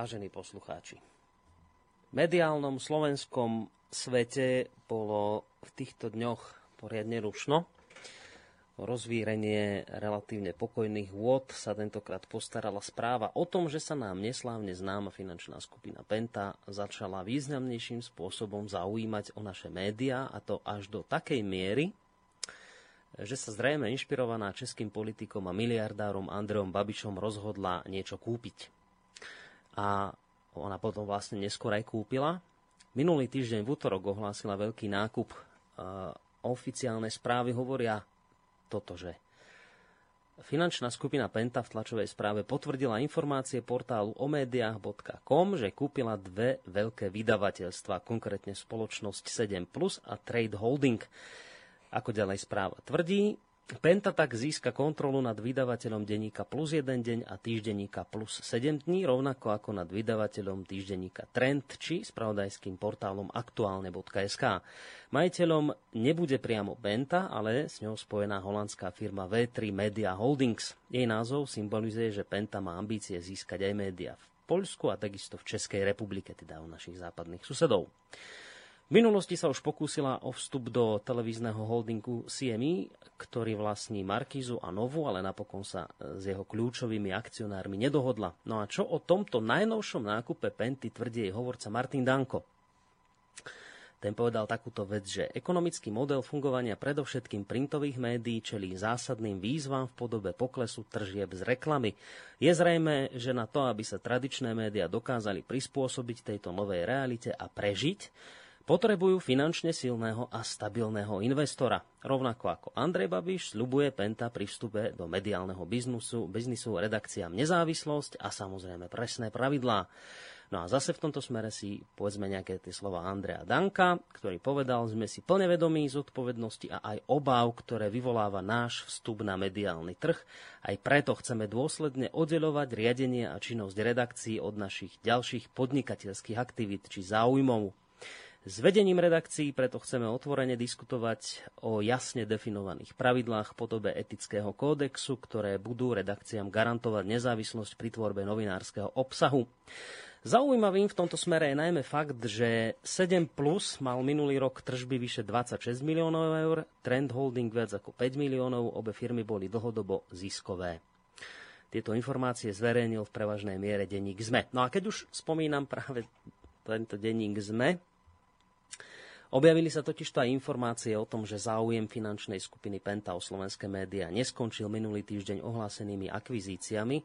vážení poslucháči. V mediálnom slovenskom svete bolo v týchto dňoch poriadne rušno. Rozvírenie relatívne pokojných vôd sa tentokrát postarala správa o tom, že sa nám neslávne známa finančná skupina Penta začala významnejším spôsobom zaujímať o naše médiá a to až do takej miery, že sa zrejme inšpirovaná českým politikom a miliardárom Andreom Babišom rozhodla niečo kúpiť a ona potom vlastne neskôr aj kúpila. Minulý týždeň v útorok ohlásila veľký nákup. Oficiálne správy hovoria toto, že Finančná skupina Penta v tlačovej správe potvrdila informácie portálu omedia.com, že kúpila dve veľké vydavateľstva, konkrétne spoločnosť 7 Plus a Trade Holding. Ako ďalej správa tvrdí, Penta tak získa kontrolu nad vydavateľom denníka plus 1 deň a týždenníka plus 7 dní, rovnako ako nad vydavateľom týždenníka Trend či spravodajským portálom aktuálne.sk. Majiteľom nebude priamo Penta, ale s ňou spojená holandská firma V3 Media Holdings. Jej názov symbolizuje, že Penta má ambície získať aj média v Poľsku a takisto v Českej republike, teda u našich západných susedov. V minulosti sa už pokúsila o vstup do televízneho holdingu CME, ktorý vlastní Markizu a Novu, ale napokon sa s jeho kľúčovými akcionármi nedohodla. No a čo o tomto najnovšom nákupe Penty tvrdí jej hovorca Martin Danko? Ten povedal takúto vec, že ekonomický model fungovania predovšetkým printových médií čelí zásadným výzvam v podobe poklesu tržieb z reklamy. Je zrejme, že na to, aby sa tradičné médiá dokázali prispôsobiť tejto novej realite a prežiť, Potrebujú finančne silného a stabilného investora. Rovnako ako Andrej Babiš slubuje Penta pri vstupe do mediálneho biznisu, biznisu redakciám nezávislosť a samozrejme presné pravidlá. No a zase v tomto smere si povedzme nejaké tie slova Andreja Danka, ktorý povedal, sme si plne vedomí zodpovednosti a aj obáv, ktoré vyvoláva náš vstup na mediálny trh. Aj preto chceme dôsledne oddelovať riadenie a činnosť redakcií od našich ďalších podnikateľských aktivít či záujmov. S vedením redakcií preto chceme otvorene diskutovať o jasne definovaných pravidlách v podobe etického kódexu, ktoré budú redakciám garantovať nezávislosť pri tvorbe novinárskeho obsahu. Zaujímavým v tomto smere je najmä fakt, že 7 Plus mal minulý rok tržby vyše 26 miliónov eur, Trend Holding viac ako 5 miliónov, obe firmy boli dlhodobo ziskové. Tieto informácie zverejnil v prevažnej miere denník ZME. No a keď už spomínam práve tento denník ZME, Objavili sa totiž aj informácie o tom, že záujem finančnej skupiny Penta o slovenské médiá neskončil minulý týždeň ohlásenými akvizíciami,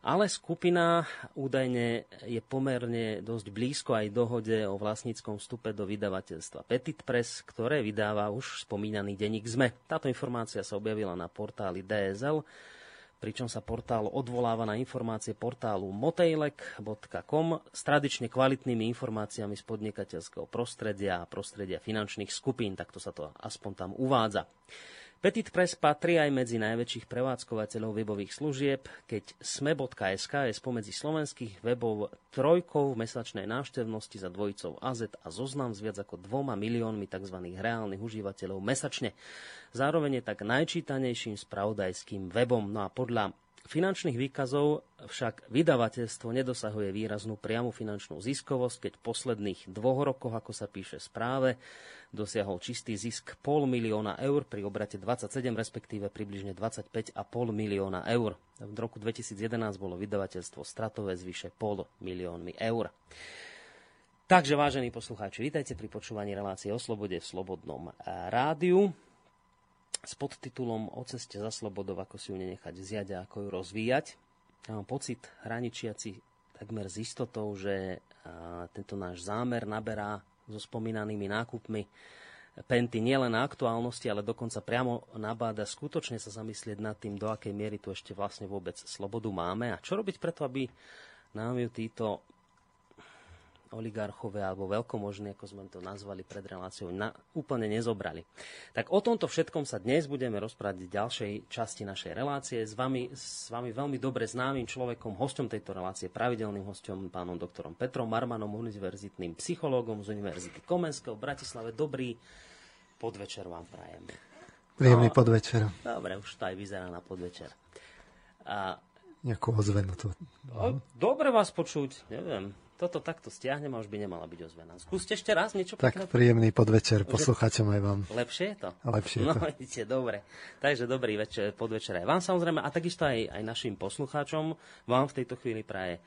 ale skupina údajne je pomerne dosť blízko aj dohode o vlastníckom vstupe do vydavateľstva Petit Press, ktoré vydáva už spomínaný denník ZME. Táto informácia sa objavila na portáli DSL pričom sa portál odvoláva na informácie portálu motejlek.com s tradične kvalitnými informáciami z podnikateľského prostredia a prostredia finančných skupín, takto sa to aspoň tam uvádza. Petit Press patrí aj medzi najväčších prevádzkovateľov webových služieb, keď sme.sk je spomedzi slovenských webov trojkou v mesačnej návštevnosti za dvojicou AZ a zoznam s viac ako dvoma miliónmi tzv. reálnych užívateľov mesačne. Zároveň je tak najčítanejším spravodajským webom. No a podľa finančných výkazov však vydavateľstvo nedosahuje výraznú priamu finančnú ziskovosť, keď v posledných dvoch rokoch, ako sa píše správe, dosiahol čistý zisk pol milióna eur pri obrate 27, respektíve približne 25,5 milióna eur. V roku 2011 bolo vydavateľstvo stratové zvyše pol miliónmi eur. Takže, vážení poslucháči, vítajte pri počúvaní relácie o slobode v Slobodnom rádiu s podtitulom O ceste za slobodou, ako si ju nenechať vziať a ako ju rozvíjať. Ja mám pocit, hraničiaci takmer s istotou, že tento náš zámer naberá so spomínanými nákupmi. Penty nielen na aktuálnosti, ale dokonca priamo nabáda skutočne sa zamyslieť nad tým, do akej miery tu ešte vlastne vôbec slobodu máme a čo robiť preto, aby nám ju títo oligarchové alebo veľkomožní, ako sme to nazvali pred reláciou, na, úplne nezobrali. Tak o tomto všetkom sa dnes budeme rozprávať v ďalšej časti našej relácie s vami, s vami veľmi dobre známym človekom, hostom tejto relácie, pravidelným hostom, pánom doktorom Petrom Marmanom, univerzitným psychológom z Univerzity Komenského v Bratislave. Dobrý podvečer vám prajem. Príjemný no, podvečer. Dobre, už to aj vyzerá na podvečer. A nejakú ozvenu. To... Dobre vás počuť, neviem toto takto stiahnem a už by nemala byť ozvená. Skúste ešte raz niečo Tak pekné. príjemný podvečer poslucháčom aj vám. Lepšie je to? Lepšie je no, to. No, vidíte, dobre. Takže dobrý večer, podvečer aj vám samozrejme a takisto aj, aj našim poslucháčom. Vám v tejto chvíli praje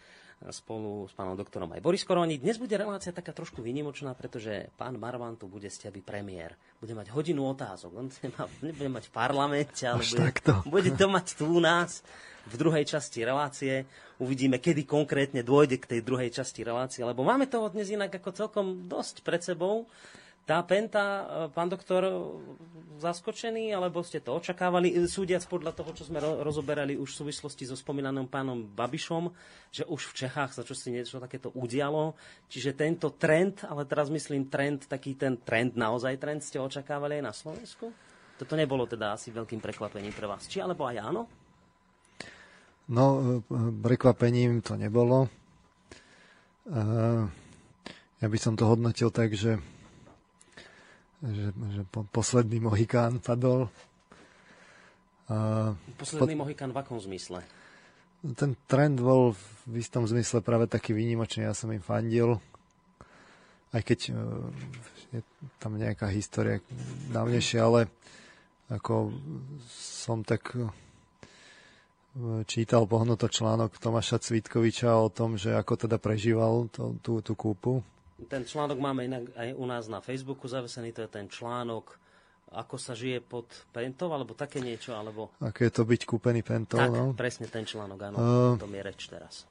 spolu s pánom doktorom aj Boris Koroni. Dnes bude relácia taká trošku vynimočná, pretože pán Marvan tu bude ste premiér. Bude mať hodinu otázok. On nebude mať v parlamente, ale bude, bude to mať tu u nás v druhej časti relácie. Uvidíme, kedy konkrétne dôjde k tej druhej časti relácie, lebo máme toho dnes inak ako celkom dosť pred sebou. Tá penta, e, pán doktor, zaskočený, alebo ste to očakávali, e, súdiac podľa toho, čo sme rozoberali už v súvislosti so spomínaným pánom Babišom, že už v Čechách sa čo si niečo takéto udialo. Čiže tento trend, ale teraz myslím trend, taký ten trend, naozaj trend ste očakávali aj na Slovensku? Toto nebolo teda asi veľkým prekvapením pre vás. Či alebo aj áno? No, e, prekvapením to nebolo. Ja by som to hodnotil tak, že že, že po, posledný Mohikán padol. A posledný po, Mohikán v akom zmysle? Ten trend bol v istom zmysle práve taký výnimočný, ja som im fandil. Aj keď uh, je tam nejaká história dávnejšia, ale ako som tak uh, čítal pohnuto článok Tomáša Cvitkoviča o tom, že ako teda prežíval to, tú, tú kúpu ten článok máme inak aj u nás na Facebooku zavesený, to je ten článok ako sa žije pod pentou, alebo také niečo, alebo... Aké je to byť kúpený pentou, tak, no? presne ten článok, áno, uh, to je reč teraz.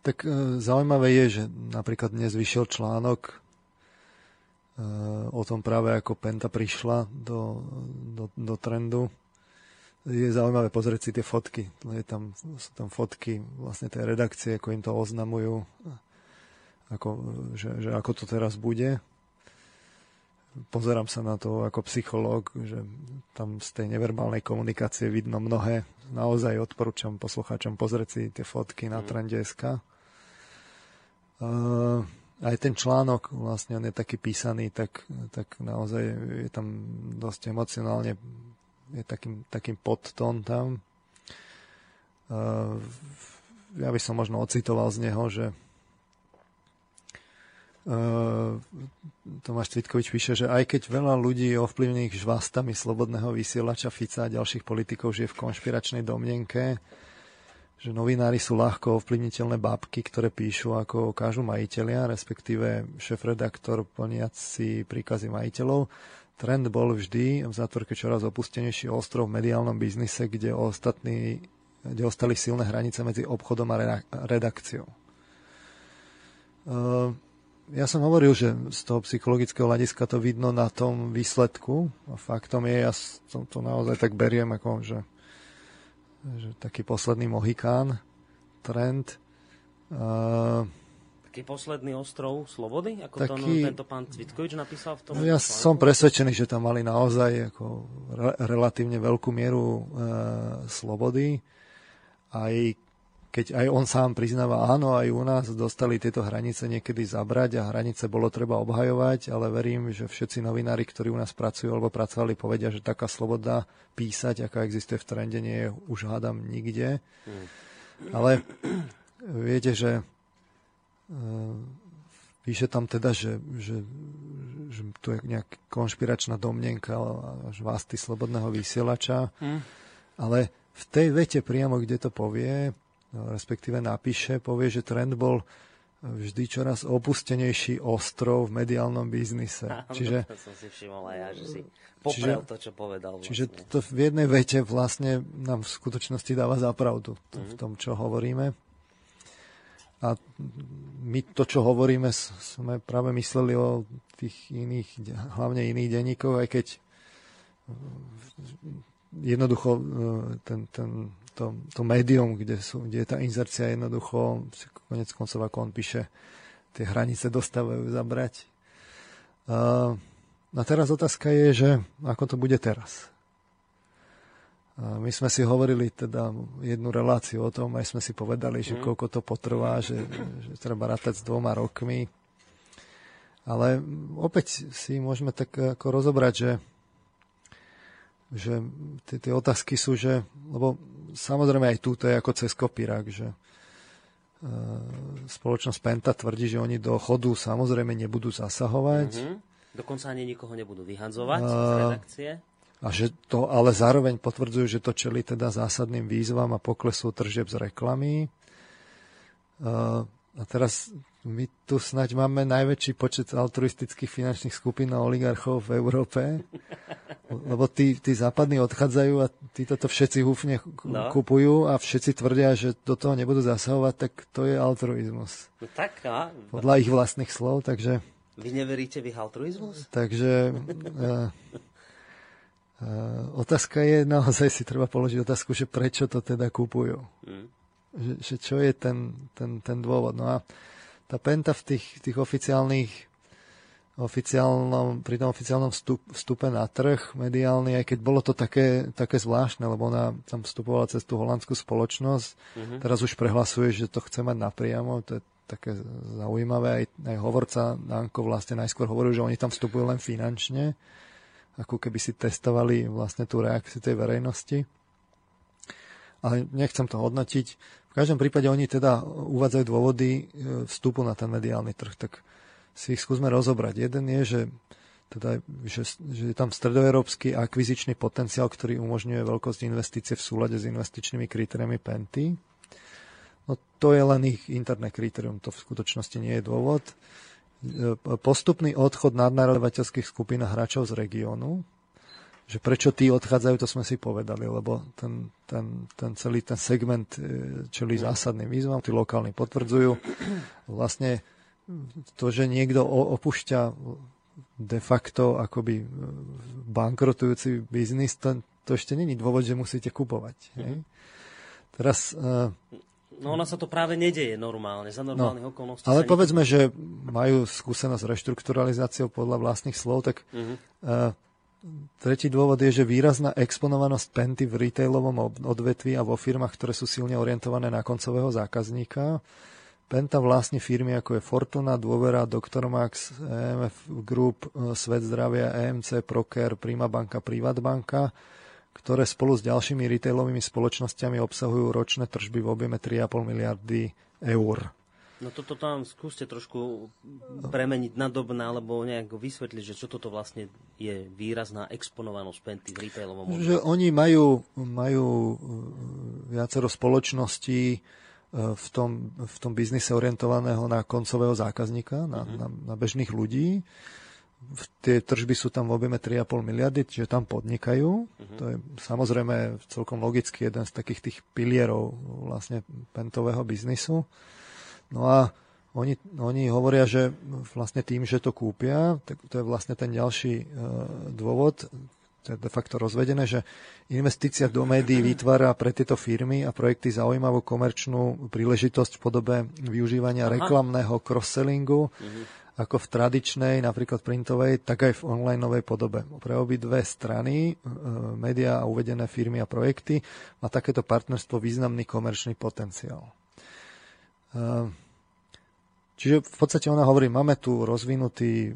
Tak uh, zaujímavé je, že napríklad dnes vyšiel článok uh, o tom práve, ako penta prišla do, do, do trendu. Je zaujímavé pozrieť si tie fotky. Je tam, sú tam fotky vlastne tej redakcie, ako im to oznamujú ako, že, že ako to teraz bude. Pozerám sa na to ako psychológ, že tam z tej neverbálnej komunikácie vidno mnohé. Naozaj odporúčam poslucháčom pozrieť si tie fotky na mm. Trende.sk. Uh, aj ten článok, vlastne on je taký písaný, tak, tak naozaj je tam dosť emocionálne, je takým, takým podtón tam. Uh, ja by som možno ocitoval z neho, že Tomáš Cvitkovič píše, že aj keď veľa ľudí ovplyvnených žvastami slobodného vysielača Fica a ďalších politikov žije v konšpiračnej domnenke, že novinári sú ľahko ovplyvniteľné bábky, ktoré píšu ako kážu majiteľia, respektíve šéf-redaktor plniaci príkazy majiteľov. Trend bol vždy v zátvorke čoraz opustenejší ostrov v mediálnom biznise, kde, ostatní, kde ostali silné hranice medzi obchodom a redakciou. Uh, ja som hovoril, že z toho psychologického hľadiska to vidno na tom výsledku. A faktom je, ja som to naozaj tak beriem, ako, že, že taký posledný Mohikán, trend. Uh, taký posledný ostrov slobody, ako taký, to no, tento pán Cvitkovič napísal v tom? No ja článku? som presvedčený, že tam mali naozaj ako re, relatívne veľkú mieru uh, slobody. Aj keď aj on sám priznáva, áno, aj u nás dostali tieto hranice niekedy zabrať a hranice bolo treba obhajovať, ale verím, že všetci novinári, ktorí u nás pracujú alebo pracovali, povedia, že taká sloboda písať, aká existuje v trende, nie je už hádam nikde. Hmm. Ale viete, že uh, píše tam teda, že, že, že tu je nejaká konšpiračná domnenka až vlasty slobodného vysielača, hmm. ale v tej vete priamo, kde to povie, respektíve napíše, povie, že trend bol vždy čoraz opustenejší ostrov v mediálnom biznise. Áno, čiže, to som si všimol aj ja, že si poprel čiže, to, čo povedal. Vlastne. Čiže to v jednej vete vlastne nám v skutočnosti dáva zapravdu mm-hmm. v tom, čo hovoríme. A my to, čo hovoríme, sme práve mysleli o tých iných, hlavne iných denníkov, aj keď jednoducho e, ten, ten to, to médium, kde, sú, kde je tá inzercia jednoducho, konec koncov, ako on píše, tie hranice dostávajú zabrať. Uh, a teraz otázka je, že ako to bude teraz. Uh, my sme si hovorili teda jednu reláciu o tom, aj sme si povedali, že mhm. koľko to potrvá, že, že treba rátať s dvoma rokmi. Ale opäť si môžeme tak ako rozobrať, že že tie, tie otázky sú, že, lebo samozrejme aj tu to je ako cez kopírak, že spoločnosť Penta tvrdí, že oni do chodu samozrejme nebudú zasahovať. Mm-hmm. Dokonca ani nikoho nebudú vyhadzovať uh, z redakcie. A že to ale zároveň potvrdzujú, že to čeli teda zásadným výzvam a poklesu tržeb z reklamy. Uh, a teraz my tu snaď máme najväčší počet altruistických finančných skupín a oligarchov v Európe, lebo tí, tí západní odchádzajú a títo to všetci húfne no. kupujú a všetci tvrdia, že do toho nebudú zasahovať, tak to je altruizmus. No tak, no. Podľa ich vlastných slov, takže... Vy neveríte v ich altruizmus? Takže... Uh, Uh, otázka je, naozaj si treba položiť otázku, že prečo to teda kúpujú. Mm. Že, že čo je ten, ten, ten dôvod. No a tá Penta v tých, tých oficiálnych oficiálnom, pri tom oficiálnom vstup, vstupe na trh mediálny, aj keď bolo to také, také zvláštne, lebo ona tam vstupovala cez tú holandskú spoločnosť, mm-hmm. teraz už prehlasuje, že to chce mať napriamo, to je také zaujímavé, aj, aj hovorca Danko vlastne najskôr hovoril, že oni tam vstupujú len finančne, ako keby si testovali vlastne tú reakciu tej verejnosti. Ale nechcem to hodnotiť. V každom prípade oni teda uvádzajú dôvody e, vstupu na ten mediálny trh, tak si ich skúsme rozobrať. Jeden je, že, teda, že, že je tam stredoeurópsky akvizičný potenciál, ktorý umožňuje veľkosť investície v súlade s investičnými kritériami Penty. No to je len ich interné kritérium, to v skutočnosti nie je dôvod. E, postupný odchod nadnárodovateľských skupín a hráčov z regiónu, že prečo tí odchádzajú, to sme si povedali, lebo ten, ten, ten celý ten segment e, čeli zásadným výzvam, tí lokálni potvrdzujú. Vlastne to, že niekto opúšťa de facto akoby e, bankrotujúci biznis, to, to ešte není dôvod, že musíte kupovať. Hej? Teraz... Uh, No ona sa to práve nedeje normálne, za normálnych no, okolností. Ale povedzme, nikto... že majú skúsenosť s reštrukturalizáciou podľa vlastných slov, tak uh-huh. uh, Tretí dôvod je, že výrazná exponovanosť Penty v retailovom odvetví a vo firmách, ktoré sú silne orientované na koncového zákazníka. Penta vlastní firmy ako je Fortuna, Dôvera, Dr. Max, EMF Group, Svet zdravia, EMC, Proker, Prima banka, Privatbanka, ktoré spolu s ďalšími retailovými spoločnosťami obsahujú ročné tržby v objeme 3,5 miliardy eur. No toto tam skúste trošku premeniť na dobná, alebo nejak vysvetliť, že čo toto vlastne je výrazná exponovanosť Penty v retailovom. Že oni majú, majú uh, viacero spoločností v tom, v tom biznise orientovaného na koncového zákazníka, na, uh-huh. na, na bežných ľudí. Tie tržby sú tam v objeme 3,5 miliardy, čiže tam podnikajú. Uh-huh. To je samozrejme celkom logicky jeden z takých tých pilierov vlastne pentového biznisu. No a oni, oni hovoria, že vlastne tým, že to kúpia, tak to je vlastne ten ďalší e, dôvod, to je de facto rozvedené, že investícia do médií vytvára pre tieto firmy a projekty zaujímavú komerčnú príležitosť v podobe využívania Aha. reklamného cross-sellingu, mhm. ako v tradičnej, napríklad printovej, tak aj v onlineovej podobe. Pre dve strany, e, médiá a uvedené firmy a projekty, má takéto partnerstvo významný komerčný potenciál. Čiže v podstate ona hovorí, máme tu rozvinutý e,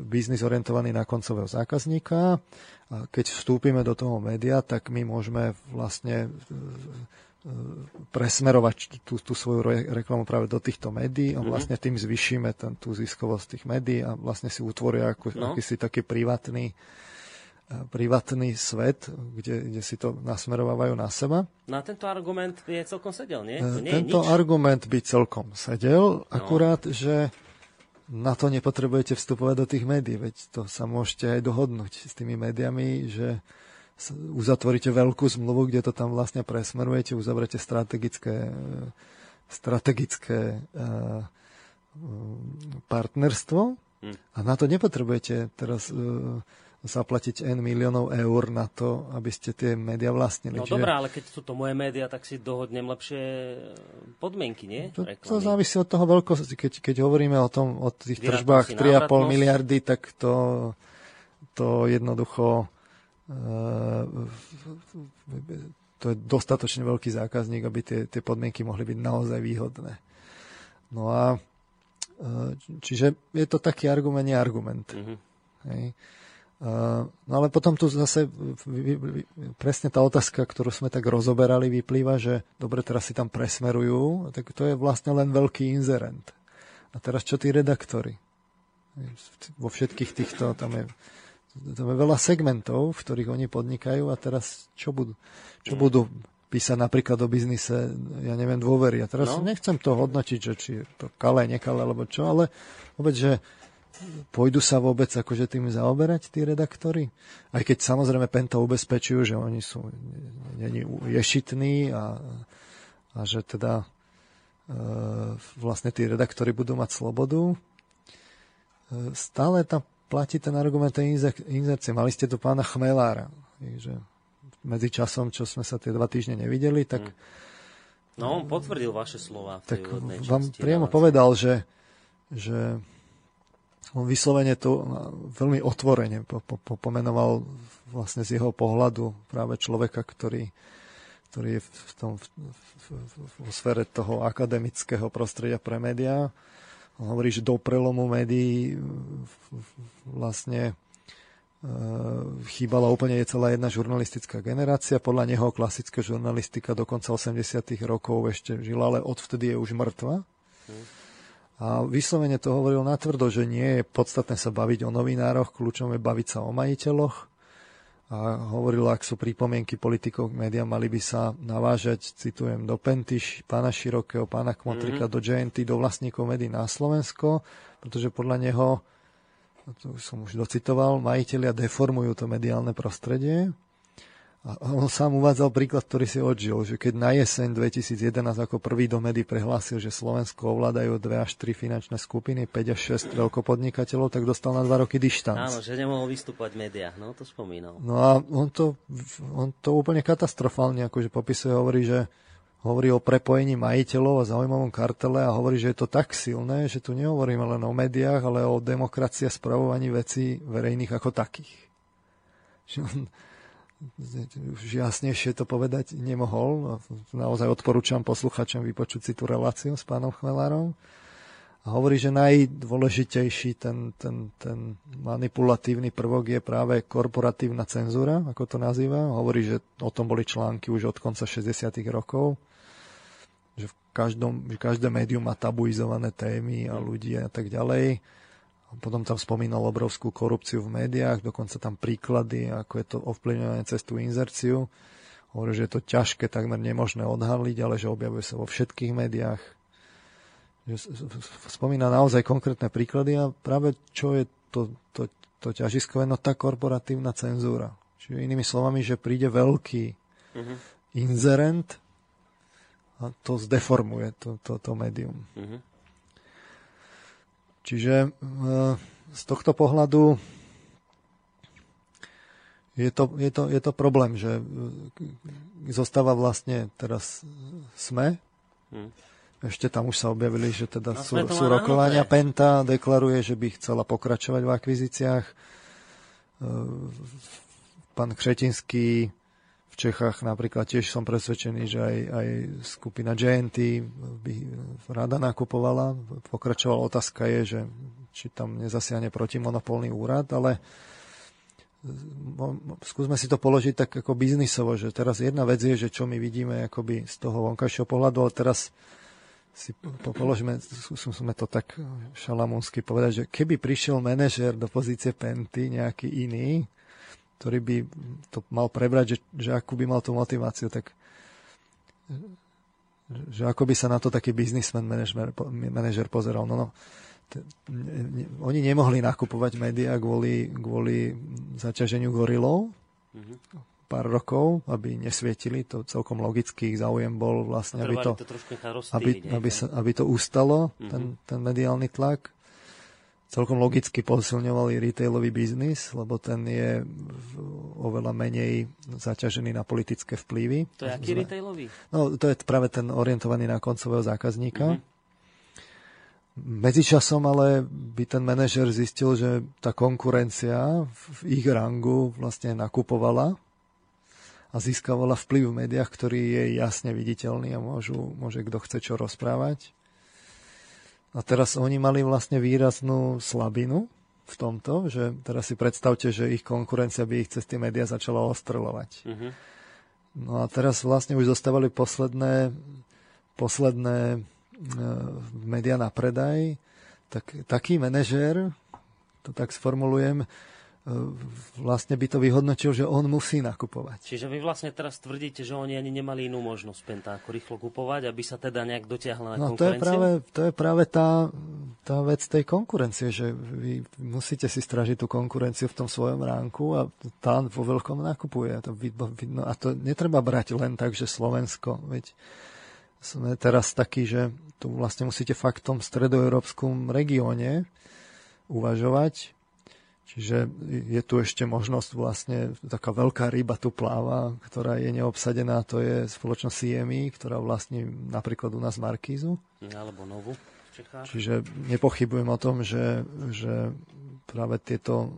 biznis orientovaný na koncového zákazníka a keď vstúpime do toho média, tak my môžeme vlastne e, e, presmerovať tú, tú svoju reklamu práve do týchto médií a mhm. vlastne tým zvyšíme ten, tú ziskovosť tých médií a vlastne si utvoria ako, no. akýsi taký privátny privátny svet, kde, kde si to nasmerovávajú na seba. Na tento argument by celkom sedel, nie? To nie tento nič. argument by celkom sedel, no. akurát, že na to nepotrebujete vstupovať do tých médií, veď to sa môžete aj dohodnúť s tými médiami, že uzatvoríte veľkú zmluvu, kde to tam vlastne presmerujete, uzavrete strategické, strategické uh, partnerstvo hm. a na to nepotrebujete teraz zaplatiť N miliónov eur na to, aby ste tie médiá vlastnili. No Čiže... dobré, ale keď sú to moje médiá, tak si dohodnem lepšie podmienky, nie? To, to závisí od toho veľkosti. Keď, keď hovoríme o, tom, o tých tržbách 3,5 miliardy, tak to, to jednoducho uh, to je dostatočne veľký zákazník, aby tie, tie podmienky mohli byť naozaj výhodné. No a uh, čiže je to taký argument, nie argument. Mm-hmm. Hej. No ale potom tu zase presne tá otázka, ktorú sme tak rozoberali, vyplýva, že dobre, teraz si tam presmerujú, tak to je vlastne len veľký inzerent. A teraz čo tí redaktori? Vo všetkých týchto, tam je, tam je veľa segmentov, v ktorých oni podnikajú a teraz čo budú, čo budú písať napríklad o biznise, ja neviem, dôvery. A teraz no. nechcem to hodnotiť, že či je to kalé, nekalé, alebo čo, ale vôbec, že pôjdu sa vôbec akože tým zaoberať tí redaktori? Aj keď samozrejme Penta ubezpečujú, že oni sú není ješitní a, a že teda e, vlastne tí redaktori budú mať slobodu. E, stále tam platí ten argument tej inzercie. Mali ste tu pána Chmelára, že medzi časom, čo sme sa tie dva týždne nevideli, tak... Hmm. No, on potvrdil vaše slova v tej tak vám priamo povedal, že, že on vyslovene to veľmi otvorene po, po, pomenoval vlastne z jeho pohľadu práve človeka, ktorý, ktorý je v tom, v, v, v, v sfére toho akademického prostredia pre médiá. On hovorí, že do prelomu médií vlastne e, chýbala úplne celá jedna žurnalistická generácia. Podľa neho klasická žurnalistika do konca 80 rokov ešte žila, ale odvtedy je už mŕtva. Hmm. A vyslovene to hovoril natvrdo, že nie je podstatné sa baviť o novinároch, kľúčom je baviť sa o majiteľoch. A hovoril, ak sú pripomienky politikov k médiám, mali by sa navážať, citujem, do Pentyš, pána Širokého, pána Kmotrika, mm-hmm. do JNT, do vlastníkov médií na Slovensko, pretože podľa neho, to som už docitoval, majiteľia deformujú to mediálne prostredie a on sám uvádzal príklad, ktorý si odžil, že keď na jeseň 2011 ako prvý do médií prehlásil, že Slovensko ovládajú 2 až 3 finančné skupiny, 5 až 6 veľkopodnikateľov, tak dostal na 2 roky dištanc. Áno, že nemohol vystúpať v médiách, no to spomínal. No a on to, on to úplne katastrofálne akože popisuje, hovorí, že hovorí o prepojení majiteľov a zaujímavom kartele a hovorí, že je to tak silné, že tu nehovoríme len o médiách, ale o demokracii a spravovaní vecí verejných ako takých. Že on, jasnejšie to povedať nemohol. Naozaj odporúčam posluchačom vypočuť si tú reláciu s pánom Chmelárom. A hovorí, že najdôležitejší ten, ten, ten manipulatívny prvok je práve korporatívna cenzúra, ako to nazýva. Hovorí, že o tom boli články už od konca 60. rokov, že v každom, že každé médium má tabuizované témy a ľudí a tak ďalej potom tam spomínal obrovskú korupciu v médiách, dokonca tam príklady, ako je to ovplyvňované cez tú inzerciu. Hovorí, že je to ťažké, takmer nemožné odhaliť, ale že objavuje sa vo všetkých médiách. Spomína naozaj konkrétne príklady a práve čo je to, to, to ťažiskové, no tá korporatívna cenzúra. Čiže inými slovami, že príde veľký uh-huh. inzerent a to zdeformuje to, to, to médium. Uh-huh. Čiže e, z tohto pohľadu je to, je to, je to problém, že e, zostáva vlastne teraz SME. Hmm. Ešte tam už sa objavili, že teda no, sú, sú rokovania. Penta deklaruje, že by chcela pokračovať v akvizíciách. E, pán Křetinský v Čechách napríklad tiež som presvedčený, že aj, aj skupina JNT by rada nakupovala. Pokračovala otázka je, že či tam nezasiahne protimonopolný úrad, ale skúsme si to položiť tak ako biznisovo, že teraz jedna vec je, že čo my vidíme akoby z toho vonkajšieho pohľadu, ale teraz si položíme, skúsme to tak šalamúnsky povedať, že keby prišiel manažer do pozície Penty nejaký iný, ktorý by to mal prebrať, že, že akú by mal tú motiváciu, tak že ako by sa na to taký biznismen manažer, manažer pozeral. No, no, t- ne, oni nemohli nakupovať médiá kvôli, kvôli zaťaženiu gorilov mm-hmm. pár rokov, aby nesvietili, to celkom logický záujem bol vlastne, aby to, to aby, aby, sa, aby to ustalo, mm-hmm. ten, ten mediálny tlak celkom logicky posilňovali retailový biznis, lebo ten je oveľa menej zaťažený na politické vplyvy. To je aký retailový? No, to je práve ten orientovaný na koncového zákazníka. Mm-hmm. Medzičasom ale by ten manažer zistil, že tá konkurencia v ich rangu vlastne nakupovala a získavala vplyv v médiách, ktorý je jasne viditeľný a môžu, môže kto chce čo rozprávať. A teraz oni mali vlastne výraznú slabinu v tomto, že teraz si predstavte, že ich konkurencia by ich cez tie médiá začala ostreľovať. Uh-huh. No a teraz vlastne už zostávali posledné, posledné e, médiá na predaj, tak taký manažér, to tak sformulujem, vlastne by to vyhodnotil, že on musí nakupovať. Čiže vy vlastne teraz tvrdíte, že oni ani nemali inú možnosť Pentáku rýchlo kupovať, aby sa teda nejak dotiahla na no? To je práve, to je práve tá, tá vec tej konkurencie, že vy musíte si stražiť tú konkurenciu v tom svojom ránku a tá vo veľkom nakupuje. A to, vidno, a to netreba brať len tak, že Slovensko, veď sme teraz takí, že tu vlastne musíte fakt v tom stredoeurópskom regióne uvažovať, Čiže je tu ešte možnosť vlastne, taká veľká ryba tu pláva, ktorá je neobsadená, to je spoločnosť CMI, ktorá vlastní napríklad u nás Markízu. Alebo Novu Čiže nepochybujem o tom, že, že práve tieto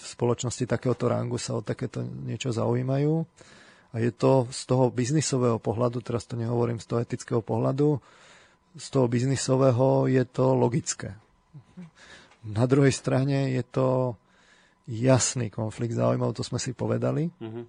spoločnosti takéhoto rangu sa o takéto niečo zaujímajú. A je to z toho biznisového pohľadu, teraz to nehovorím z toho etického pohľadu, z toho biznisového je to logické. Na druhej strane je to jasný konflikt záujmov, to sme si povedali. Mm-hmm.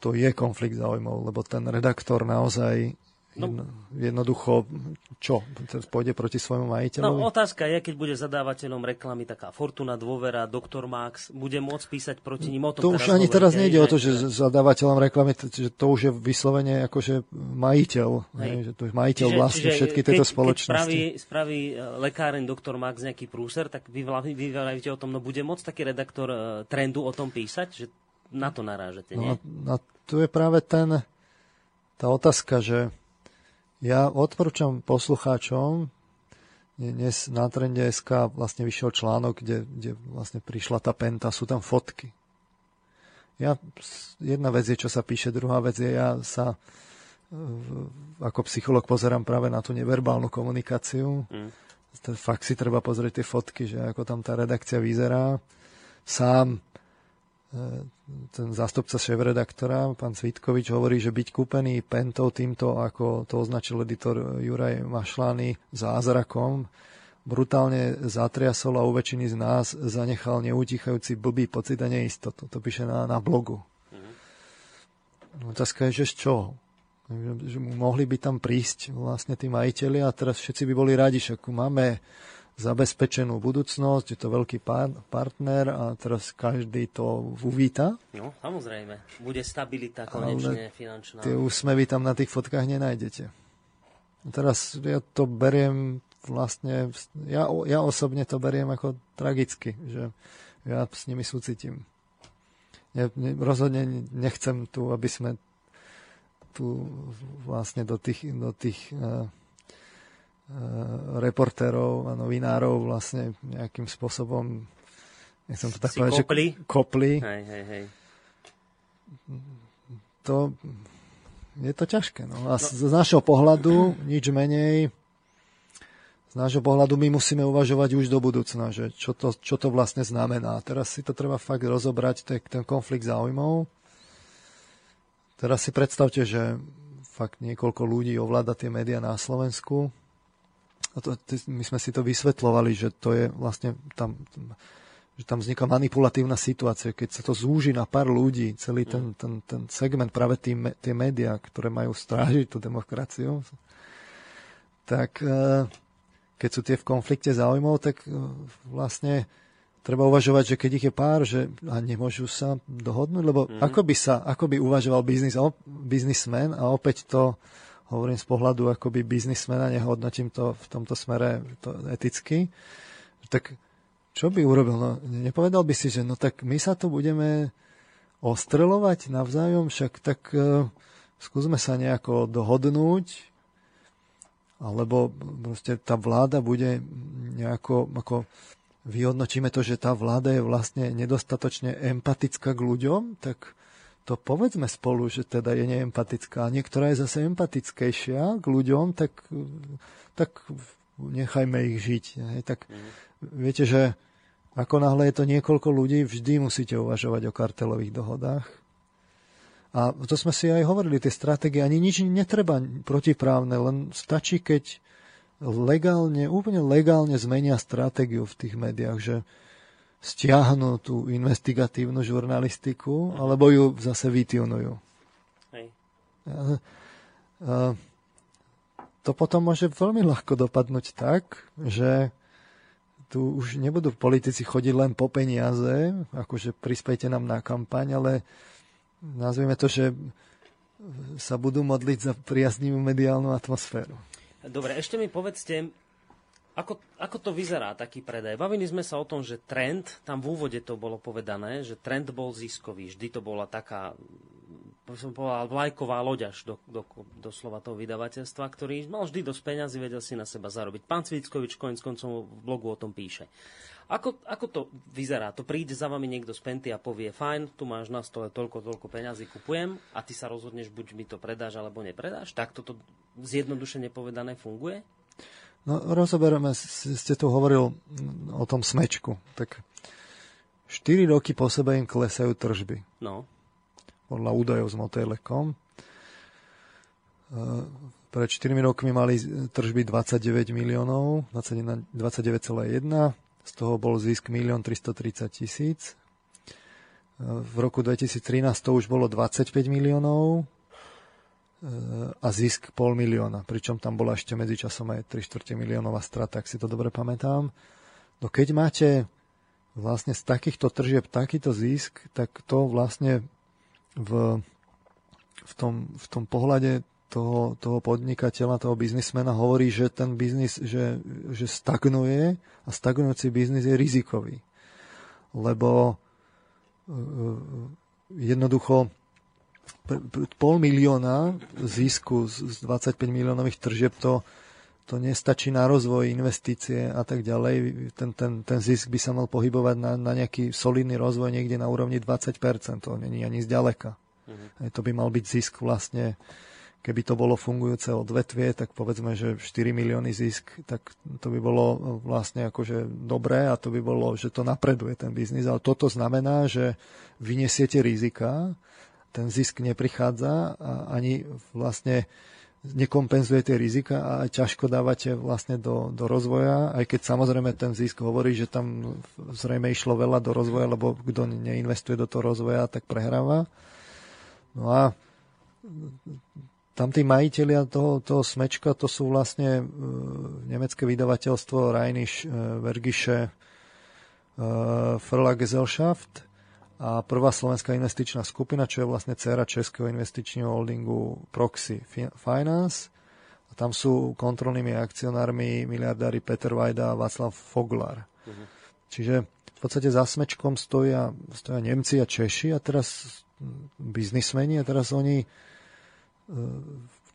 To je konflikt záujmov, lebo ten redaktor naozaj No, jednoducho, čo? Pôjde proti svojmu majiteľovi? No, otázka je, keď bude zadávateľom reklamy taká Fortuna, Dôvera, Dr. Max, bude môcť písať proti ním o tom. To už ani teraz nejde o to, že zadávateľom reklamy, že to už je vyslovene akože majiteľ. Hej. Že to je majiteľ čiže, vlastne čiže všetky tieto spoločnosti. Keď spraví, spraví e, lekáreň Dr. Max nejaký prúser, tak vy, vy o tom, no bude môcť taký redaktor e, trendu o tom písať? Že na to narážete, nie? No, no tu je práve ten, tá otázka, že ja odporúčam poslucháčom, dnes na Trende SK vlastne vyšiel článok, kde, kde vlastne prišla tá penta, sú tam fotky. Ja, jedna vec je, čo sa píše, druhá vec je, ja sa ako psycholog pozerám práve na tú neverbálnu komunikáciu. Mm. Fakt si treba pozrieť tie fotky, že ako tam tá redakcia vyzerá. Sám E, ten zástupca šéf-redaktora, pán Svitkovič, hovorí, že byť kúpený pentou týmto, ako to označil editor Juraj Mašlány, zázrakom, brutálne zatriasol a u väčšiny z nás zanechal neutichajúci blbý pocit a neistotu. To píše na, na blogu. Mm-hmm. Otázka je, že z čoho? Že mohli by tam prísť vlastne tí majiteľi a teraz všetci by boli radi, že máme zabezpečenú budúcnosť, je to veľký par- partner a teraz každý to uvíta. No, samozrejme. Bude stabilita konečne Ale finančná. Tie úsmevy tam na tých fotkách nenájdete. Teraz ja to beriem vlastne, ja, ja osobne to beriem ako tragicky, že ja s nimi súcitím. Ne, ne, rozhodne nechcem tu, aby sme tu vlastne do tých, do tých uh, reportérov a novinárov vlastne nejakým spôsobom nechcem to tak povedať, kopli. že kopli. Hej, hej, hej. To je to ťažké. No. A z, z našho pohľadu nič menej z nášho pohľadu my musíme uvažovať už do budúcna, že čo to, čo to vlastne znamená. Teraz si to treba fakt rozobrať, ten, ten konflikt záujmov. Teraz si predstavte, že fakt niekoľko ľudí ovláda tie médiá na Slovensku a to, my sme si to vysvetlovali, že to je vlastne tam, že tam vzniká manipulatívna situácia, keď sa to zúži na pár ľudí, celý ten, mm. ten, ten segment, práve tí, tie médiá, ktoré majú strážiť tú demokraciu, tak e, keď sú tie v konflikte záujmov, tak e, vlastne treba uvažovať, že keď ich je pár, že a nemôžu sa dohodnúť, lebo mm. ako by sa, ako by uvažoval biznis, biznismen a opäť to hovorím z pohľadu akoby biznismena, nehodnotím to v tomto smere to eticky, tak čo by urobil? No, nepovedal by si, že no tak my sa tu budeme ostrelovať navzájom, však tak uh, skúsme sa nejako dohodnúť, alebo proste tá vláda bude nejako, ako vyhodnotíme to, že tá vláda je vlastne nedostatočne empatická k ľuďom, tak to povedzme spolu, že teda je neempatická. Niektorá je zase empatickejšia k ľuďom, tak, tak nechajme ich žiť. Hej. Tak mm. viete, že ako náhle je to niekoľko ľudí, vždy musíte uvažovať o kartelových dohodách. A to sme si aj hovorili, tie stratégie, ani nič netreba protiprávne, len stačí, keď legálne, úplne legálne zmenia stratégiu v tých médiách, že stiahnu tú investigatívnu žurnalistiku, alebo ju zase vytunujú. Hej. To potom môže veľmi ľahko dopadnúť tak, že tu už nebudú politici chodiť len po peniaze, akože prispejte nám na kampaň, ale nazvieme to, že sa budú modliť za priaznivú mediálnu atmosféru. Dobre, ešte mi povedzte, ako, ako to vyzerá, taký predaj? Bavili sme sa o tom, že trend, tam v úvode to bolo povedané, že trend bol ziskový. Vždy to bola taká, som povedal, vlajková loď až do, do, do slova toho vydavateľstva, ktorý mal vždy dosť peňazí, vedel si na seba zarobiť. Pán Cvickovič konec koncov v blogu o tom píše. Ako, ako to vyzerá? To príde za vami niekto z Penty a povie, fajn, tu máš na stole toľko, toľko peňazí, kupujem a ty sa rozhodneš, buď mi to predáš, alebo nepredáš? Tak toto zjednodušene povedané funguje? No, rozoberieme, ste tu hovoril o tom smečku. Tak 4 roky po sebe im klesajú tržby. No. Podľa údajov z Motelekom. Pred 4 rokmi mali tržby 29 miliónov, 29,1 z toho bol zisk 1 330 tisíc. V roku 2013 to už bolo 25 miliónov a zisk pol milióna, pričom tam bola ešte medzičasom aj 3 čtvrte miliónová strata, ak si to dobre pamätám. No keď máte vlastne z takýchto tržieb takýto zisk, tak to vlastne v, v, tom, v tom pohľade toho, toho podnikateľa, toho biznismena hovorí, že ten biznis že, že stagnuje a stagnujúci biznis je rizikový. Lebo e, jednoducho pol milióna zisku z 25 miliónových tržieb to, to nestačí na rozvoj, investície a tak ďalej. Ten, ten, ten zisk by sa mal pohybovať na, na nejaký solidný rozvoj niekde na úrovni 20%. To není ani zďaleka. Mm-hmm. To by mal byť zisk vlastne keby to bolo fungujúce odvetvie, tak povedzme, že 4 milióny zisk, tak to by bolo vlastne akože dobré a to by bolo, že to napreduje ten biznis. Ale toto znamená, že vyniesiete rizika, ten zisk neprichádza a ani vlastne nekompenzujete rizika a ťažko dávate vlastne do, do rozvoja, aj keď samozrejme ten zisk hovorí, že tam zrejme išlo veľa do rozvoja, lebo kto neinvestuje do toho rozvoja, tak prehráva. No a tam tí majiteľia toho, toho smečka, to sú vlastne uh, nemecké vydavateľstvo Reinisch uh, Vergische uh, Verlagesellschaft a prvá slovenská investičná skupina, čo je vlastne dcera českého investičného holdingu Proxy Finance. A tam sú kontrolnými akcionármi miliardári Peter Vajda a Václav Foglar. Uh-huh. Čiže v podstate za smečkom stoja, stoja Nemci a Češi a teraz biznismeni a teraz oni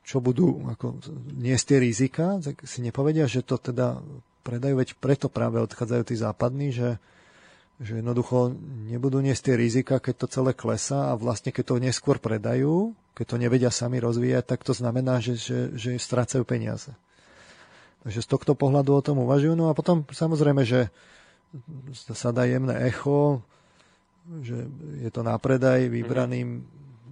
čo budú ako, niesť tie rizika, tak si nepovedia, že to teda predajú, veď preto práve odchádzajú tí západní, že, že jednoducho nebudú niesť tie rizika, keď to celé klesá a vlastne keď to neskôr predajú, keď to nevedia sami rozvíjať, tak to znamená, že, že, že strácajú peniaze. Takže z tohto pohľadu o tom uvažujú. No a potom samozrejme, že sa dá jemné echo, že je to na predaj vybraným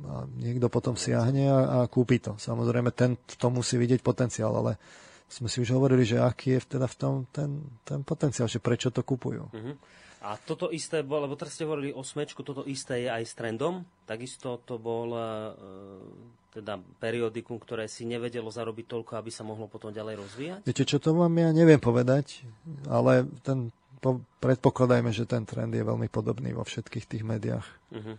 a niekto potom siahne a, a kúpi to. Samozrejme, ten v tom musí vidieť potenciál, ale sme si už hovorili, že aký je teda v tom ten, ten potenciál, že prečo to kupujú. Uh-huh. A toto isté, bol, lebo teraz ste hovorili o smečku, toto isté je aj s trendom. Takisto to bol e, teda periodikum, ktoré si nevedelo zarobiť toľko, aby sa mohlo potom ďalej rozvíjať? Viete, čo to vám ja neviem povedať, ale ten, po, predpokladajme, že ten trend je veľmi podobný vo všetkých tých médiách. Uh-huh.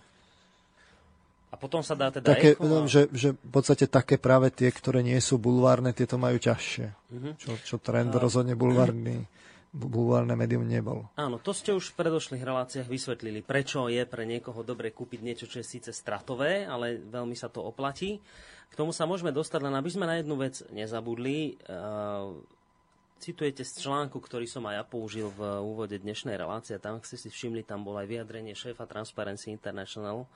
A potom sa dá teda také, echo a... že, že v podstate také práve tie, ktoré nie sú bulvárne, tieto majú ťažšie. Uh-huh. Čo, čo trend a... rozhodne bulvárny bulvárne médium nebol. Áno, to ste už v predošlých reláciách vysvetlili, prečo je pre niekoho dobre kúpiť niečo, čo je síce stratové, ale veľmi sa to oplatí. K tomu sa môžeme dostať, len aby sme na jednu vec nezabudli. Uh, citujete z článku, ktorý som aj ja použil v úvode dnešnej relácie. Tam, ak ste si všimli, tam bolo aj vyjadrenie šéfa Transparency International,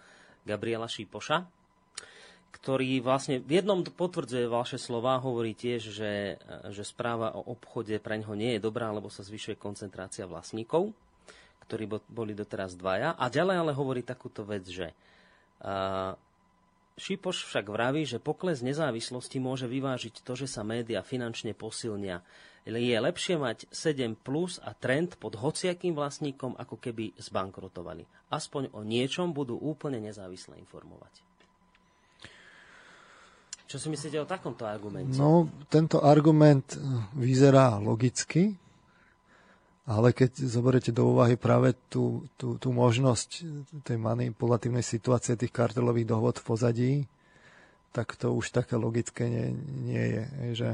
Gabriela Šípoša, ktorý vlastne v jednom potvrdzuje vaše slova, hovorí tiež, že, že správa o obchode pre ňoho nie je dobrá, lebo sa zvyšuje koncentrácia vlastníkov, ktorí boli doteraz dvaja. A ďalej ale hovorí takúto vec, že uh, Šipoš však vraví, že pokles nezávislosti môže vyvážiť to, že sa média finančne posilnia. Je lepšie mať 7 plus a trend pod hociakým vlastníkom, ako keby zbankrotovali. Aspoň o niečom budú úplne nezávisle informovať. Čo si myslíte o takomto argumente? No, tento argument vyzerá logicky, ale keď zoberiete do úvahy práve tú, tú, tú možnosť tej manipulatívnej situácie tých kartelových dohod v pozadí, tak to už také logické nie, nie je. Že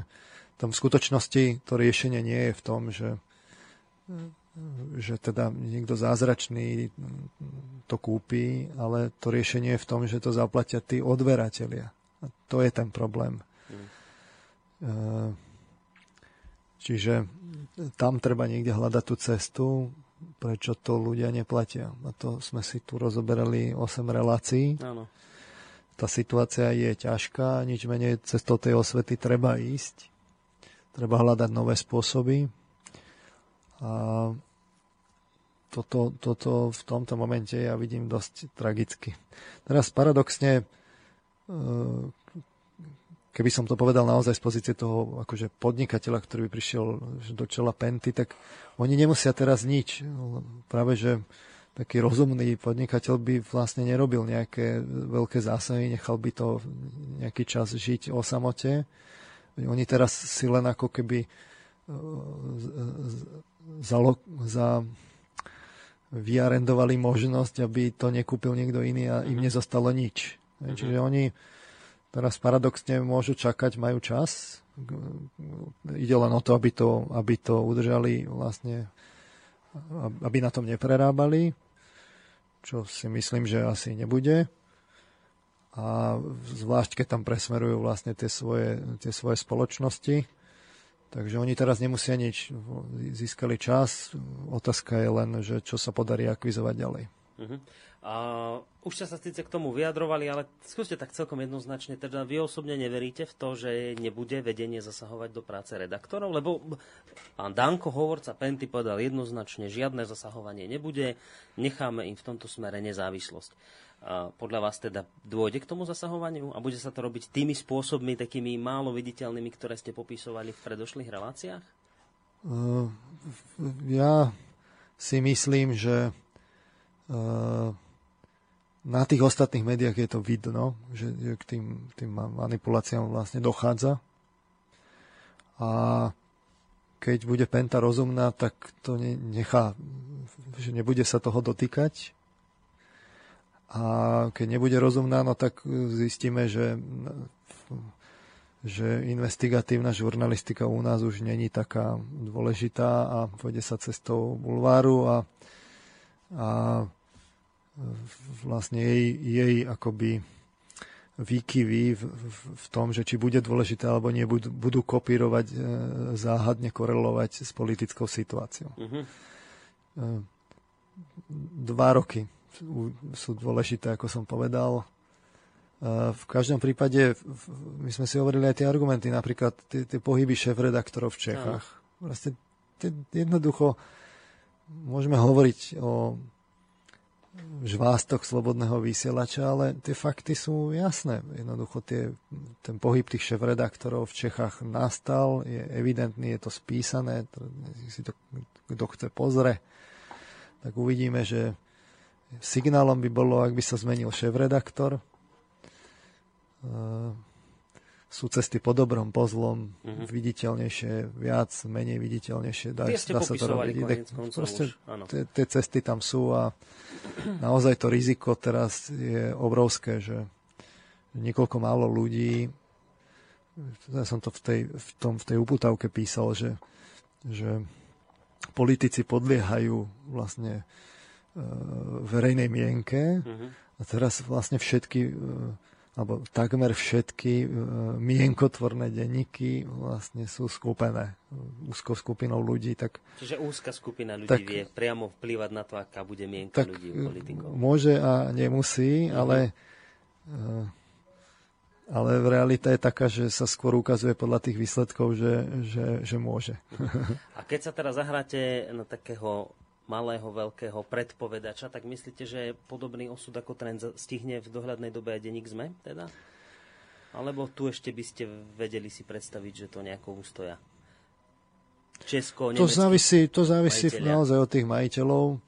tam v skutočnosti to riešenie nie je v tom, že, že teda niekto zázračný to kúpi, ale to riešenie je v tom, že to zaplatia tí odberatelia. A to je ten problém. Mm. Čiže tam treba niekde hľadať tú cestu, prečo to ľudia neplatia. A to sme si tu rozoberali 8 relácií. Áno. Tá situácia je ťažká, nič menej cestou tej osvety treba ísť. Treba hľadať nové spôsoby. A toto, toto v tomto momente ja vidím dosť tragicky. Teraz paradoxne keby som to povedal naozaj z pozície toho akože podnikateľa, ktorý by prišiel do čela Penty, tak oni nemusia teraz nič. Práve, že taký rozumný podnikateľ by vlastne nerobil nejaké veľké zásahy, nechal by to nejaký čas žiť o samote. Oni teraz si len ako keby e, za, za vyarendovali možnosť, aby to nekúpil niekto iný a im mhm. nezostalo nič. Čiže oni Teraz paradoxne môžu čakať, majú čas. Ide len o to, aby to, aby to udržali vlastne, aby na tom neprerábali, čo si myslím, že asi nebude. A zvlášť, keď tam presmerujú vlastne tie svoje, tie svoje spoločnosti. Takže oni teraz nemusia nič, získali čas. Otázka je len, že čo sa podarí akvizovať ďalej. Uh-huh. A už ste sa síce k tomu vyjadrovali, ale skúste tak celkom jednoznačne, teda vy osobne neveríte v to, že nebude vedenie zasahovať do práce redaktorov, lebo pán Danko, hovorca Penty, povedal jednoznačne, žiadne zasahovanie nebude, necháme im v tomto smere nezávislosť. A podľa vás teda dôjde k tomu zasahovaniu a bude sa to robiť tými spôsobmi, takými málo viditeľnými, ktoré ste popisovali v predošlých reláciách? Uh, ja si myslím, že uh, na tých ostatných médiách je to vidno, že, k tým, tým manipuláciám vlastne dochádza. A keď bude Penta rozumná, tak to ne, nechá, že nebude sa toho dotýkať. A keď nebude rozumná, no tak zistíme, že, že investigatívna žurnalistika u nás už není taká dôležitá a pôjde sa cestou bulváru a, a vlastne jej, jej akoby výkyvy v, v, v tom, že či bude dôležité alebo nie, budú, budú kopírovať, e, záhadne korelovať s politickou situáciou. Uh-huh. E, dva roky sú, dôležité, ako som povedal. E, v každom prípade, my sme si hovorili aj tie argumenty, napríklad tie, tie pohyby šéf-redaktorov v Čechách. Vlastne jednoducho môžeme hovoriť o žvástok slobodného vysielača, ale tie fakty sú jasné. Jednoducho tie, ten pohyb tých šéf-redaktorov v Čechách nastal, je evidentný, je to spísané, si to kto chce pozre, tak uvidíme, že signálom by bolo, ak by sa zmenil šéf-redaktor. Uh, sú cesty po dobrom, po zlom, mm-hmm. viditeľnejšie, viac, menej viditeľnejšie. Dá, dá sa to robiť. Proste tie cesty tam sú a naozaj to riziko teraz je obrovské, že niekoľko málo ľudí, ja som to v tej, v tom, v tej uputavke písal, že, že politici podliehajú vlastne e, verejnej mienke mm-hmm. a teraz vlastne všetky e, alebo takmer všetky uh, mienkotvorné denníky vlastne sú skúpené úzkou skupinou ľudí. Tak, Čiže úzka skupina ľudí tak, vie priamo vplývať na to, aká bude mienka tak, ľudí politikov. Môže a nemusí, mm-hmm. ale, uh, ale realita je taká, že sa skôr ukazuje podľa tých výsledkov, že, že, že môže. A keď sa teraz zahráte na takého malého, veľkého predpovedača, tak myslíte, že podobný osud ako trend stihne v dohľadnej dobe aj denník ZME? Teda? Alebo tu ešte by ste vedeli si predstaviť, že to nejako ustoja? Česko, to závisí, to závisí naozaj od tých majiteľov.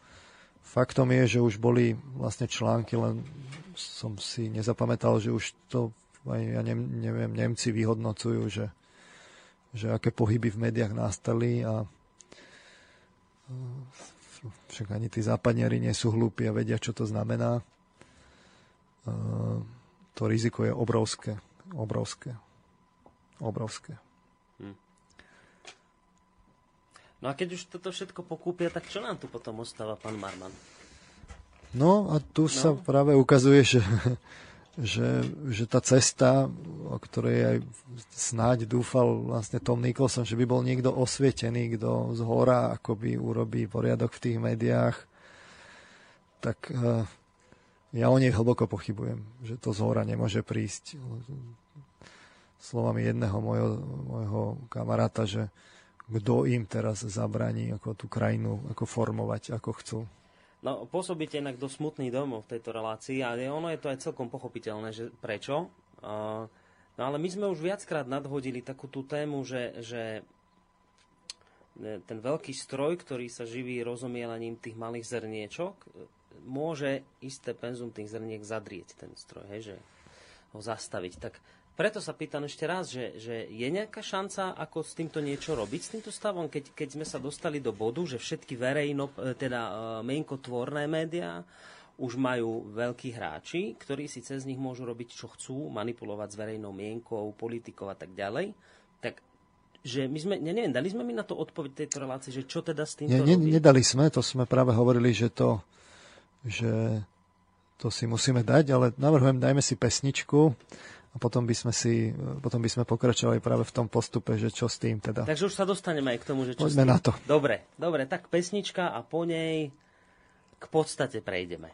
Faktom je, že už boli vlastne články, len som si nezapamätal, že už to aj, ja neviem, Nemci vyhodnocujú, že, že aké pohyby v médiách nastali a však ani tí západniari nie sú hlúpi a vedia, čo to znamená. To riziko je obrovské. Obrovské. Obrovské. Hm. No a keď už toto všetko pokúpia, tak čo nám tu potom ostáva, pán Marman? No a tu no. sa práve ukazuje, že, že, že tá cesta, o ktorej aj snáď dúfal vlastne Tom Nicholson, že by bol niekto osvietený, kto z hora akoby urobí poriadok v tých médiách, tak uh, ja o nej hlboko pochybujem, že to z hora nemôže prísť. Slovami jedného mojho, mojho kamaráta, že kto im teraz zabraní ako tú krajinu ako formovať, ako chcú. No, pôsobíte inak do smutný domov v tejto relácii a ono je to aj celkom pochopiteľné, že prečo. No ale my sme už viackrát nadhodili takú tú tému, že, že ten veľký stroj, ktorý sa živí rozomielaním tých malých zrniečok, môže isté penzum tých zrniek zadrieť ten stroj, hej, že ho zastaviť. Tak preto sa pýtam ešte raz, že, že je nejaká šanca, ako s týmto niečo robiť, s týmto stavom, keď, keď sme sa dostali do bodu, že všetky verejno, e, teda uh, mienkotvorné médiá už majú veľkí hráči, ktorí si cez nich môžu robiť, čo chcú, manipulovať s verejnou mienkou, politikou a tak ďalej. Tak že my sme, ne, neviem, dali sme mi na to odpoveď tejto relácie, že čo teda s týmto ne, ne, Nedali sme, to sme práve hovorili, že to, že to si musíme dať, ale navrhujem, dajme si pesničku a potom by sme si, potom by sme pokračovali práve v tom postupe, že čo s tým teda. Takže už sa dostaneme aj k tomu, že čo Poďme s tým. na to. Dobre, dobre, tak pesnička a po nej k podstate prejdeme.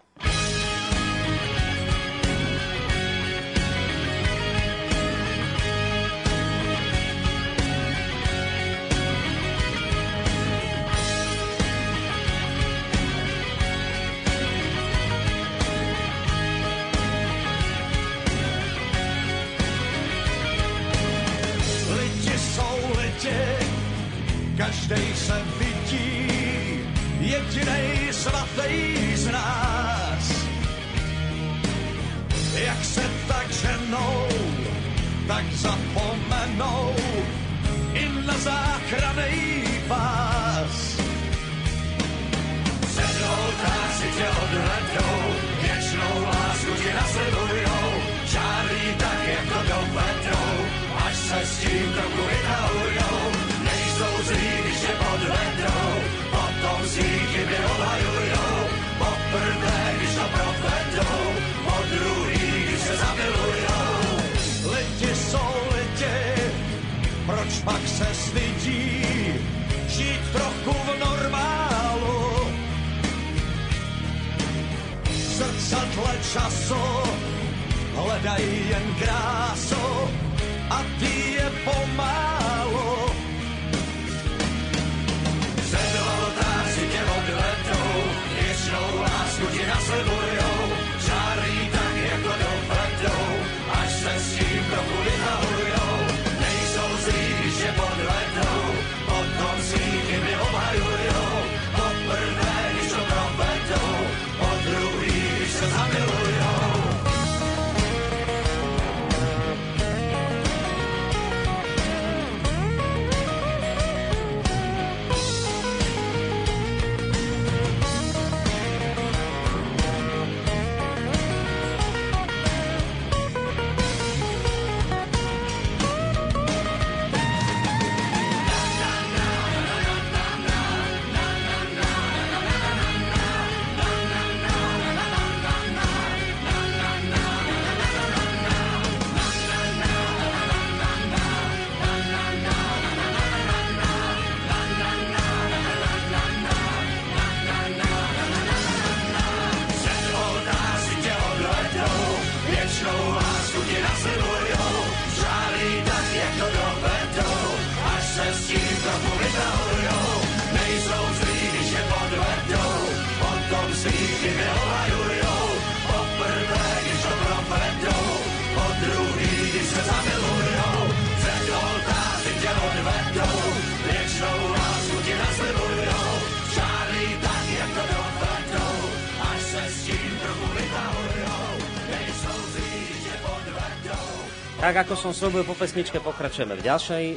Tak ako som slúbil po pesničke, pokračujeme v ďalšej e,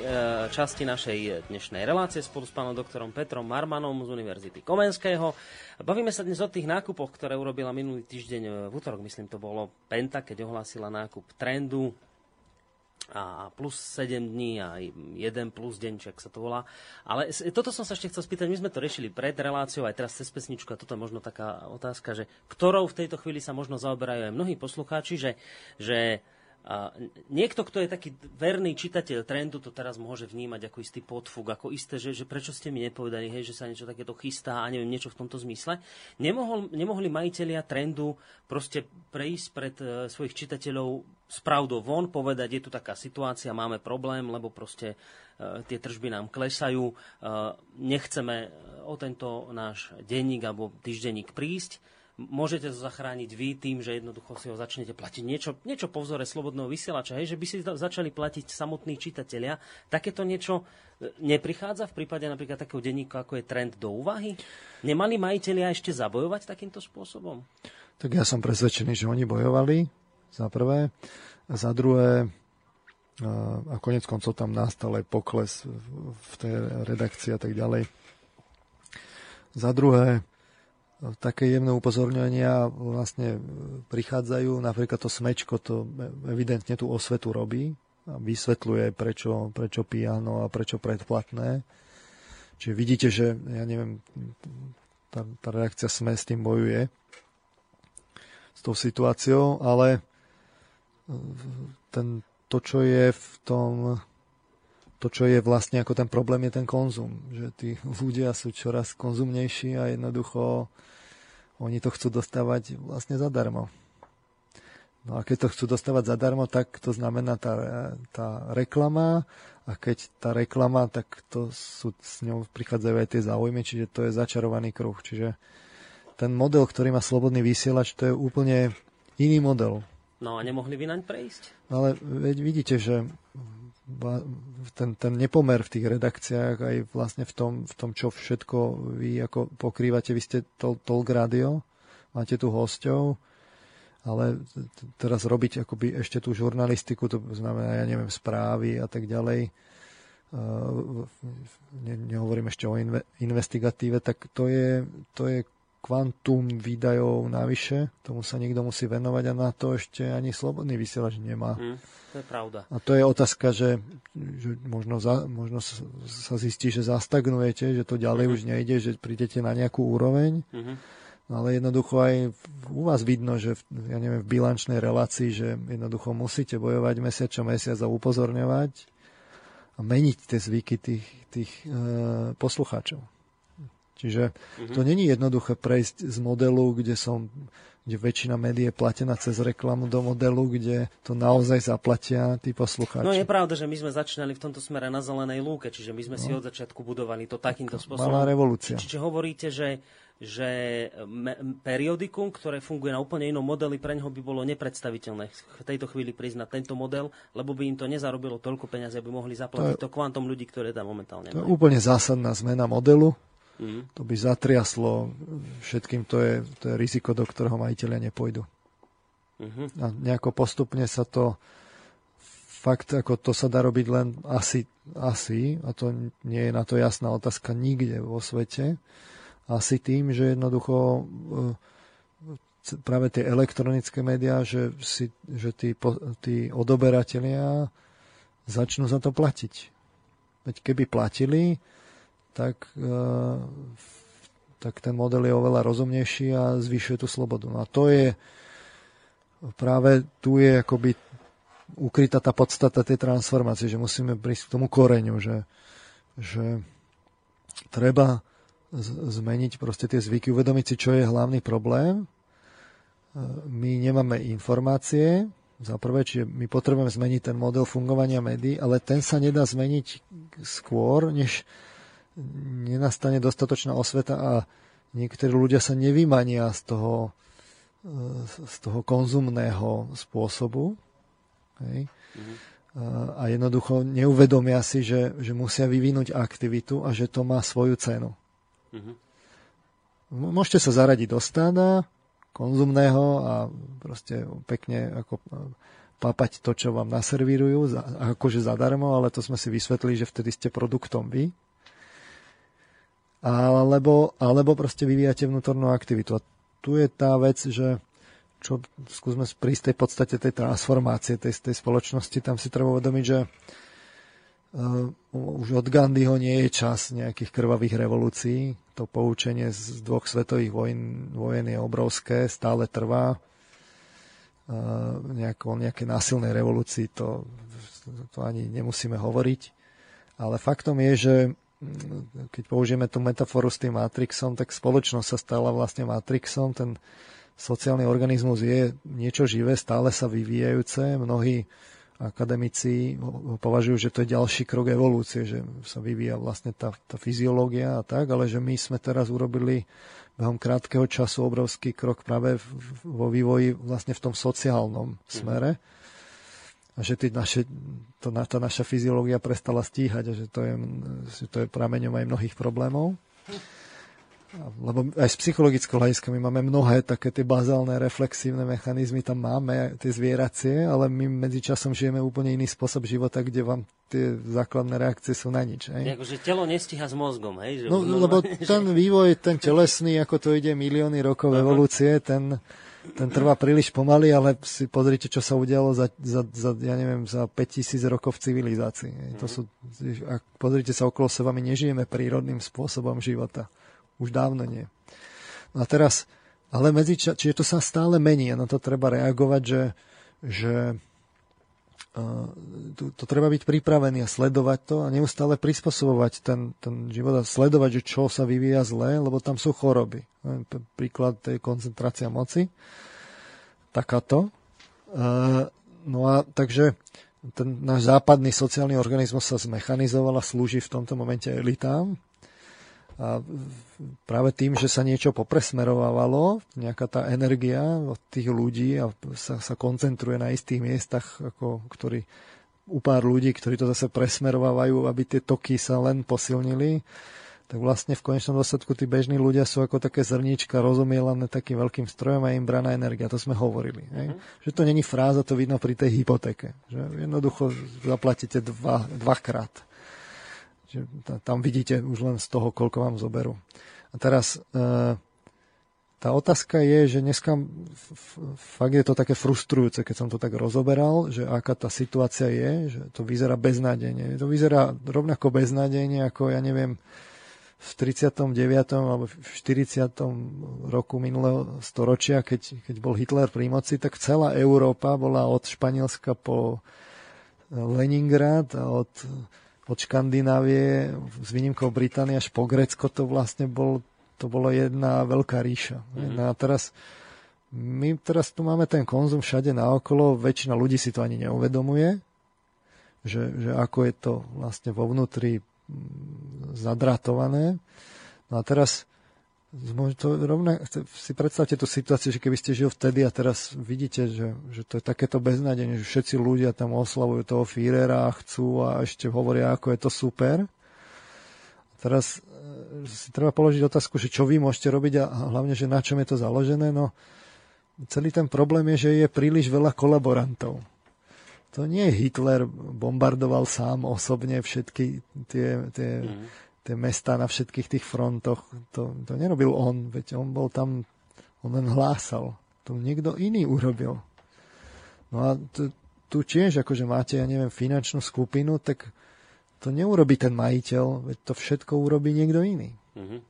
časti našej dnešnej relácie spolu s pánom doktorom Petrom Marmanom z Univerzity Komenského. Bavíme sa dnes o tých nákupoch, ktoré urobila minulý týždeň e, v útorok, myslím to bolo Penta, keď ohlásila nákup trendu a plus 7 dní a 1 plus deň, či sa to volá. Ale toto som sa ešte chcel spýtať, my sme to riešili pred reláciou, aj teraz cez pesničku, a toto je možno taká otázka, že ktorou v tejto chvíli sa možno zaoberajú aj mnohí poslucháči, že, že niekto, kto je taký verný čitateľ trendu, to teraz môže vnímať ako istý podfúk, ako isté, že, že prečo ste mi nepovedali, hej, že sa niečo takéto chystá a neviem, niečo v tomto zmysle. Nemohol, nemohli majiteľia trendu proste prejsť pred e, svojich čitateľov s pravdou von, povedať, je tu taká situácia, máme problém, lebo proste e, tie tržby nám klesajú, e, nechceme o tento náš denník alebo týždenník prísť, môžete to zachrániť vy tým, že jednoducho si ho začnete platiť niečo, niečo po vzore slobodného vysielača, hej, že by si za- začali platiť samotní čitatelia. Takéto niečo e, neprichádza v prípade napríklad takého denníka, ako je trend do úvahy? Nemali majiteľia ešte zabojovať takýmto spôsobom? Tak ja som presvedčený, že oni bojovali, za prvé. A za druhé, a konec koncov tam nastal aj pokles v tej redakcii a tak ďalej. Za druhé, také jemné upozorňovania vlastne prichádzajú, napríklad to smečko to evidentne tú osvetu robí a vysvetľuje, prečo, prečo piano a prečo predplatné. Čiže vidíte, že ja neviem, tá, tá reakcia SME s tým bojuje s tou situáciou, ale ten, to, čo je v tom to, čo je vlastne ako ten problém, je ten konzum. Že tí ľudia sú čoraz konzumnejší a jednoducho oni to chcú dostávať vlastne zadarmo. No a keď to chcú dostávať zadarmo, tak to znamená tá, tá reklama a keď tá reklama, tak to sú, s ňou prichádzajú aj tie záujmy, čiže to je začarovaný kruh. Čiže ten model, ktorý má slobodný vysielač, to je úplne iný model. No a nemohli by naň prejsť? Ale veď vidíte, že ten, ten nepomer v tých redakciách aj vlastne v tom, v tom, čo všetko vy ako pokrývate, vy ste tol, Talk Radio, máte tu hostov, ale teraz robiť akoby ešte tú žurnalistiku, to znamená, ja neviem, správy a tak ďalej, Uh, ne, nehovorím ešte o inve, investigatíve, tak to je, to je kvantum výdajov navyše, tomu sa niekto musí venovať a na to ešte ani slobodný vysielač nemá. Hm, to je pravda. A to je otázka, že, že možno, za, možno sa zistí, že zastagnujete, že to ďalej už nejde, že prídete na nejakú úroveň, Mhm. ale jednoducho aj u vás vidno, že v, ja neviem, v bilančnej relácii, že jednoducho musíte bojovať mesiac čo mesiac a upozorňovať a meniť tie zvyky tých, tých e, poslucháčov. Čiže to není jednoduché prejsť z modelu, kde som kde väčšina médií je platená cez reklamu do modelu, kde to naozaj zaplatia tí poslucháči. No je pravda, že my sme začínali v tomto smere na zelenej lúke, čiže my sme si od začiatku budovali to takýmto spôsobom. Malá revolúcia. Čiže hovoríte, že, že me, periodikum, ktoré funguje na úplne inom modeli, pre neho by bolo nepredstaviteľné v tejto chvíli prísť na tento model, lebo by im to nezarobilo toľko peniazy, aby mohli zaplatiť to, kvantum ľudí, ktoré tam momentálne To je majú. úplne zásadná zmena modelu. Mhm. To by zatriaslo všetkým, to je, to je riziko, do ktorého majiteľia nepôjdu. Mhm. A nejako postupne sa to fakt, ako to sa dá robiť len asi, asi, a to nie je na to jasná otázka nikde vo svete, asi tým, že jednoducho e, práve tie elektronické médiá, že, si, že tí, tí odoberatelia začnú za to platiť. Veď keby platili, tak, e, tak ten model je oveľa rozumnejší a zvyšuje tú slobodu. No a to je práve tu je akoby ukrytá tá podstata tej transformácie, že musíme prísť k tomu koreňu, že, že treba zmeniť proste tie zvyky, uvedomiť si, čo je hlavný problém. E, My nemáme informácie, za prvé, čiže my potrebujeme zmeniť ten model fungovania médií, ale ten sa nedá zmeniť skôr, než nenastane dostatočná osveta a niektorí ľudia sa nevymania z toho z toho konzumného spôsobu. Hej. Mm-hmm. A jednoducho neuvedomia si, že, že musia vyvinúť aktivitu a že to má svoju cenu. Mm-hmm. Môžete sa zaradiť do stáda konzumného a proste pekne ako papať to, čo vám naservírujú, akože zadarmo, ale to sme si vysvetlili, že vtedy ste produktom vy. Alebo, alebo proste vyvíjate vnútornú aktivitu. A tu je tá vec, že čo skúsme prísť tej podstate tej transformácie tej, tej spoločnosti, tam si treba uvedomiť, že uh, už od Gandhiho nie je čas nejakých krvavých revolúcií. To poučenie z dvoch svetových vojen, vojen je obrovské, stále trvá. Uh, nejako, nejaké násilnej revolúcii to, to ani nemusíme hovoriť. Ale faktom je, že keď použijeme tú metaforu s tým Matrixom, tak spoločnosť sa stala vlastne Matrixom. Ten sociálny organizmus je niečo živé, stále sa vyvíjajúce. Mnohí akademici považujú, že to je ďalší krok evolúcie, že sa vyvíja vlastne tá, tá fyziológia a tak, ale že my sme teraz urobili behom krátkeho času obrovský krok práve vo vývoji vlastne v tom sociálnom smere. A že tí naše, to, tá naša fyziológia prestala stíhať a že to je, že to je prameňom aj mnohých problémov lebo aj z psychologického hľadiska my máme mnohé také tie bazálne reflexívne mechanizmy, tam máme tie zvieracie, ale my medzičasom žijeme úplne iný spôsob života, kde vám tie základné reakcie sú na nič. Hej? Akože telo nestíha s mozgom, hej? Že no, no, lebo ten vývoj, ten telesný, ako to ide milióny rokov uh-huh. evolúcie, ten, ten trvá príliš pomaly, ale si pozrite, čo sa udialo za, za, za ja neviem, za 5000 rokov v civilizácii. To mhm. sú, ak pozrite sa okolo seba, my nežijeme prírodným spôsobom života. Už dávno nie. No a teraz, ale medzi, čiže to sa stále mení a na to treba reagovať, že, že to, treba byť pripravený a sledovať to a neustále prispôsobovať ten, ten život a sledovať, že čo sa vyvíja zle, lebo tam sú choroby. Príklad tej koncentrácia moci. Takáto. Uh, no a takže ten náš západný sociálny organizmus sa zmechanizoval a slúži v tomto momente elitám a práve tým, že sa niečo popresmerovávalo, nejaká tá energia od tých ľudí a sa, sa koncentruje na istých miestach, ako, ktorí, u pár ľudí, ktorí to zase presmerovávajú, aby tie toky sa len posilnili, tak vlastne v konečnom dôsledku tí bežní ľudia sú ako také zrníčka rozumielané takým veľkým strojom a im braná energia. To sme hovorili. Mm-hmm. Že to není fráza, to vidno pri tej hypotéke. Že jednoducho zaplatíte dva, dvakrát tam vidíte už len z toho, koľko vám zoberú. A teraz e, tá otázka je, že dneska fakt je to také frustrujúce, keď som to tak rozoberal, že aká tá situácia je, že to vyzerá beznádejne. To vyzerá rovnako beznádejne, ako ja neviem, v 39. alebo v 40. roku minulého storočia, keď, keď bol Hitler pri moci, tak celá Európa bola od Španielska po Leningrad a od od Škandinávie s výnimkou Británie až po Grecko to vlastne bol, to bolo jedna veľká ríša. Mm-hmm. A teraz my teraz tu máme ten konzum všade naokolo, väčšina ľudí si to ani neuvedomuje, že, že ako je to vlastne vo vnútri mm, zadratované. No a teraz to rovna, si predstavte tú situáciu, že keby ste žili vtedy a teraz vidíte, že, že to je takéto beznádenie, že všetci ľudia tam oslavujú toho Führera a chcú a ešte hovoria, ako je to super. Teraz e, si treba položiť otázku, že čo vy môžete robiť a hlavne, že na čom je to založené. No, celý ten problém je, že je príliš veľa kolaborantov. To nie Hitler bombardoval sám osobne všetky tie, tie mm tie mesta na všetkých tých frontoch. To, to nerobil on, veď on bol tam, on len hlásal. To niekto iný urobil. No a tu, tu tiež, akože máte, ja neviem, finančnú skupinu, tak to neurobi ten majiteľ, veď to všetko urobí niekto iný. Mm-hmm.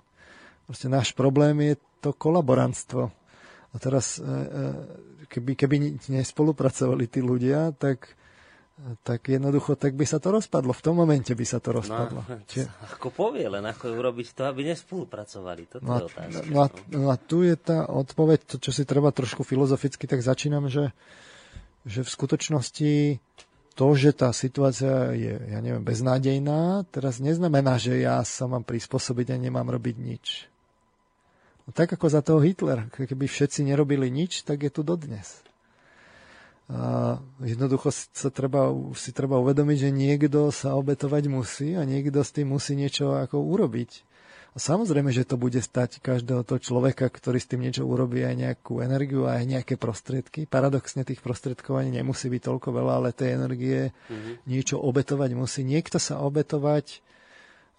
Proste náš problém je to kolaborantstvo. A teraz, e, e, keby, keby nespolupracovali tí ľudia, tak tak jednoducho, tak by sa to rozpadlo. V tom momente by sa to no, rozpadlo. No, Čiže... Ako povie, len ako urobiť to, aby nespolupracovali. Toto no, je otázka. No a, no a tu je tá odpoveď, to, čo si treba trošku filozoficky, tak začínam, že, že v skutočnosti to, že tá situácia je, ja neviem, beznádejná, teraz neznamená, že ja sa mám prispôsobiť a nemám robiť nič. Tak ako za toho Hitler. Keby všetci nerobili nič, tak je tu dodnes. A jednoducho sa treba, si treba uvedomiť, že niekto sa obetovať musí a niekto s tým musí niečo ako urobiť. A samozrejme, že to bude stať každého toho človeka, ktorý s tým niečo urobí aj nejakú energiu a aj nejaké prostriedky. Paradoxne tých prostriedkov ani nemusí byť toľko veľa, ale tej energie mm-hmm. niečo obetovať musí. Niekto sa obetovať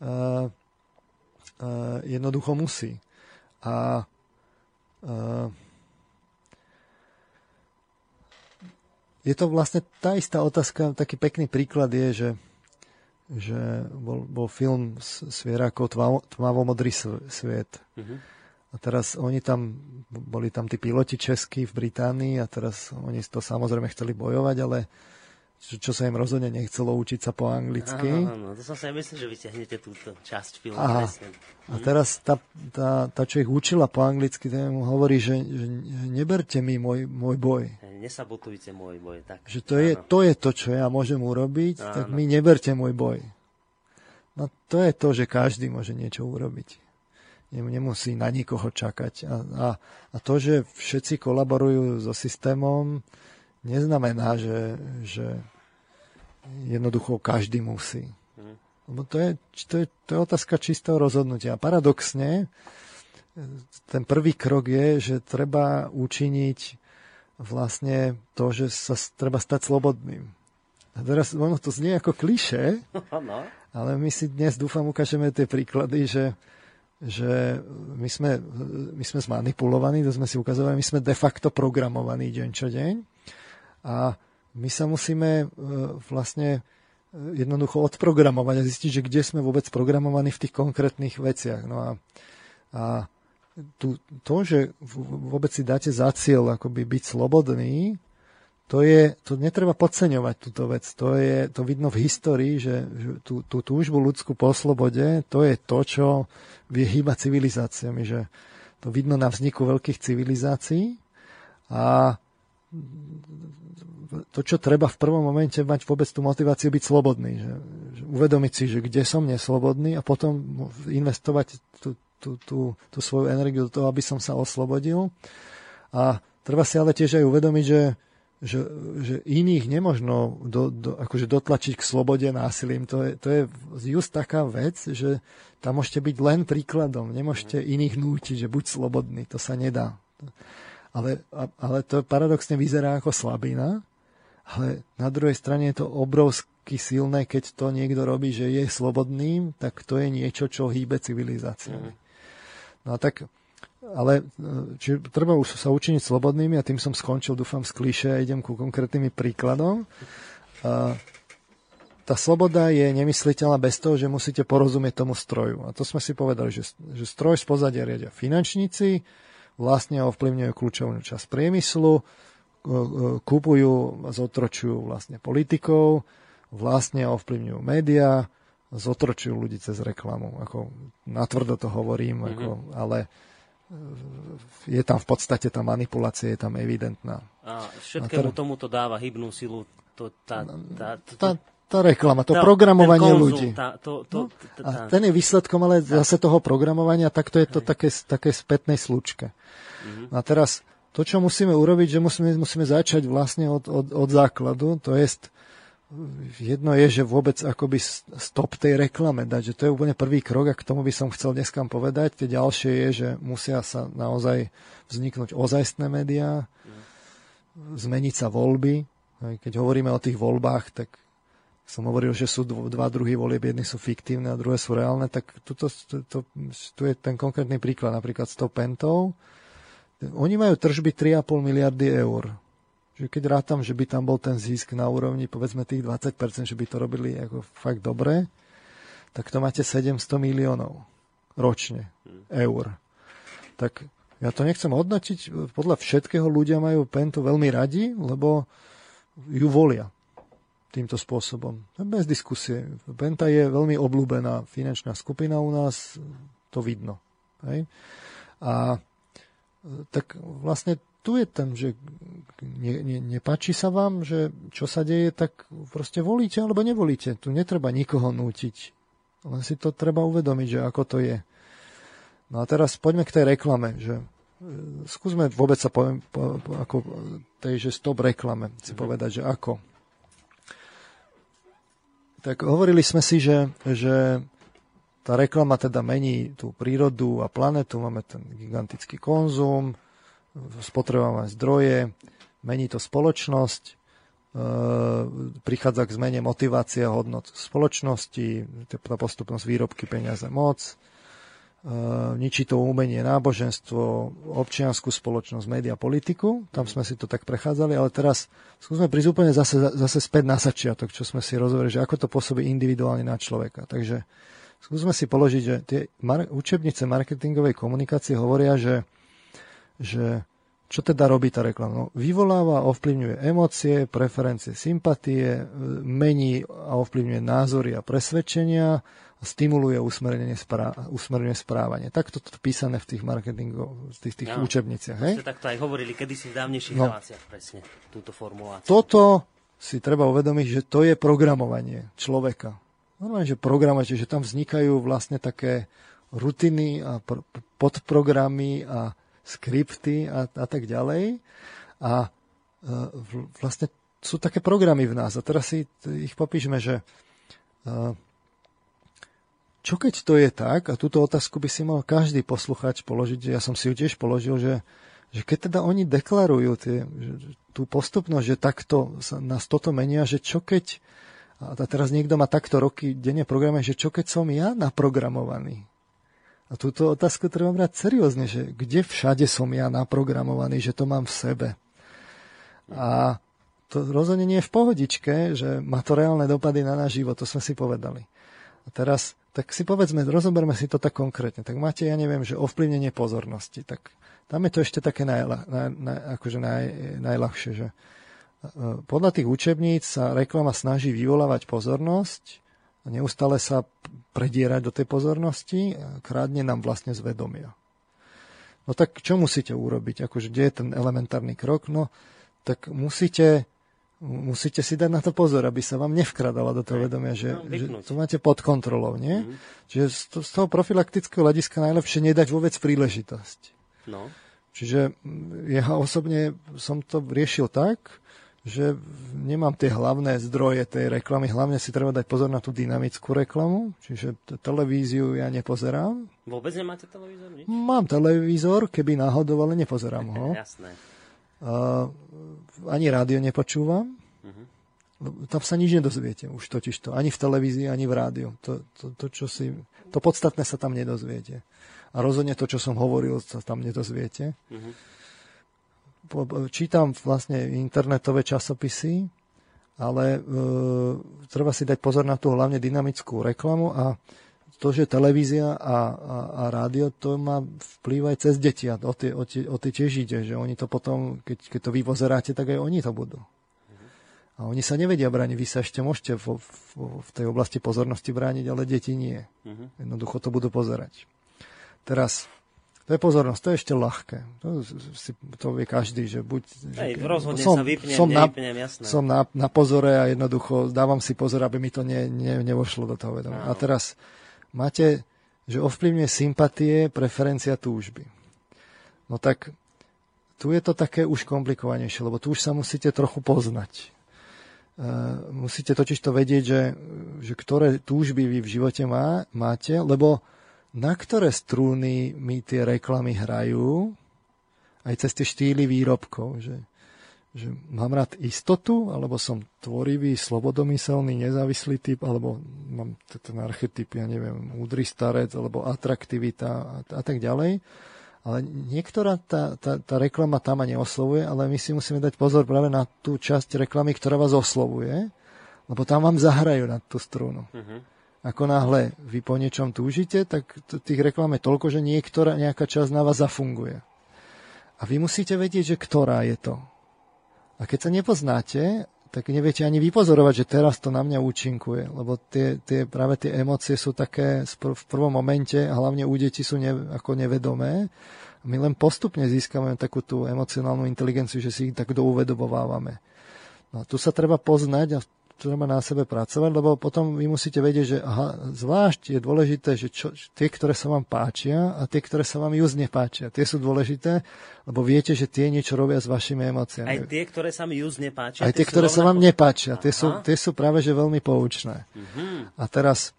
uh, uh, jednoducho musí. A uh, je to vlastne tá istá otázka, taký pekný príklad je, že, že bol, bol film Svierákov Tmavomodrý sviet. Mm-hmm. A teraz oni tam, boli tam tí piloti českí v Británii a teraz oni to samozrejme chceli bojovať, ale čo, sa im rozhodne nechcelo učiť sa po anglicky. Áno, áno, to som sa myslel, že vyťahnete túto časť filmu. A, a teraz tá, tá, tá, čo ich učila po anglicky, to mu hovorí, že, že neberte mi môj, môj boj. Nesabotujte môj boj. Tak. Že to je, to je to, čo ja môžem urobiť, áno. tak mi neberte môj boj. No to je to, že každý môže niečo urobiť. Nemusí na nikoho čakať. A, a, a to, že všetci kolaborujú so systémom, neznamená, že, že jednoducho každý musí. Lebo to je, to, je, to je otázka čistého rozhodnutia. Paradoxne, ten prvý krok je, že treba učiniť vlastne to, že sa treba stať slobodným. A teraz ono to znie ako kliše, no. ale my si dnes dúfam ukážeme tie príklady, že, že my, sme, my sme zmanipulovaní, to sme si ukazovali, my sme de facto programovaní deň čo deň a my sa musíme e, vlastne e, jednoducho odprogramovať a zistiť, že kde sme vôbec programovaní v tých konkrétnych veciach. No a, a tu, to, že vôbec si dáte za cieľ akoby byť slobodný, to, je, to netreba podceňovať túto vec. To, je, to vidno v histórii, že, že tú, tú túžbu ľudskú po slobode, to je to, čo vie hýba civilizáciami. Že to vidno na vzniku veľkých civilizácií a to, čo treba v prvom momente mať vôbec tú motiváciu byť slobodný. Že, že uvedomiť si, že kde som neslobodný a potom investovať tú, tú, tú, tú svoju energiu do toho, aby som sa oslobodil. A treba si ale tiež aj uvedomiť, že, že, že iných nemožno do, do, akože dotlačiť k slobode násilím. To je, to je just taká vec, že tam môžete byť len príkladom. Nemôžete iných nútiť, že buď slobodný. To sa nedá. Ale, ale to paradoxne vyzerá ako slabina, ale na druhej strane je to obrovsky silné, keď to niekto robí, že je slobodným, tak to je niečo, čo hýbe civilizáciami. Mm. No a tak, ale či, treba už sa učiniť slobodnými a tým som skončil, dúfam, z klíše a idem ku konkrétnym príkladom. A, tá sloboda je nemysliteľná bez toho, že musíte porozumieť tomu stroju. A to sme si povedali, že, že stroj z pozadia riadia finančníci, vlastne ovplyvňujú kľúčovú časť priemyslu, kúpujú a zotročujú vlastne politikov, vlastne ovplyvňujú médiá, zotročujú ľudí cez reklamu. Ako, natvrdo to hovorím, mm-hmm. ako, ale e, je tam v podstate tá manipulácia, je tam evidentná. A všetkému a teda, tomuto dáva hybnú silu to, tá, tá, to, tá, tá reklama, to tá, programovanie konzum, ľudí. Tá, to, to, no, tá, a ten je výsledkom ale tá. zase toho programovania, tak to je to také, také spätnej slučke. Mm-hmm. A teraz to, čo musíme urobiť, že musíme, musíme začať vlastne od, od, od základu, to je jedno je, že vôbec akoby stop tej reklame dať, že to je úplne prvý krok a k tomu by som chcel dneska povedať. Tie ďalšie je, že musia sa naozaj vzniknúť ozajstné médiá, zmeniť sa voľby. Keď hovoríme o tých voľbách, tak som hovoril, že sú dva druhy volieb, jedny sú fiktívne a druhé sú reálne, tak tuto, to, to, tu je ten konkrétny príklad, napríklad s tou pentou, oni majú tržby 3,5 miliardy eur. Že keď rátam, že by tam bol ten zisk na úrovni povedzme tých 20%, že by to robili ako fakt dobre, tak to máte 700 miliónov ročne eur. Tak ja to nechcem hodnotiť, podľa všetkého ľudia majú Pentu veľmi radi, lebo ju volia týmto spôsobom. Bez diskusie. Penta je veľmi obľúbená finančná skupina u nás, to vidno. Hej? A tak vlastne tu je ten, že ne, ne, nepáči sa vám, že čo sa deje, tak proste volíte alebo nevolíte. Tu netreba nikoho nútiť. Len si to treba uvedomiť, že ako to je. No a teraz poďme k tej reklame, že e, skúsme vôbec sa poviem, po, po, ako tej, že stop reklame, si mm-hmm. povedať, že ako. Tak hovorili sme si, že, že tá reklama teda mení tú prírodu a planetu, máme ten gigantický konzum, spotrebujeme zdroje, mení to spoločnosť, e, prichádza k zmene motivácia hodnot spoločnosti, tá postupnosť výrobky, peniaze, moc, e, ničí to umenie, náboženstvo, občianskú spoločnosť, média, politiku. Tam sme si to tak prechádzali, ale teraz skúsme prísť úplne zase, zase späť na začiatok, čo sme si rozhovorili, že ako to pôsobí individuálne na človeka. Takže skúsme si položiť, že tie mar- učebnice marketingovej komunikácie hovoria, že, že čo teda robí tá reklama? No, vyvoláva, ovplyvňuje emócie, preferencie, sympatie, mení a ovplyvňuje názory a presvedčenia, stimuluje usmernenie, sprá- usmernenie správanie. Takto to písané v tých marketingov, v tých, tých ja, učebniciach. Hej? takto aj hovorili kedysi v dávnejších no, reláciách presne túto formuláciu. Toto si treba uvedomiť, že to je programovanie človeka normálne, že programujete, že tam vznikajú vlastne také rutiny a pr- podprogramy a skripty a, a tak ďalej. A e, vlastne sú také programy v nás. A teraz si ich popíšme, že e, čo keď to je tak, a túto otázku by si mal každý posluchač položiť, ja som si ju tiež položil, že, že keď teda oni deklarujú tie, tú postupnosť, že takto sa nás toto menia, že čo keď a teraz niekto má takto roky denne programuje, že čo keď som ja naprogramovaný? A túto otázku treba brať seriózne, že kde všade som ja naprogramovaný, že to mám v sebe. A to rozhodne nie je v pohodičke, že má to reálne dopady na náš život, to sme si povedali. A teraz, tak si povedzme, rozoberme si to tak konkrétne. Tak máte, ja neviem, že ovplyvnenie pozornosti. Tak tam je to ešte také najla, naj, naj, akože naj, najľahšie, že podľa tých učebníc sa reklama snaží vyvolávať pozornosť, neustále sa predierať do tej pozornosti, krádne nám vlastne zvedomia. No tak čo musíte urobiť? Akože, kde je ten elementárny krok? No, tak musíte, musíte si dať na to pozor, aby sa vám nevkradala do toho vedomia, že, no, že to máte pod kontrolou. Nie? Mm. Čiže z, z toho profilaktického hľadiska najlepšie nedať vôbec príležitosť. No. Čiže ja osobne som to riešil tak, že nemám tie hlavné zdroje tej reklamy. Hlavne si treba dať pozor na tú dynamickú reklamu, čiže t- televíziu ja nepozerám. Vôbec nemáte televízor? Nič? Mám televízor, keby náhodou, ale nepozerám ho. Jasné. Uh, ani rádio nepočúvam. Uh-huh. Tam sa nič nedozviete už totiž to. Ani v televízii, ani v rádiu. To, to, to, čo si, to podstatné sa tam nedozviete. A rozhodne to, čo som hovoril, sa tam nedozviete. Uh-huh čítam vlastne internetové časopisy, ale e, treba si dať pozor na tú hlavne dynamickú reklamu a to, že televízia a, a, a rádio, to má vplyv aj cez deti a o tie, o, tie, o tie tiež ide, že oni to potom, keď, keď to vy pozeráte, tak aj oni to budú. A oni sa nevedia brániť, vy sa ešte môžete v, v, v tej oblasti pozornosti brániť, ale deti nie. Uh-huh. Jednoducho to budú pozerať. Teraz to je pozornosť, to je ešte ľahké. To, si, to vie každý, že buď... Hej, rozhodne som, sa vypnem, som nevypnem, jasné. Som na, na pozore a jednoducho dávam si pozor, aby mi to ne, ne, nevošlo do toho vedomia. A teraz máte, že ovplyvňuje sympatie, preferencia túžby. No tak tu je to také už komplikovanejšie, lebo tu už sa musíte trochu poznať. Uh, musíte totiž to vedieť, že, že ktoré túžby vy v živote má, máte, lebo na ktoré strúny mi tie reklamy hrajú, aj cez tie štýly výrobkov, že, že mám rád istotu, alebo som tvorivý, slobodomyselný, nezávislý typ, alebo mám ten archetyp, ja neviem, múdry starec, alebo atraktivita a, a tak ďalej. Ale niektorá tá, tá, tá reklama tam ma neoslovuje, ale my si musíme dať pozor práve na tú časť reklamy, ktorá vás oslovuje, lebo tam vám zahrajú na tú strunu. Uh-huh ako náhle vy po niečom túžite, tak tých reklám je toľko, že niektorá nejaká časť na vás zafunguje. A vy musíte vedieť, že ktorá je to. A keď sa nepoznáte, tak neviete ani vypozorovať, že teraz to na mňa účinkuje, lebo tie, tie, práve tie emócie sú také v prvom momente, a hlavne u detí sú ne, ako nevedomé. My len postupne získame takú tú emocionálnu inteligenciu, že si ich tak douvedobovávame. No a tu sa treba poznať a treba na sebe pracovať, lebo potom vy musíte vedieť, že aha, zvlášť je dôležité, že čo, tie, ktoré sa vám páčia a tie, ktoré sa vám just nepáčia. Tie sú dôležité, lebo viete, že tie niečo robia s vašimi emóciami. Aj tie, ktoré sa mi just nepáčia? Aj tie, ktoré sa vám nepáčia. Tie sú, tie sú práve že veľmi poučné. Uh-huh. A teraz...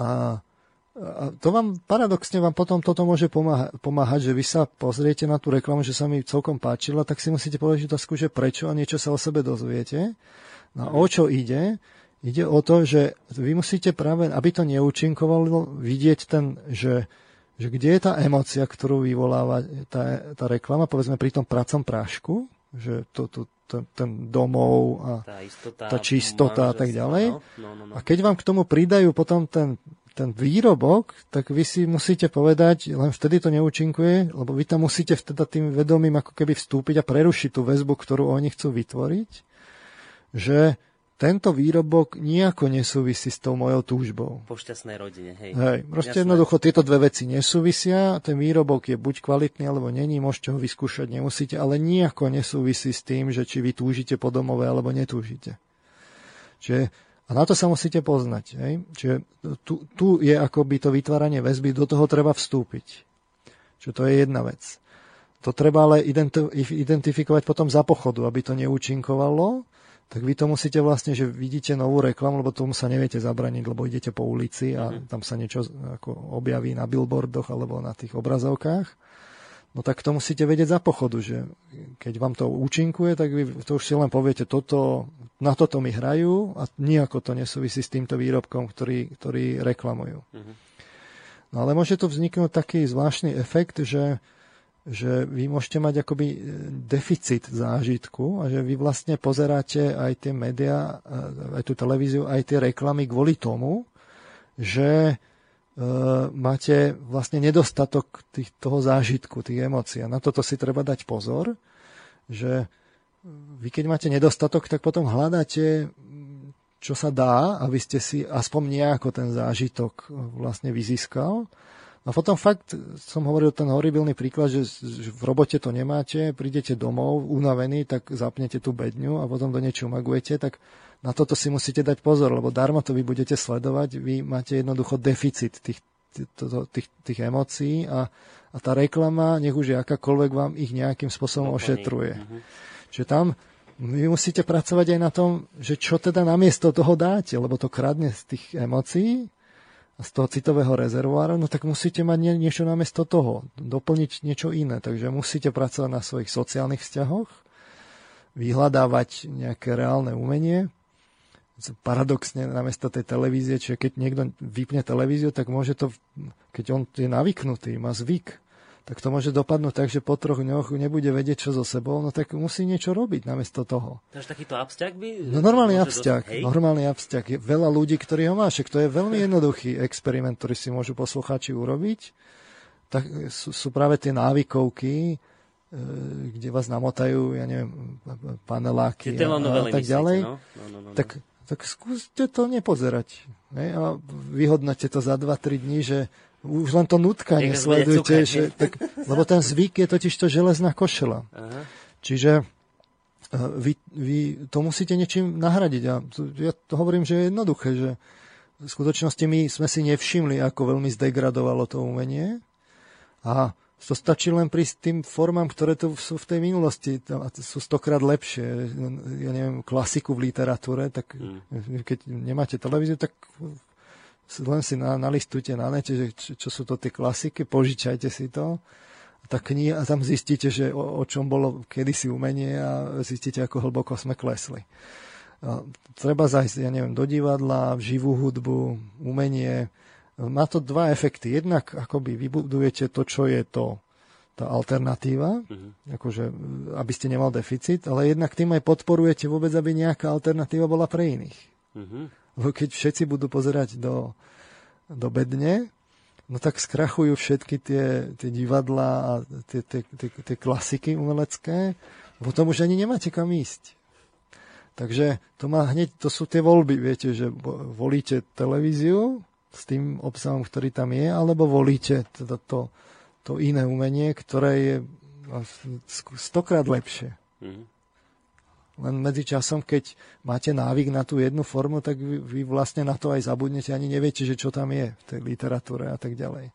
A, a to vám paradoxne vám potom toto môže pomáha, pomáhať, že vy sa pozriete na tú reklamu, že sa mi celkom páčila, tak si musíte povedať otázku, že prečo a niečo sa o sebe dozviete. No a o čo ide? Ide o to, že vy musíte práve, aby to neúčinkovalo, vidieť ten, že, že kde je tá emocia, ktorú vyvoláva tá, tá reklama, povedzme pri tom pracom prášku, že to, to, ten, ten domov a tá, istota, tá čistota a tak ďalej. No, no, no, no. A keď vám k tomu pridajú potom ten ten výrobok, tak vy si musíte povedať, len vtedy to neúčinkuje, lebo vy tam musíte vtedy tým vedomím ako keby vstúpiť a prerušiť tú väzbu, ktorú oni chcú vytvoriť, že tento výrobok nejako nesúvisí s tou mojou túžbou. Po šťastnej rodine, hej. Hej, proste Jasné. jednoducho tieto dve veci nesúvisia, ten výrobok je buď kvalitný, alebo není, môžete ho vyskúšať, nemusíte, ale nejako nesúvisí s tým, že či vy túžite po domove, alebo netúžite. Čiže a na to sa musíte poznať. Hej? Čiže tu, tu je akoby to vytváranie väzby, do toho treba vstúpiť. Čiže to je jedna vec. To treba ale identifikovať potom za pochodu, aby to neúčinkovalo, tak vy to musíte vlastne, že vidíte novú reklamu, lebo tomu sa neviete zabraniť, lebo idete po ulici a mm. tam sa niečo ako objaví na billboardoch alebo na tých obrazovkách no tak to musíte vedieť za pochodu, že keď vám to účinkuje, tak vy to už si len poviete, toto, na toto mi hrajú a nejako to nesúvisí s týmto výrobkom, ktorý, ktorý reklamujú. Mm-hmm. No ale môže tu vzniknúť taký zvláštny efekt, že, že vy môžete mať akoby e, deficit zážitku a že vy vlastne pozeráte aj tie médiá, e, aj tú televíziu, aj tie reklamy kvôli tomu, že E, máte vlastne nedostatok tých, toho zážitku, tých emócií. A na toto si treba dať pozor, že vy keď máte nedostatok, tak potom hľadáte, čo sa dá, aby ste si aspoň nejako ten zážitok vlastne vyzískal. A potom fakt, som hovoril ten horibilný príklad, že, v robote to nemáte, prídete domov unavený, tak zapnete tú bedňu a potom do niečo magujete, tak na toto si musíte dať pozor, lebo darmo to vy budete sledovať, vy máte jednoducho deficit tých, tých, tých, tých emócií a, a tá reklama, nech už je akákoľvek, vám ich nejakým spôsobom ošetruje. Uh-huh. Čiže tam vy musíte pracovať aj na tom, že čo teda namiesto toho dáte, lebo to kradne z tých emócií z toho citového rezervoáru, no tak musíte mať nie, niečo namiesto toho, doplniť niečo iné. Takže musíte pracovať na svojich sociálnych vzťahoch, vyhľadávať nejaké reálne umenie, paradoxne namiesto tej televízie, čiže keď niekto vypne televíziu, tak môže to, keď on je navyknutý, má zvyk, tak to môže dopadnúť tak, že po troch dňoch nebude vedieť, čo so sebou, no tak musí niečo robiť namiesto toho. Takže takýto absťak by... No normálny absťak, dostať, normálny absťak. Je veľa ľudí, ktorí ho má, však to je veľmi jednoduchý experiment, ktorý si môžu poslucháči urobiť. Tak sú, sú práve tie návykovky, e, kde vás namotajú, ja neviem, paneláky a, a tak ďalej. No? No, no, no, no. Tak tak skúste to nepozerať. Ne? A vyhodnote to za 2-3 dní, že už len to nutkanie sledujte, že, tak, lebo ten zvyk je totiž to železná košela. Aha. Čiže e, vy, vy to musíte niečím nahradiť. A ja to hovorím, že je jednoduché, že v skutočnosti my sme si nevšimli, ako veľmi zdegradovalo to umenie a to stačí len prísť tým formám, ktoré tu sú v tej minulosti. Sú stokrát lepšie. Ja neviem, klasiku v literatúre, tak mm. keď nemáte televíziu, tak len si na, nalistujte na nete, že čo, čo sú to tie klasiky, požičajte si to. Tak kniha, a tam zistíte, že o, o čom bolo kedysi umenie a zistíte, ako hlboko sme klesli. A treba zajsť, ja neviem, do divadla, v živú hudbu, umenie, má to dva efekty. Jednak akoby vybudujete to, čo je to tá alternatíva, uh-huh. akože, aby ste nemal deficit, ale jednak tým aj podporujete vôbec, aby nejaká alternatíva bola pre iných. Uh-huh. Keď všetci budú pozerať do, do bedne, no tak skrachujú všetky tie, tie divadlá a tie, tie, tie, tie klasiky umelecké, potom už ani nemáte kam ísť. Takže to má hneď, to sú tie voľby, viete, že volíte televíziu, s tým obsahom, ktorý tam je, alebo volíte teda to, to iné umenie, ktoré je stokrát lepšie. Mm-hmm. Len medzi časom, keď máte návyk na tú jednu formu, tak vy, vy vlastne na to aj zabudnete, ani neviete, že čo tam je v tej literatúre a tak ďalej.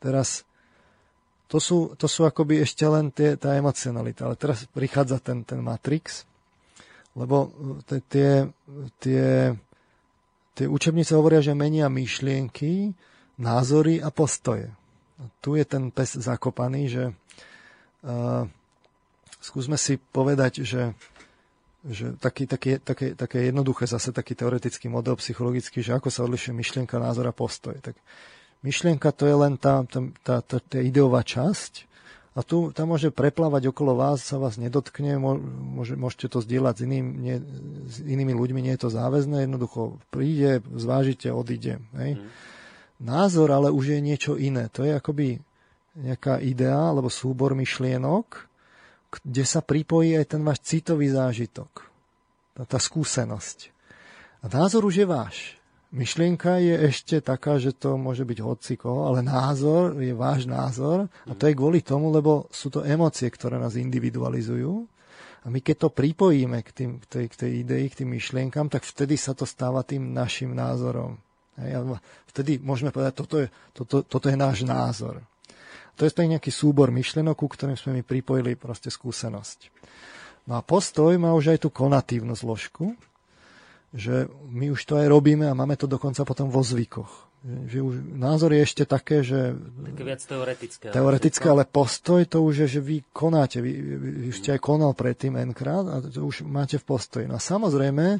Teraz to sú, to sú akoby ešte len tie, tá emocionalita, ale teraz prichádza ten, ten Matrix, lebo tie, tie, tie učebnice hovoria, že menia myšlienky, názory a postoje. A tu je ten pes zakopaný, že uh, skúsme si povedať, že, že taký, taký, také, také jednoduché zase taký teoretický model psychologický, že ako sa odlišuje myšlienka, názor a postoj. Tak myšlienka to je len tá, tá, tá, tá, tá ideová časť, a tu tam môže preplávať okolo vás, sa vás nedotkne, môže, môžete to zdieľať s, iným, nie, s inými ľuďmi, nie je to záväzné, jednoducho príde, zvážite, odíde. Hej. Mm. Názor ale už je niečo iné. To je akoby nejaká idea alebo súbor myšlienok, kde sa pripojí aj ten váš citový zážitok. Tá, tá skúsenosť. A názor už je váš. Myšlienka je ešte taká, že to môže byť hociko, ale názor je váš názor a to je kvôli tomu, lebo sú to emócie, ktoré nás individualizujú a my keď to pripojíme k, tým, k, tej, k tej idei, k tým myšlienkam, tak vtedy sa to stáva tým našim názorom. Hej, vtedy môžeme povedať, toto je, toto, toto je náš názor. To je nejaký súbor myšlenok, ku ktorým sme mi pripojili proste skúsenosť. No a postoj má už aj tú konatívnu zložku, že my už to aj robíme a máme to dokonca potom vo zvykoch. Že už názor je ešte také, že... Také viac teoretické. Teoretické, ale postoj to už je, že vy konáte. Vy, vy už ste aj konal predtým N-krát a to už máte v postoji. No a samozrejme,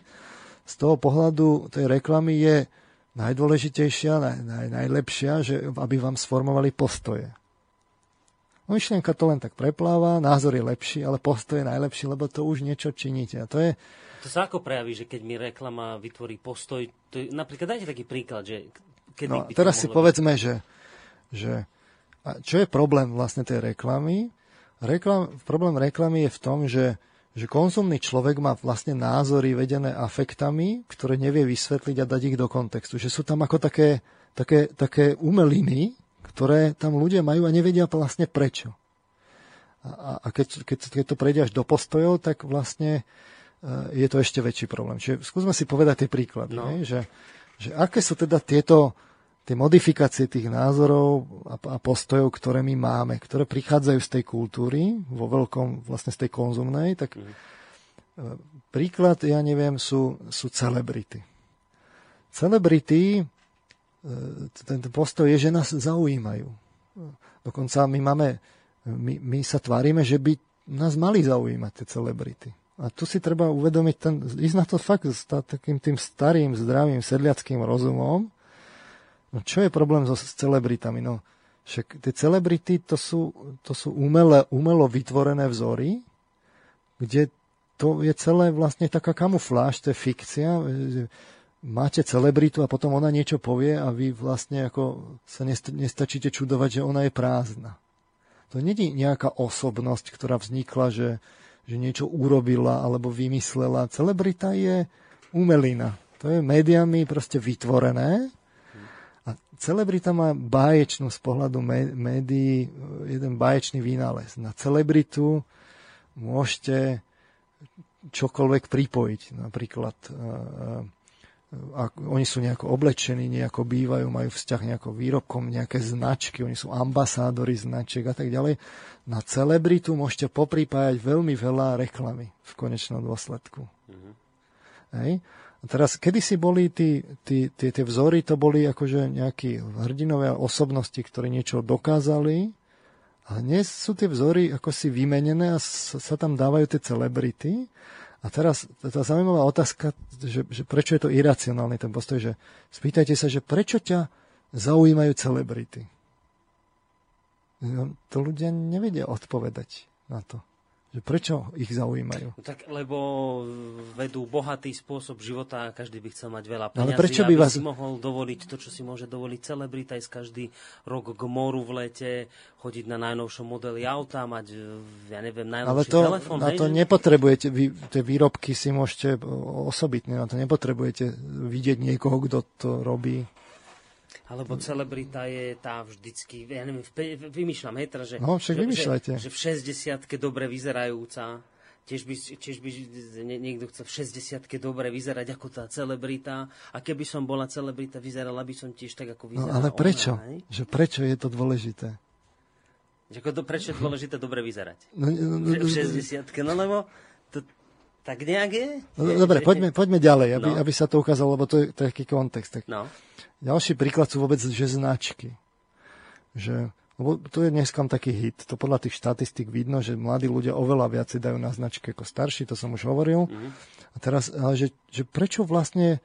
z toho pohľadu tej reklamy je najdôležitejšia, naj, naj, najlepšia, že aby vám sformovali postoje. No, myšlienka to len tak prepláva, názor je lepší, ale postoj je najlepší, lebo to už niečo činíte. A to je... To sa ako prejaví, že keď mi reklama vytvorí postoj, to je, napríklad dajte taký príklad, že kedy no, teraz si povedzme, že, že a čo je problém vlastne tej reklamy? Reklam, problém reklamy je v tom, že že konzumný človek má vlastne názory vedené afektami, ktoré nevie vysvetliť a dať ich do kontextu. Že sú tam ako také, také, také umeliny, ktoré tam ľudia majú a nevedia vlastne prečo. A, a keď, keď, keď to prejde až do postojov, tak vlastne e, je to ešte väčší problém. Čiže skúsme si povedať tie príklady. No. že, že aké sú teda tieto tie modifikácie tých názorov a, a postojov, ktoré my máme, ktoré prichádzajú z tej kultúry, vo veľkom vlastne z tej konzumnej, tak mm. príklad, ja neviem, sú, sú celebrity. Celebrity, e, ten postoj je, že nás zaujímajú. Dokonca my máme, my, my sa tvárime, že by nás mali zaujímať tie celebrity. A tu si treba uvedomiť, ten, ísť na to fakt s takým tým starým, zdravým, sedliackým rozumom, No čo je problém so celebritami? No, však tie celebrity to sú, to sú umele, umelo vytvorené vzory, kde to je celé vlastne taká kamufláž, to je fikcia. Máte celebritu a potom ona niečo povie a vy vlastne ako sa nestačíte čudovať, že ona je prázdna. To je nejaká osobnosť, ktorá vznikla, že, že niečo urobila alebo vymyslela. Celebrita je umelina. To je médiami proste vytvorené a celebrita má báječnú z pohľadu médií jeden báječný vynález. Na celebritu môžete čokoľvek pripojiť. Napríklad a oni sú nejako oblečení, nejako bývajú, majú vzťah nejako výrobkom, nejaké značky, oni sú ambasádori značiek a tak ďalej. Na celebritu môžete popripájať veľmi veľa reklamy v konečnom dôsledku. Mm-hmm. Hej? A teraz, kedysi boli tí, tí, tí, tie vzory, to boli akože nejakí hrdinové osobnosti, ktorí niečo dokázali, a dnes sú tie vzory ako si vymenené a sa, sa tam dávajú tie celebrity. A teraz tá zaujímavá otázka, že, že prečo je to iracionálny ten postoj, že spýtajte sa, že prečo ťa zaujímajú celebrity. No, to ľudia nevedia odpovedať na to. Že prečo ich zaujímajú? No tak, lebo vedú bohatý spôsob života a každý by chcel mať veľa peniazí, no, ale prečo by aby vás... si mohol dovoliť to, čo si môže dovoliť celebrita, ísť každý rok k moru v lete, chodiť na najnovšom modely auta, mať, ja neviem, najnovší ale to, telefón. Na to nepotrebujete, vy, tie výrobky si môžete osobitne, na to nepotrebujete vidieť niekoho, kto to robí. Alebo celebrita je tá vždycky, ja neviem, vymýšľam, hej, teda, že, no, však že, vymýšľajte. Že, že v 60 dobre vyzerajúca, Tiež by, tiež by niekto chcel v 60 dobre vyzerať ako tá celebrita. A keby som bola celebrita, vyzerala by som tiež tak, ako vyzerala No ale prečo? Ona, že prečo je to dôležité? Že ako to, prečo je dôležité dobre vyzerať? No, no, no, v 60 no lebo to tak nejak je. no, dobre, poďme, poďme ďalej, aby, No. aby sa to ukázalo, lebo to je, to je taký kontext. Tak No. Ďalší príklad sú vôbec, že značky. Že, lebo to je dneska taký hit. To podľa tých štatistík vidno, že mladí ľudia oveľa viacej dajú na značky ako starší, to som už hovoril. Mhm. A teraz, ale že, že prečo vlastne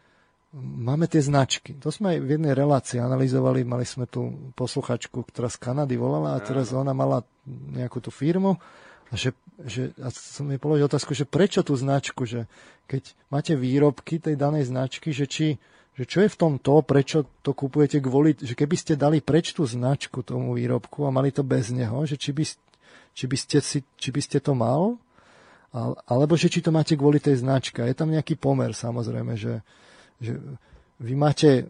máme tie značky? To sme aj v jednej relácii analyzovali, mali sme tu posluchačku, ktorá z Kanady volala a teraz ona mala nejakú tú firmu že, že, a som jej položil otázku, že prečo tú značku, že keď máte výrobky tej danej značky, že či že čo je v tom to, prečo to kupujete kvôli, že keby ste dali preč tú značku tomu výrobku a mali to bez neho, že či by, či by, ste, si, či by ste to mal, ale- alebo že či to máte kvôli tej značke. Je tam nejaký pomer samozrejme, že, že vy máte e,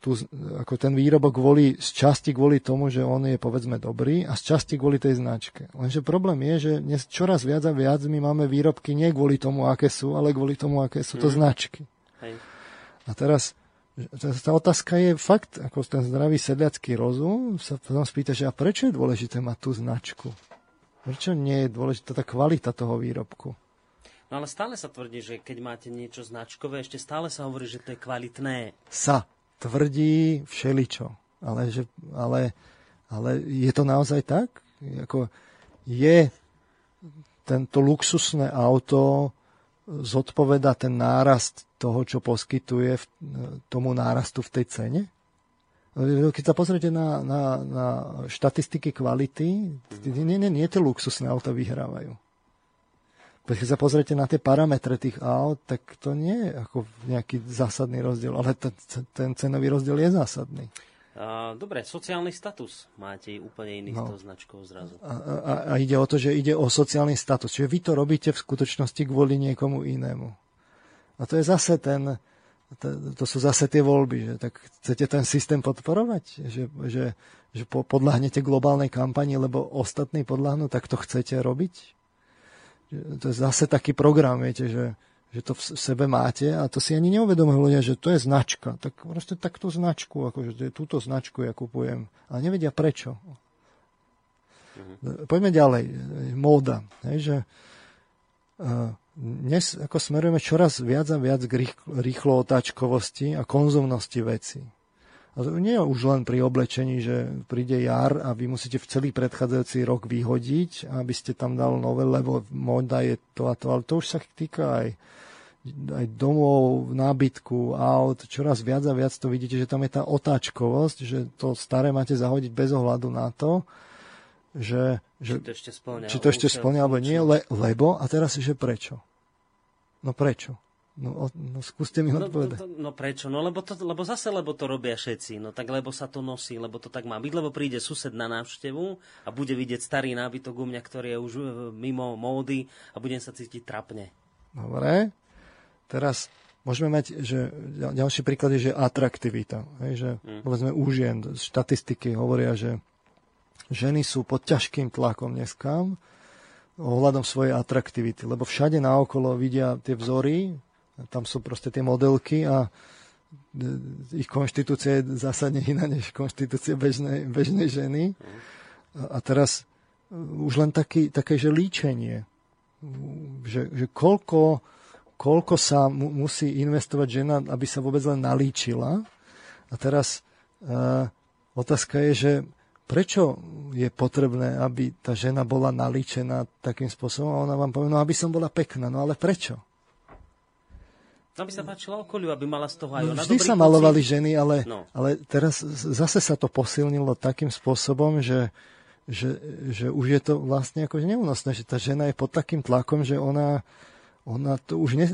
tú, ako ten výrobok kvôli, z časti kvôli tomu, že on je povedzme dobrý a z časti kvôli tej značke. Lenže problém je, že dnes čoraz viac a viac my máme výrobky nie kvôli tomu, aké sú, ale kvôli tomu, aké sú to značky. Hej. A teraz že- tá otázka je fakt, ako ten zdravý sedliacký rozum sa potom spýta, že a prečo je dôležité mať tú značku? Prečo nie je dôležitá tá kvalita toho výrobku? No ale stále sa tvrdí, že keď máte niečo značkové, ešte stále sa hovorí, že to je kvalitné. Sa tvrdí všeličo. Ale, že, ale, ale je to naozaj tak? Ako je tento luxusné auto zodpoveda ten nárast toho, čo poskytuje v, tomu nárastu v tej cene? Keď sa pozriete na, na, na štatistiky kvality, nie, nie, nie tie luxusné auta vyhrávajú. Keď sa pozriete na tie parametre tých aut, tak to nie je ako nejaký zásadný rozdiel, ale ten, ten cenový rozdiel je zásadný. Dobre, sociálny status máte úplne iný No. s tou značkou zrazu. A, a, a ide o to, že ide o sociálny status. Čiže vy to robíte v skutočnosti kvôli niekomu inému. A to je zase ten, to, to sú zase tie voľby, že tak chcete ten systém podporovať, že, že, že po, podľahnete globálnej kampani, lebo ostatní podľahnú, tak to chcete robiť? To je zase taký program, viete, že, že to v sebe máte a to si ani neuvedomujú ľudia, že to je značka. Tak proste takto značku, akože túto značku ja kupujem. Ale nevedia prečo. Poďme ďalej. Móda. Hej, že, uh, dnes ako smerujeme čoraz viac a viac k rýchlo, rýchlo otáčkovosti a konzumnosti veci. A to nie je už len pri oblečení, že príde jar a vy musíte v celý predchádzajúci rok vyhodiť, aby ste tam dal nové, lebo móda je to a to, ale to už sa týka aj, aj domov, nábytku, aut, čoraz viac a viac to vidíte, že tam je tá otáčkovosť, že to staré máte zahodiť bez ohľadu na to, že, že Či to ešte splňa. či to ešte splňa alebo nie, le, lebo, a teraz že prečo? No prečo? No, o, no skúste mi No, odpovedať. to, no prečo? No lebo, to, lebo zase, lebo to robia všetci. No tak lebo sa to nosí, lebo to tak má byť, lebo príde sused na návštevu a bude vidieť starý nábytok u mňa, ktorý je už e, mimo módy a budem sa cítiť trapne. Dobre. Teraz môžeme mať, že ďal- ďalší príklad je, že atraktivita. Hej, že Mm. povedzme u žien, štatistiky hovoria, že ženy sú pod ťažkým tlakom dneska ohľadom svojej atraktivity, lebo všade naokolo vidia tie vzory, tam sú proste tie modelky a e, ich konštitúcia je zásadne iná než konštitúcia bežnej, bežnej ženy. A, a teraz e, už len taký, také, že líčenie, že, že koľko, koľko sa mu, musí investovať žena, aby sa vôbec len nalíčila. A teraz uh, otázka je, že prečo je potrebné, aby tá žena bola nalíčená takým spôsobom a ona vám povie, no aby som bola pekná, no ale prečo? Aby sa páčila okoliu, aby mala z toho aj No, ona vždy sa pocit. malovali ženy, ale, No. ale teraz zase sa to posilnilo takým spôsobom, že, že, že už je to vlastne akože neúnosné, že tá žena je pod takým tlakom, že ona, ona to už ne,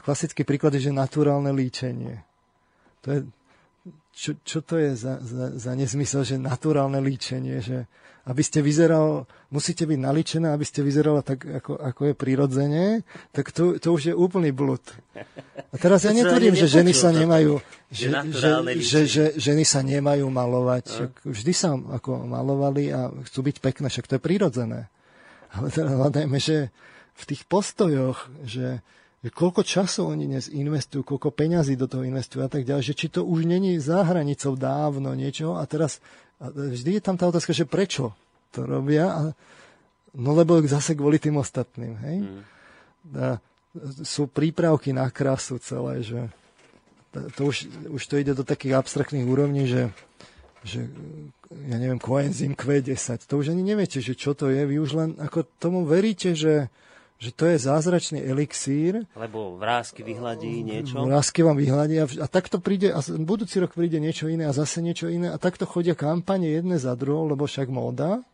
klasický príklad je, že naturálne líčenie. To je, čo, čo to je za, za, za nezmysel, že naturálne líčenie, že aby ste vyzeral, musíte byť nalíčená, aby ste vyzerala tak, ako, ako je prirodzene, tak to, to už je úplný blud. A teraz ja netvrdím, že ženy sa nemajú, Že že, že, že, ženy sa nemajú malovať. Však vždy sa ako malovali a chcú byť pekné, však to je prirodzené. Ale teda hľadajme, že v tých postojoch, že, že koľko času oni dnes investujú, koľko peňazí do toho investujú a tak ďalej, že či to už není za hranicou dávno niečo a teraz a vždy je tam tá otázka, že prečo to robia a, no lebo zase kvôli tým ostatným, hej? Mm. A, sú prípravky na krásu celé, že to už, už to ide do takých abstraktných úrovní, že, že ja neviem, koenzym Q10, to už ani neviete, že čo to je, vy už len ako tomu veríte, že, že to je zázračný elixír. Lebo vrázky vyhľadí niečo. Vrázky vám vyhľadí a, a takto príde, a budúci rok príde niečo iné a zase niečo iné a takto chodia kampane jedné za druhou, lebo však móda.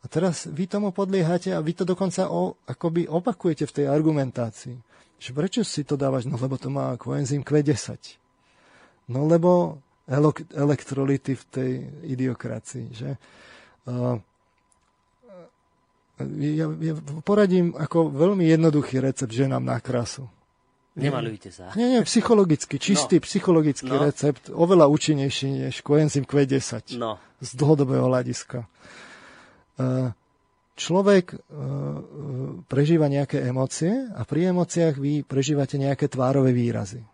A teraz vy tomu podliehate a vy to dokonca o, akoby opakujete v tej argumentácii. Že prečo si to dávaš? No lebo to má koenzym Q10. No lebo elektrolity v tej idiokracii. Že? Uh, ja, ja poradím ako veľmi jednoduchý recept ženám na krasu. Nemalujte sa. Nie, nie, psychologicky, čistý no. psychologický no. recept, oveľa účinnejší než koenzym Q10 no. z dlhodobého hľadiska. Uh, človek e, prežíva nejaké emócie a pri emóciách vy prežívate nejaké tvárové výrazy.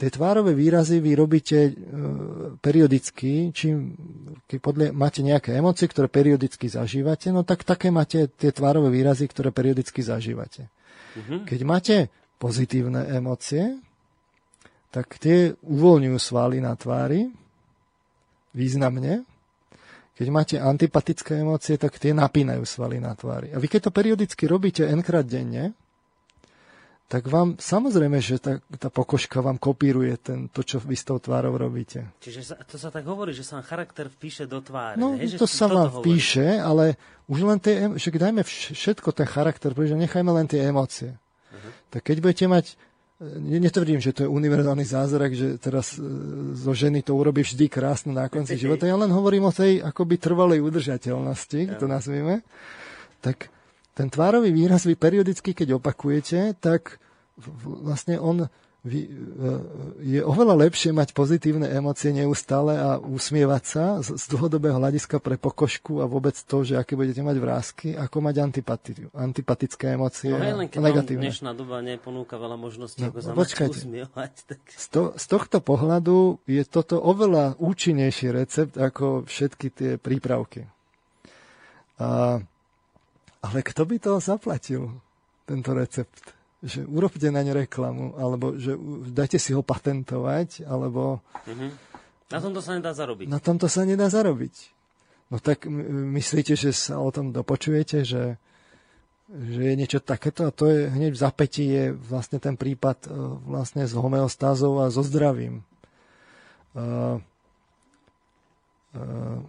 Tie tvárové výrazy vy robíte e, periodicky, čím keď podľa, máte nejaké emócie, ktoré periodicky zažívate, no tak také máte tie tvárové výrazy, ktoré periodicky zažívate. Uh-huh. Keď máte pozitívne emócie, tak tie uvoľňujú svaly na tvári významne keď máte antipatické emócie, tak tie napínajú svaly na tvári. A vy keď to periodicky robíte nkrát denne, tak vám samozrejme, že tá, tá pokožka vám kopíruje ten, to, čo vy s tou tvárou robíte. Čiže sa, to sa tak hovorí, že sa vám charakter vpíše do tváre. No, ne? to že sa vám vpíše, ale už len tie, že dajme všetko ten charakter, pretože nechajme len tie emócie. Uh-huh. Tak keď budete mať netvrdím, že to je univerzálny zázrak, že teraz e, zo ženy to urobí vždy krásne na konci života. Ja len hovorím o tej akoby trvalej udržateľnosti, ja. to nazvime. Tak ten tvárový výraz vy periodicky, keď opakujete, tak vlastne on E, je oveľa lepšie mať pozitívne emócie neustále a usmievať sa z, z dlhodobého hľadiska pre pokožku a vôbec to, že aké budete mať vrázky, ako mať antipati- antipatické emócie no, len keď negatívne. dnešná doba neponúka veľa možností, no, ako sa počkajte, usmievať. Tak... Z, to, z tohto pohľadu je toto oveľa účinnejší recept ako všetky tie prípravky. A, ale kto by to zaplatil, tento recept? že urobte naň reklamu, alebo že dajte si ho patentovať, alebo... Mm-hmm. Na tomto sa nedá zarobiť. Na tomto sa nedá zarobiť. No tak myslíte, že sa o tom dopočujete, že, že je niečo takéto a to je hneď v zapätí je vlastne ten prípad e, vlastne s homeostázou a so zdravím. Uh, uh,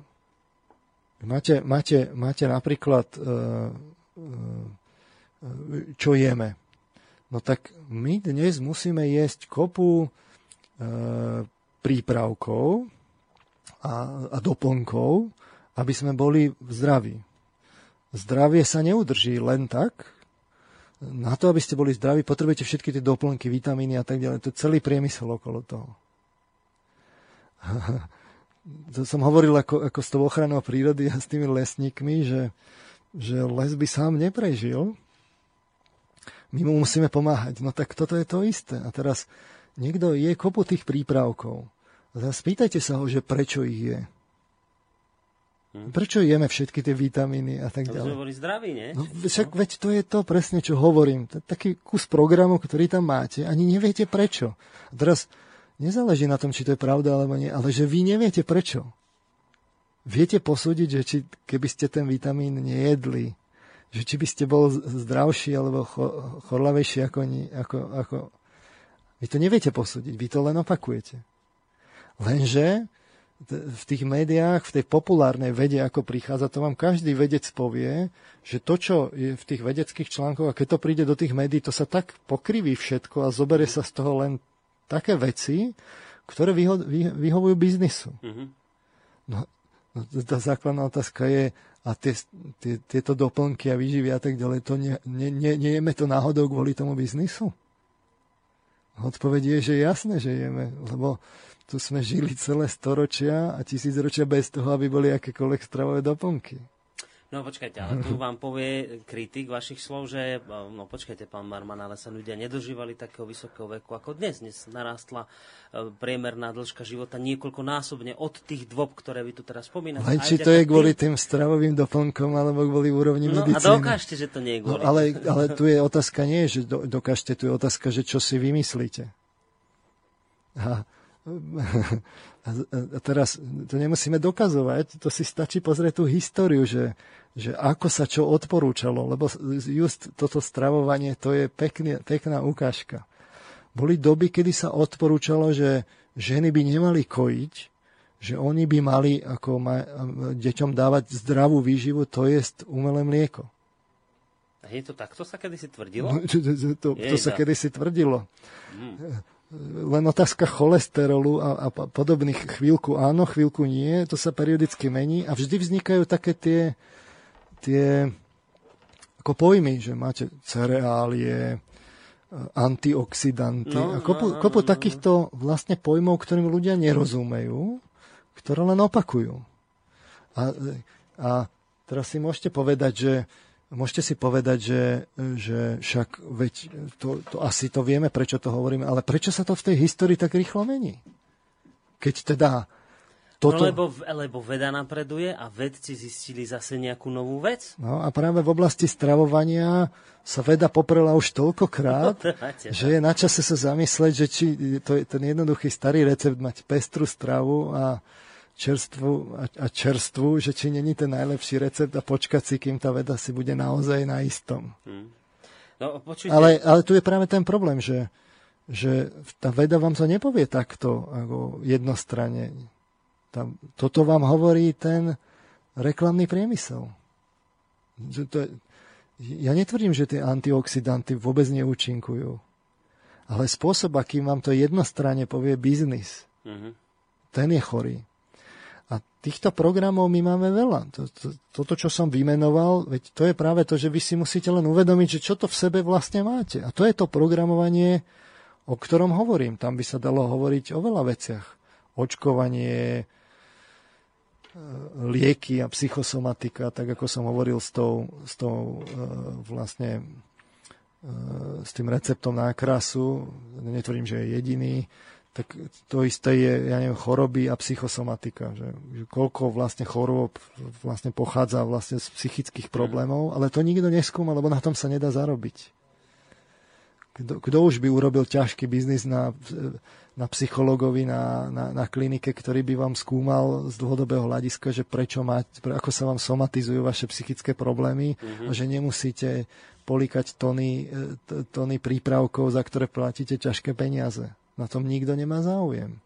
máte, máte, máte napríklad uh, čo jeme. No tak my dnes musíme jesť kopu e, prípravkov a, a doplnkov, aby sme boli zdraví. Zdravie sa neudrží len tak. Na to, aby ste boli zdraví, potrebujete všetky tie doplnky, vitamíny a tak ďalej. To je celý priemysel okolo toho. to som hovoril ako, ako s tou ochranou prírody a s tými lesníkmi, že, že les by sám neprežil, my mu musíme pomáhať. No tak toto je to isté. A teraz niekto je kopu tých prípravkov. Spýtajte sa ho, že prečo ich je. Hm. Prečo jeme všetky tie vitamíny a tak ďalej? boli zdraví, nie? No, však veď to je to presne, čo hovorím. To je taký kus programu, ktorý tam máte, ani neviete prečo. A teraz nezáleží na tom, či to je pravda alebo nie, ale že vy neviete prečo. Viete posúdiť, že či, keby ste ten vitamín nejedli, že či by ste bol zdravší alebo chorlavejší ako, ako, ako... Vy to neviete posúdiť, vy to len opakujete. Lenže v tých médiách, v tej populárnej vede, ako prichádza, to vám každý vedec povie, že to, čo je v tých vedeckých článkoch, a keď to príde do tých médií, to sa tak pokriví všetko a zoberie sa z toho len také veci, ktoré vyho- vy- vyhovujú biznisu. Mm-hmm. No, no, tá základná otázka je, a tie, tie, tieto doplnky a výživy a tak ďalej, to nie, nie, nie, to náhodou kvôli tomu biznisu? Odpoveď je, že jasné, že jeme, lebo tu sme žili celé storočia a tisícročia bez toho, aby boli akékoľvek stravové doplnky. No počkajte, ale tu vám povie kritik vašich slov, že no počkajte, pán Marman, ale sa ľudia nedožívali takého vysokého veku ako dnes. Dnes narastla e, priemerná dĺžka života niekoľkonásobne od tých dvob, ktoré vy tu teraz spomínate. Len či to je kvôli tým stravovým doplnkom, alebo kvôli úrovni no, medicíny. No a dokážte, že to nie je kvôli. No, ale, ale tu je otázka nie, že do, dokážte, tu je otázka, že čo si vymyslíte. A, a teraz to nemusíme dokazovať, to si stačí pozrieť tú históriu, že, že ako sa čo odporúčalo, lebo just toto stravovanie to je pekný, pekná ukážka. Boli doby, kedy sa odporúčalo, že ženy by nemali kojiť, že oni by mali ako ma, deťom dávať zdravú výživu, to je umelé mlieko. A je to takto sa kedysi tvrdilo? No, to, to, to, to sa kedysi tvrdilo. Hmm len otázka cholesterolu a, a podobných chvíľku áno, chvíľku nie, to sa periodicky mení a vždy vznikajú také tie, tie ako pojmy, že máte cereálie, antioxidanty no, a kopu, no, no, kopu no, no. takýchto vlastne pojmov, ktorým ľudia nerozumejú, ktoré len opakujú. A, a teraz si môžete povedať, že Môžete si povedať, že, že však veď to, to asi to vieme, prečo to hovoríme, ale prečo sa to v tej histórii tak rýchlo mení? Keď teda toto... No lebo, lebo veda napreduje a vedci zistili zase nejakú novú vec. No a práve v oblasti stravovania sa veda poprela už toľkokrát, no, že je na čase sa zamysleť, že či to je ten jednoduchý starý recept mať pestru stravu a čerstvú a, a čerstvú, že či není ten najlepší recept a počkať si, kým tá veda si bude naozaj na istom. Hmm. No, počujte... ale, ale tu je práve ten problém, že, že tá veda vám to nepovie takto ako jednostranne. Tam, toto vám hovorí ten reklamný priemysel. To je, ja netvrdím, že tie antioxidanty vôbec neúčinkujú. Ale spôsob, akým vám to jednostranne povie biznis, mm-hmm. ten je chorý. A týchto programov my máme veľa. Toto, čo som vymenoval, veď to je práve to, že vy si musíte len uvedomiť, že čo to v sebe vlastne máte. A to je to programovanie, o ktorom hovorím. Tam by sa dalo hovoriť o veľa veciach. Očkovanie, lieky a psychosomatika, tak ako som hovoril s tou, s tou e, vlastne e, s tým receptom nákrasu, netvrdím, že je jediný, tak to isté je, ja neviem, choroby a psychosomatika, že, že koľko vlastne chorôb vlastne pochádza vlastne z psychických problémov, ale to nikto neskúma, lebo na tom sa nedá zarobiť. Kto, kto už by urobil ťažký biznis na, na psychologovi, na, na, na klinike, ktorý by vám skúmal z dlhodobého hľadiska, že prečo máte, ako sa vám somatizujú vaše psychické problémy mm-hmm. a že nemusíte polikať tony, tony prípravkov, za ktoré platíte ťažké peniaze. Na tom nikto nemá záujem.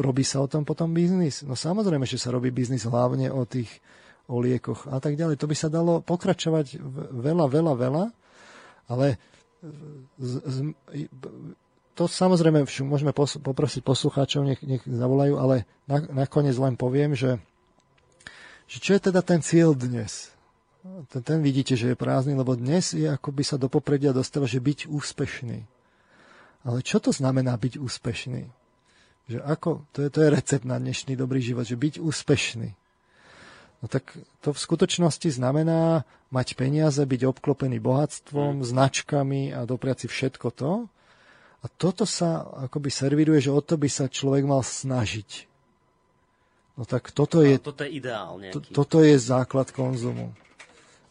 Robí sa o tom potom biznis? No samozrejme, že sa robí biznis hlavne o tých o liekoch a tak ďalej. To by sa dalo pokračovať veľa, veľa, veľa, ale z, z, to samozrejme môžeme pos, poprosiť poslucháčov, nech, nech zavolajú, ale na, nakoniec len poviem, že, že čo je teda ten cieľ dnes? Ten, ten vidíte, že je prázdny, lebo dnes je ako by sa do popredia dostáva, že byť úspešný. Ale čo to znamená byť úspešný? Že ako, to je, to je recept na dnešný dobrý život, že byť úspešný. No tak to v skutočnosti znamená mať peniaze, byť obklopený bohatstvom, mm. značkami a dopriať si všetko to. A toto sa akoby servíruje, že o to by sa človek mal snažiť. No tak toto je, toto je ideál To, toto je základ konzumu.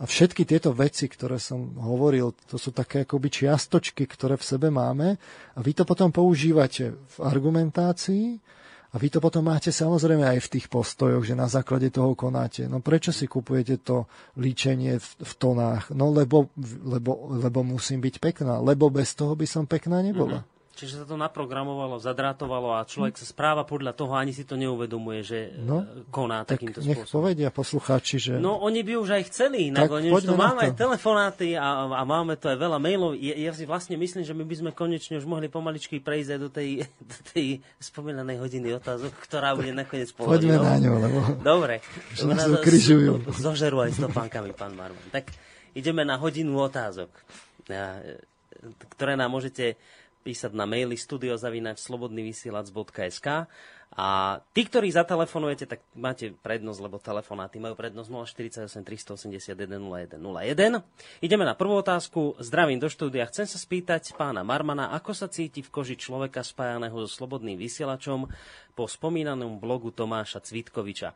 A všetky tieto veci, ktoré som hovoril, to sú také akoby čiastočky, ktoré v sebe máme a vy to potom používate v argumentácii a vy to potom máte samozrejme aj v tých postojoch, že na základe toho konáte. No prečo si kupujete to líčenie v, v tonách? No lebo, lebo, lebo musím byť pekná, lebo bez toho by som pekná nebola. Čiže sa to naprogramovalo, zadrátovalo a človek sa správa podľa toho, ani si to neuvedomuje, že no, e, koná tak takýmto nech spôsobom. povedia poslucháči, že... No oni by už aj chceli, inak oni už to máme aj telefonáty a, a máme to aj veľa mailov. Ja, ja si vlastne myslím, že my by sme konečne už mohli pomaličky prejsť aj do tej, do tej spomínanej hodiny otázok, ktorá bude nakoniec pol Poďme na ňu, lebo... Dobre. Že nás ukrižujú. Zožerú aj s topánkami, pán Marman. Tak ideme na hodinu otázok, ktoré nám môžete písať na maily studiozavinač slobodnyvysielac.sk A tí, ktorí zatelefonujete, tak máte prednosť, lebo telefonáty majú prednosť 048 381 0101. Ideme na prvú otázku. Zdravím do štúdia. Chcem sa spýtať pána Marmana, ako sa cíti v koži človeka spájaného so slobodným vysielačom po spomínanom blogu Tomáša Cvitkoviča.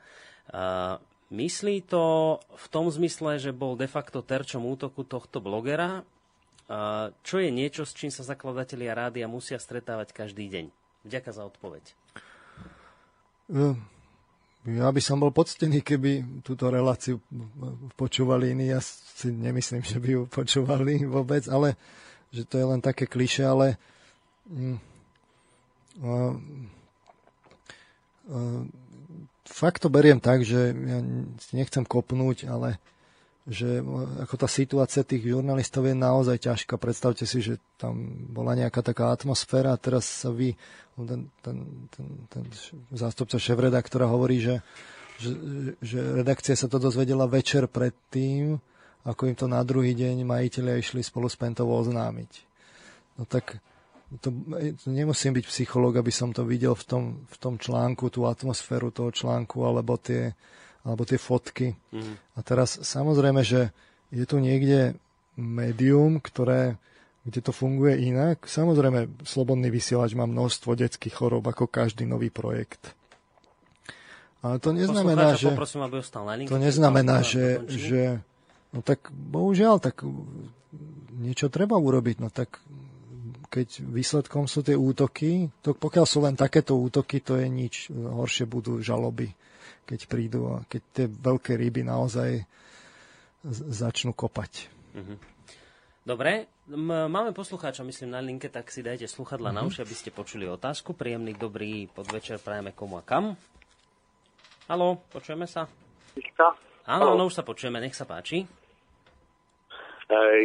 Uh, myslí to v tom zmysle, že bol de facto terčom útoku tohto blogera, čo je niečo, s čím sa zakladatelia rádia musia stretávať každý deň. Ďakujem za odpoveď. Hm, ja by som bol poctený, keby túto reláciu počúvali iní. Ja si nemyslím, že by ju počúvali vôbec, ale že to je len také kliše, ale uh, uh, fakt to beriem tak, že ja nechcem kopnúť, ale že ako tá situácia tých žurnalistov je naozaj ťažká. Predstavte si, že tam bola nejaká taká atmosféra a teraz sa vy, ten, ten, ten, ten zástupca šéf-redaktora hovorí, že, že, že redakcia sa to dozvedela večer predtým, ako im to na druhý deň majiteľia išli spolu s Pentou oznámiť. No tak to, to nemusím byť psychológ, aby som to videl v tom, v tom článku, tú atmosféru toho článku, alebo tie, alebo tie fotky. Mm. A teraz samozrejme, že je tu niekde médium, ktoré, kde to funguje inak. Samozrejme, Slobodný vysielač má množstvo detských chorób ako každý nový projekt. Ale to neznamená, že... Poprosím, aby na to neznamená, že, že... No tak bohužiaľ, tak niečo treba urobiť. No tak keď výsledkom sú tie útoky, to pokiaľ sú len takéto útoky, to je nič. Horšie budú žaloby keď prídu a keď tie veľké ryby naozaj začnú kopať. Mhm. Dobre, máme poslucháča, myslím, na linke, tak si dajte sluchadla mm-hmm. na uši, aby ste počuli otázku. Príjemný, dobrý podvečer prajeme komu a kam. Haló, počujeme sa? Áno, no už sa počujeme, nech sa páči. E,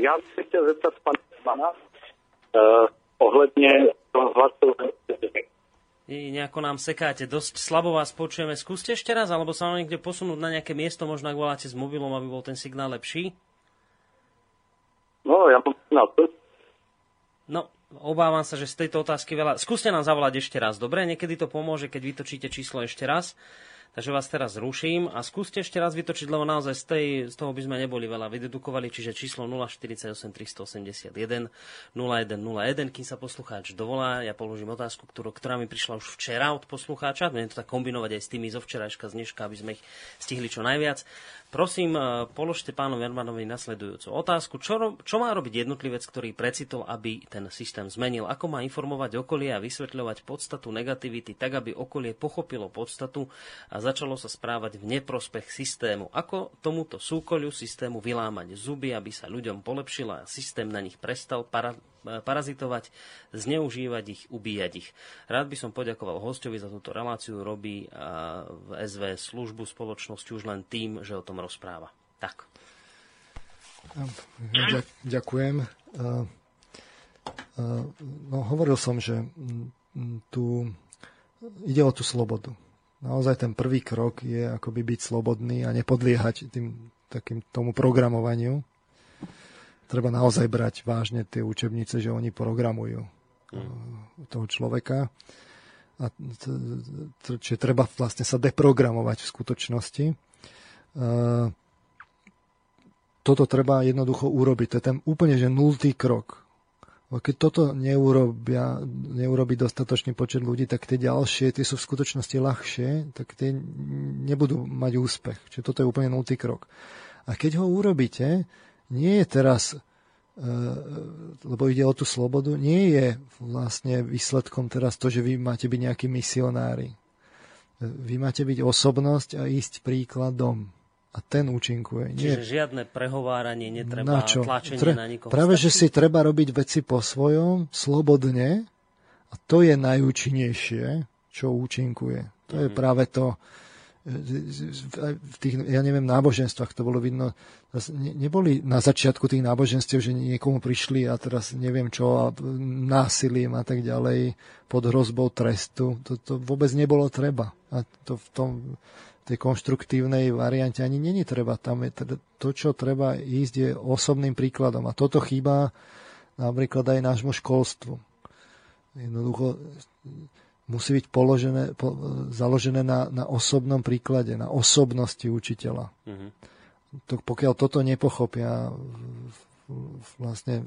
ja by som chcel zeptať pána Pana e, ohledne hlasovania nejako nám sekáte. Dosť slabo vás počujeme. Skúste ešte raz, alebo sa vám niekde posunúť na nejaké miesto, možno ak voláte s mobilom, aby bol ten signál lepší? No, ja mám No, obávam sa, že z tejto otázky veľa... Skúste nám zavolať ešte raz, dobre? Niekedy to pomôže, keď vytočíte číslo ešte raz. Takže vás teraz zruším a skúste ešte raz vytočiť, lebo naozaj z, tej, z toho by sme neboli veľa vydedukovali, čiže číslo 048 381 0101, kým sa poslucháč dovolá, ja položím otázku, ktorú, ktorá mi prišla už včera od poslucháča, budem to tak kombinovať aj s tými zo včerajška z dneška, aby sme ich stihli čo najviac. Prosím, e, položte pánovi Hermanovi nasledujúcu otázku. Čo, čo má robiť jednotlivec, ktorý precitol, aby ten systém zmenil? Ako má informovať okolie a vysvetľovať podstatu negativity, tak aby okolie pochopilo podstatu a začalo sa správať v neprospech systému? Ako tomuto súkoliu systému vylámať zuby, aby sa ľuďom polepšila a systém na nich prestal para, parazitovať, zneužívať ich, ubíjať ich. Rád by som poďakoval hostovi za túto reláciu. Robí v SV službu spoločnosti už len tým, že o tom rozpráva. Tak. Ďakujem. No, hovoril som, že tu ide o tú slobodu. Naozaj ten prvý krok je akoby byť slobodný a nepodliehať tým, takým tomu programovaniu. Treba naozaj brať vážne tie učebnice, že oni programujú mm. toho človeka. A čiže treba vlastne sa deprogramovať v skutočnosti toto treba jednoducho urobiť. To je ten úplne že nultý krok. Keď toto neurobia, neurobí dostatočný počet ľudí, tak tie ďalšie, tie sú v skutočnosti ľahšie, tak tie nebudú mať úspech. Čiže toto je úplne nultý krok. A keď ho urobíte, nie je teraz, lebo ide o tú slobodu, nie je vlastne výsledkom teraz to, že vy máte byť nejakí misionári. Vy máte byť osobnosť a ísť príkladom a ten účinkuje. Nie. Čiže žiadne prehováranie, netreba na čo? tlačenie Tre, na nikoho. Práve, stačí? že si treba robiť veci po svojom, slobodne a to je najúčinnejšie, čo účinkuje. To mm-hmm. je mhm. práve to, v tých, ja neviem, náboženstvách to bolo vidno, neboli na začiatku tých náboženstiev, že niekomu prišli a teraz neviem čo, a násilím a tak ďalej pod hrozbou trestu. To, to vôbec nebolo treba. A to v tom tej konštruktívnej variante ani není treba. Tam je teda to, čo treba ísť, je osobným príkladom. A toto chýba napríklad aj nášmu školstvu. Jednoducho musí byť položené, po, založené na, na osobnom príklade, na osobnosti učiteľa. Mm-hmm. To, pokiaľ toto nepochopia vlastne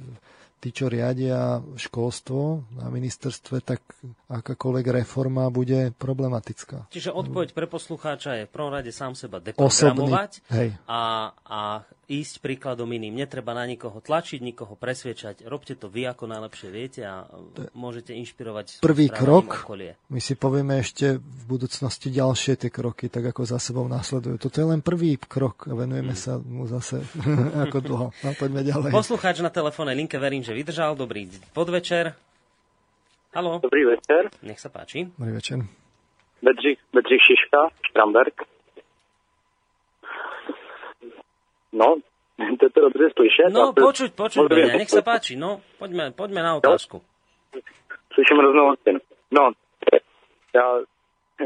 tí, čo riadia školstvo na ministerstve, tak akákoľvek reforma bude problematická. Čiže odpoveď pre poslucháča je v prvom rade sám seba deprogramovať a, a ísť príkladom iným. Netreba na nikoho tlačiť, nikoho presviečať. Robte to vy, ako najlepšie viete a môžete inšpirovať Prvý krok, okolie. my si povieme ešte v budúcnosti ďalšie tie kroky, tak ako za sebou následujú. Toto je len prvý krok a venujeme mm. sa mu zase ako dlho. No, poďme ďalej. Poslucháč na telefónnej linke, verím, že vydržal. Dobrý podvečer. Halo. Dobrý večer. Nech sa páči. Dobrý večer. Bedřich, Bedřich Šiška, Šramberg. No, to je to dobře slyšet. No, počuť, počuť, Beňa, nech sa páči. No, poďme, poďme na otázku. Slyším hroznou No, já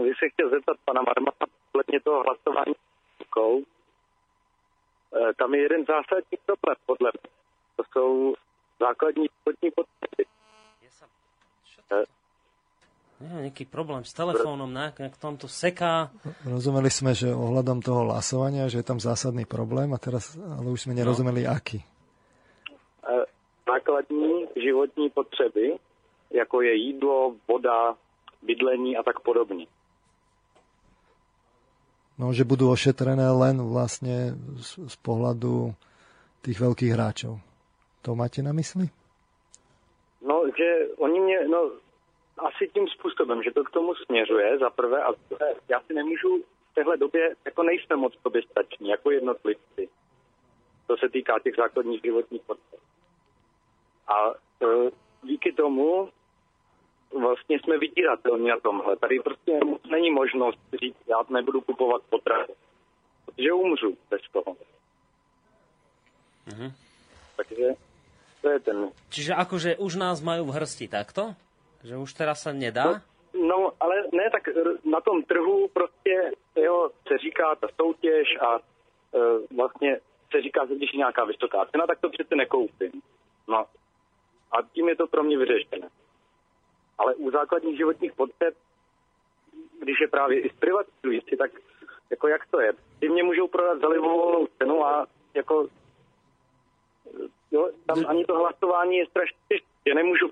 bych se chtěl zeptat pana Marmana ohledně toho hlasování e, tam je jeden zásadní problém, podle mě. To jsou základní životní potřeby. Nie, nejaký problém s telefónom, nejak, tomto seká. Rozumeli sme, že ohľadom toho hlasovania, že je tam zásadný problém, a teraz, ale už sme no. nerozumeli, no. aký. E, základní životní potřeby, jako je jídlo, voda, bydlení a tak podobně. No, že budú ošetrené len vlastne z, z pohľadu tých veľkých hráčov. To máte na mysli? No, že oni mě, no, asi tím způsobem, že to k tomu směřuje za prvé a druhé, já si nemůžu v téhle době, jako nejsme moc soběstační, jako jednotlivci. To se týká těch základních životních potřeb. A e, díky tomu vlastně jsme vydíratelní na tomhle. Tady prostě není možnost říct, já nebudu kupovat potravy. Protože umřu bez toho. Mm-hmm. Takže to je ten... Čiže akože už nás majú v hrsti takto? Že už teraz sa nedá? No, no ale ne, tak na tom trhu prostě jo, se říká ta soutěž a e, vlastně se říká, že když je nějaká vysoká cena, tak to přece nekoupím. No. A tím je to pro mě vyřešené. Ale u základních životních potřeb, když je právě i zprivatizují si, tak jako jak to je? Ty mě můžou prodat za libovolnou cenu a jako jo, tam ani to hlasování je strašně těžké. Nemůžu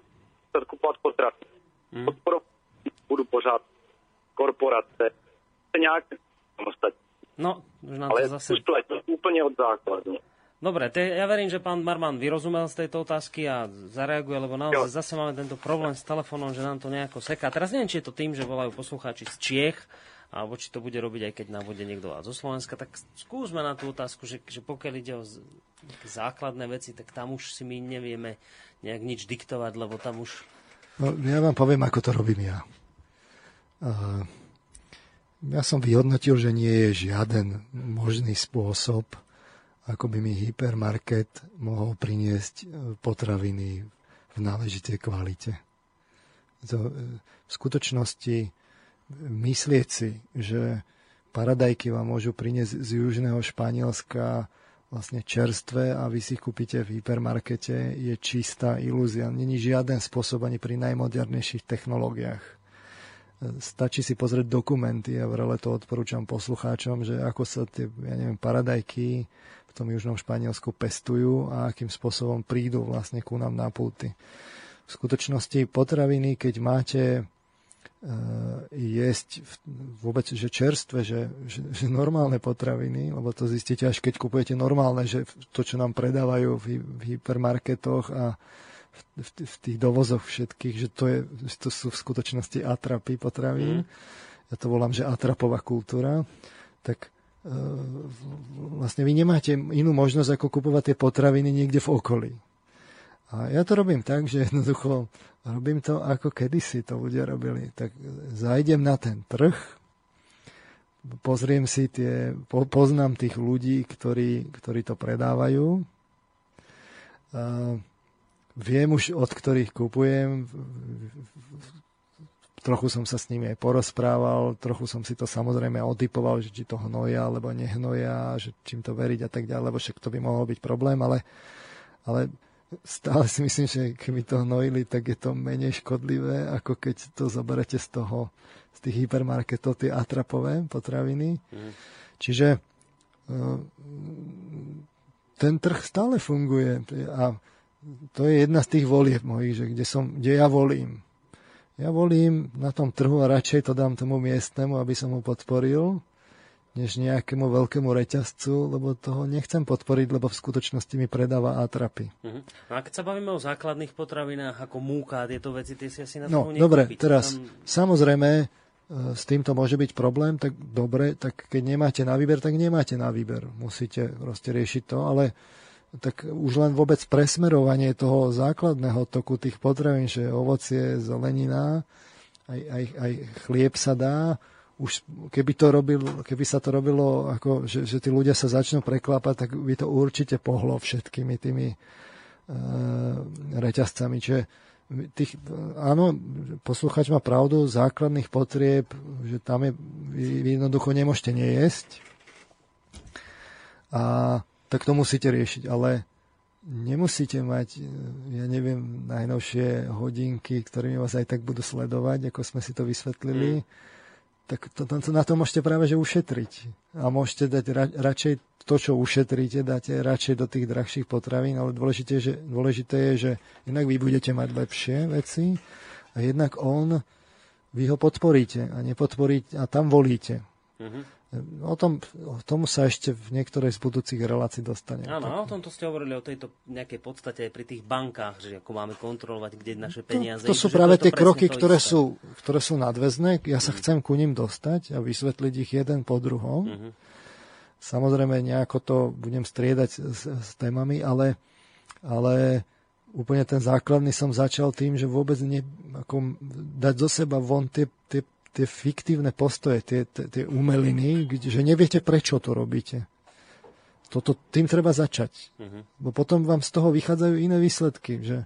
kupovat potrat. Hmm. Podporovat budu pořád korporace. To nějak ostatní. No, už nám Ale to zase... úplne od základu. Dobre, te, ja verím, že pán Marman vyrozumel z tejto otázky a zareaguje, lebo naozaj jo. zase máme tento problém s telefónom, že nám to nejako seká. Teraz neviem, či je to tým, že volajú poslucháči z Čiech, alebo či to bude robiť aj keď nám bude niekto zo Slovenska, tak skúsme na tú otázku, že, že pokiaľ ide o základné veci, tak tam už si my nevieme nejak nič diktovať, lebo tam už... No, ja vám poviem, ako to robím ja. Uh, ja som vyhodnotil, že nie je žiaden možný spôsob, ako by mi hypermarket mohol priniesť e, potraviny v náležitej kvalite. To, e, v skutočnosti myslieť si, že paradajky vám môžu priniesť z južného Španielska vlastne čerstvé a vy si kúpite v hypermarkete, je čistá ilúzia. Není žiaden spôsob ani pri najmodernejších technológiách. Stačí si pozrieť dokumenty a vrele to odporúčam poslucháčom, že ako sa tie, ja neviem, paradajky tom južnom Španielsku pestujú a akým spôsobom prídu vlastne ku nám na pulty. V skutočnosti potraviny, keď máte jesť vôbec, že čerstvé, že, že, že normálne potraviny, lebo to zistíte až keď kupujete normálne, že to, čo nám predávajú v, v hypermarketoch a v, v, v tých dovozoch všetkých, že to, je, to sú v skutočnosti atrapy potravín. Mm. Ja to volám, že atrapová kultúra. Tak vlastne vy nemáte inú možnosť, ako kupovať tie potraviny niekde v okolí. A ja to robím tak, že jednoducho robím to, ako kedysi to ľudia robili. Tak zajdem na ten trh, pozriem si tie, po, poznám tých ľudí, ktorí, ktorí to predávajú. Viem už, od ktorých kupujem, trochu som sa s nimi aj porozprával, trochu som si to samozrejme otypoval, že či to hnoja alebo nehnoja, že čím to veriť a tak ďalej, lebo však to by mohol byť problém, ale, ale stále si myslím, že keby to hnojili, tak je to menej škodlivé, ako keď to zoberete z toho, z tých hypermarketov, tie atrapové potraviny. Mm. Čiže e, ten trh stále funguje a to je jedna z tých volieb mojich, že kde, som, kde ja volím. Ja volím na tom trhu a radšej to dám tomu miestnemu, aby som ho podporil, než nejakému veľkému reťazcu, lebo toho nechcem podporiť, lebo v skutočnosti mi predáva atrapy. Uh-huh. No a keď sa bavíme o základných potravinách ako múka, tieto veci, tie si asi na No, dobre, teraz, Tam... samozrejme, e, s týmto môže byť problém, tak dobre, tak keď nemáte na výber, tak nemáte na výber. Musíte proste riešiť to, ale tak už len vôbec presmerovanie toho základného toku tých potravín, že ovocie, zelenina, aj, aj, aj chlieb sa dá, už keby, to robil, keby sa to robilo, ako, že, že tí ľudia sa začnú preklápať, tak by to určite pohlo všetkými tými e, reťazcami. Čiže tých, áno, posluchač má pravdu, základných potrieb, že tam je, vy jednoducho nemôžete nejesť. A tak to musíte riešiť, ale nemusíte mať, ja neviem, najnovšie hodinky, ktorými vás aj tak budú sledovať, ako sme si to vysvetlili. Mm tak to, to, na to môžete práve že ušetriť. A môžete dať ra, radšej to, čo ušetríte, dáte radšej do tých drahších potravín, ale dôležité, že, dôležité je, že inak vy budete mať lepšie veci a jednak on, vy ho podporíte a nepodporíte a tam volíte. Mm-hmm. O tom, o tomu sa ešte v niektorej z budúcich relácií dostane. Áno, o tomto ste hovorili o tejto nejakej podstate aj pri tých bankách, že ako máme kontrolovať, kde naše peniaze To, to sú práve tie kroky, ktoré sú, ktoré sú nadväzné. Ja sa mm. chcem ku ním dostať a vysvetliť ich jeden po druhom. Mm-hmm. Samozrejme, nejako to budem striedať s, s témami, ale, ale úplne ten základný som začal tým, že vôbec ne, ako dať zo seba von tie, tie tie fiktívne postoje, tie, tie, tie umeliny, že neviete, prečo to robíte. Toto, tým treba začať. Uh-huh. Bo potom vám z toho vychádzajú iné výsledky. Že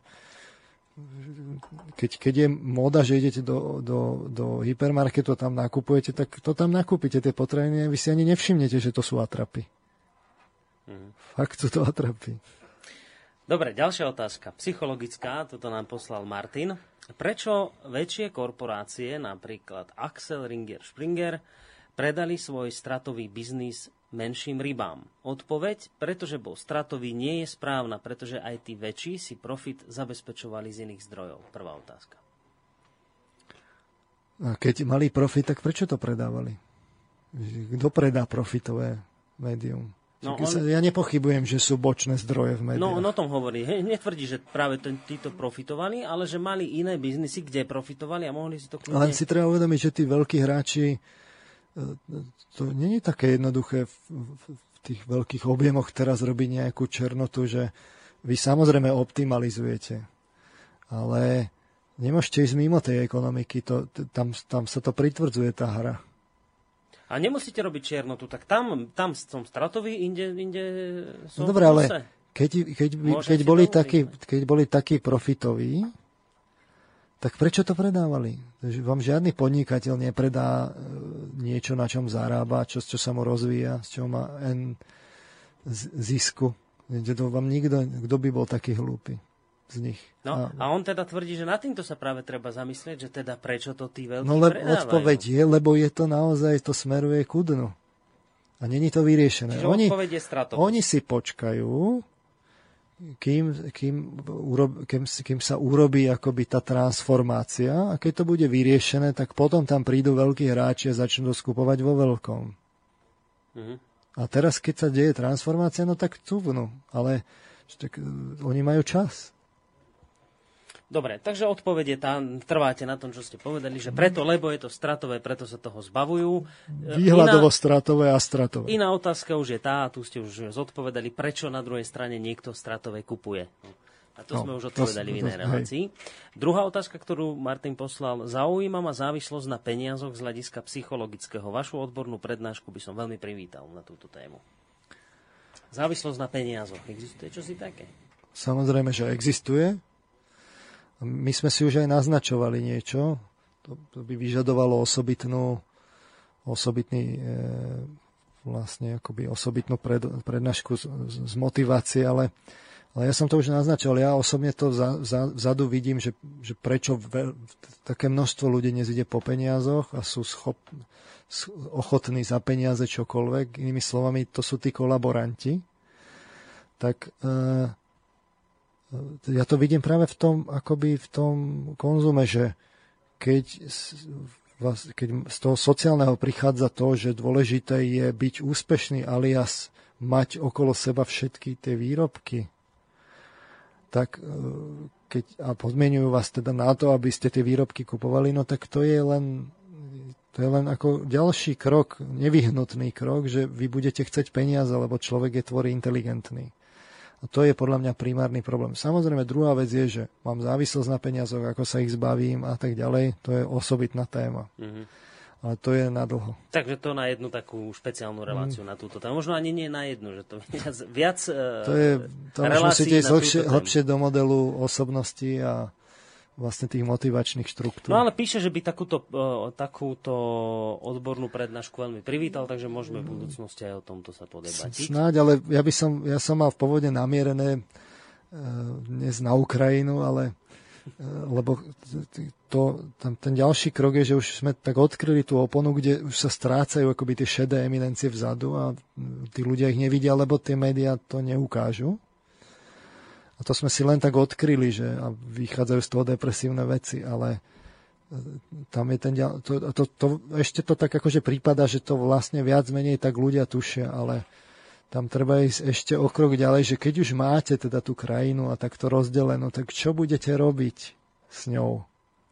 keď, keď je móda, že idete do, do, do hypermarketu a tam nakupujete, tak to tam nakúpite, tie potraviny, vy si ani nevšimnete, že to sú atrapy. Uh-huh. Fakt sú to atrapy. Dobre, ďalšia otázka. Psychologická, toto nám poslal Martin. Prečo väčšie korporácie, napríklad Axel Ringer Springer, predali svoj stratový biznis menším rybám? Odpoveď, pretože bol stratový, nie je správna, pretože aj tí väčší si profit zabezpečovali z iných zdrojov. Prvá otázka. A keď mali profit, tak prečo to predávali? Kto predá profitové médium? No, on... Ja nepochybujem, že sú bočné zdroje v médiách. No, on o tom hovorí. He, netvrdí, že práve ten, títo profitovali, ale že mali iné biznisy, kde profitovali a mohli si to kľudne... Len si treba uvedomiť, že tí veľkí hráči, e, to nie je také jednoduché v, v, v tých veľkých objemoch teraz robiť nejakú černotu, že vy samozrejme optimalizujete, ale nemôžete ísť mimo tej ekonomiky, to, tam, tam sa to pritvrdzuje tá hra a nemusíte robiť čiernotu, tak tam, tam som stratový, inde, inde som Dobre, ale keď, keď, by, keď, boli takí, keď boli takí profitoví, tak prečo to predávali? Vám žiadny podnikateľ nepredá e, niečo, na čom zarába, čo, čo sa mu rozvíja, z čoho má N zisku. To vám nikto, kto by bol taký hlúpy z nich. No, a, a on teda tvrdí, že na týmto sa práve treba zamyslieť, že teda prečo to tí veľkí No lebo odpoveď je, lebo je to naozaj, to smeruje ku dnu. A není to vyriešené. Čiže oni, je oni si počkajú, kým, kým, urob, kým, kým sa urobí akoby tá transformácia a keď to bude vyriešené, tak potom tam prídu veľkí hráči a začnú to skupovať vo veľkom. Mm-hmm. A teraz, keď sa deje transformácia, no tak cúvnu. Ale tak, uh, oni majú čas. Dobre, takže odpoveď je tá, trváte na tom, čo ste povedali, že preto, lebo je to stratové, preto sa toho zbavujú. Výhľadovo iná, stratové a stratové. Iná otázka už je tá, a tu ste už zodpovedali, prečo na druhej strane niekto stratové kupuje. A to no, sme už odpovedali to, v inej relácii. Druhá otázka, ktorú Martin poslal, zaujíma ma závislosť na peniazoch z hľadiska psychologického. Vašu odbornú prednášku by som veľmi privítal na túto tému. Závislosť na peniazoch. Existuje čosi také? Samozrejme, že existuje. My sme si už aj naznačovali niečo, to, by vyžadovalo osobitnú, osobitný e, vlastne akoby osobitnú pred, prednášku z, z motivácie, ale, ale ja som to už naznačil. Ja osobne to za, za, vzadu vidím, že, že prečo ve, také množstvo ľudí dnes ide po peniazoch a sú schop, ochotní za peniaze čokoľvek. Inými slovami, to sú tí kolaboranti. Tak e, ja to vidím práve v tom, akoby v tom konzume, že keď keď z toho sociálneho prichádza to, že dôležité je byť úspešný alias mať okolo seba všetky tie výrobky, tak e, keď, a podmienujú vás teda na to, aby ste tie výrobky kupovali, no tak to je len to je len ako ďalší krok, nevyhnutný krok, že vy budete chceť peniaze, lebo človek je tvorí inteligentný. A to je podľa mňa primárny problém. Samozrejme, druhá vec je, že mám závislosť na peniazoch, ako sa ich zbavím a tak ďalej. To je osobitná téma. Mm-hmm. Ale to je na dlho. Takže to na jednu takú špeciálnu reláciu mm. na túto tému. Možno ani nie na jednu, že to viac, viac to je, to musíte ísť hlbšie, hlbšie do modelu osobnosti a vlastne tých motivačných štruktúr. No ale píše, že by takúto, uh, takúto odbornú prednášku veľmi privítal, takže môžeme v budúcnosti aj o tomto sa podebatiť. Snáď, ale ja by som, ja som mal v pôvode namierené uh, dnes na Ukrajinu, ale uh, lebo to, tam, ten ďalší krok je, že už sme tak odkryli tú oponu, kde už sa strácajú akoby tie šedé eminencie vzadu a tí ľudia ich nevidia, lebo tie médiá to neukážu. A to sme si len tak odkryli, že a vychádzajú z toho depresívne veci, ale e, tam je ten to, to, to, ešte to tak akože prípada, že to vlastne viac menej tak ľudia tušia, ale tam treba ísť ešte o krok ďalej, že keď už máte teda tú krajinu a takto rozdelenú, tak čo budete robiť s ňou?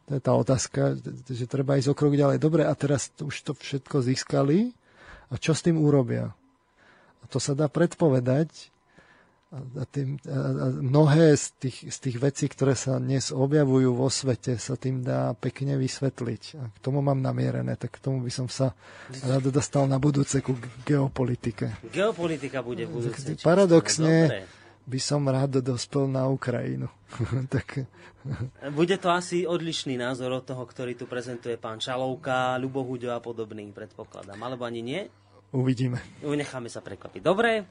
To je tá otázka, že treba ísť o krok ďalej. Dobre, a teraz už to všetko získali a čo s tým urobia? A to sa dá predpovedať, a, tým, a mnohé z tých, z tých vecí, ktoré sa dnes objavujú vo svete, sa tým dá pekne vysvetliť. A k tomu mám namierené, tak k tomu by som sa rád dostal na budúce ku geopolitike. Geopolitika bude v budúce. Paradoxne by som rád dospel na Ukrajinu. tak... Bude to asi odlišný názor od toho, ktorý tu prezentuje pán Čalovka, Ľubohuďo a podobný, predpokladám. Alebo ani nie? Uvidíme. Necháme sa prekvapiť. Dobre.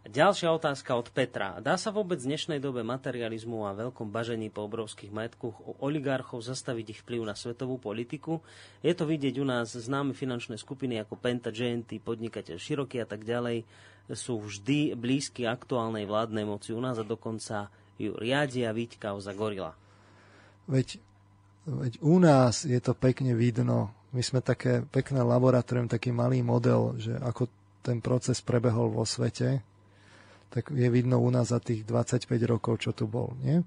Ďalšia otázka od Petra. Dá sa vôbec v dnešnej dobe materializmu a veľkom bažení po obrovských majetkoch oligarchov zastaviť ich vplyv na svetovú politiku? Je to vidieť u nás známe finančné skupiny ako Penta, GNT, podnikateľ Široký a tak ďalej sú vždy blízky aktuálnej vládnej moci u nás a dokonca ju riadia Víťka za Gorila. Veď, veď u nás je to pekne vidno. My sme také pekné laboratórium, taký malý model, že ako ten proces prebehol vo svete tak je vidno u nás za tých 25 rokov, čo tu bol. Nie?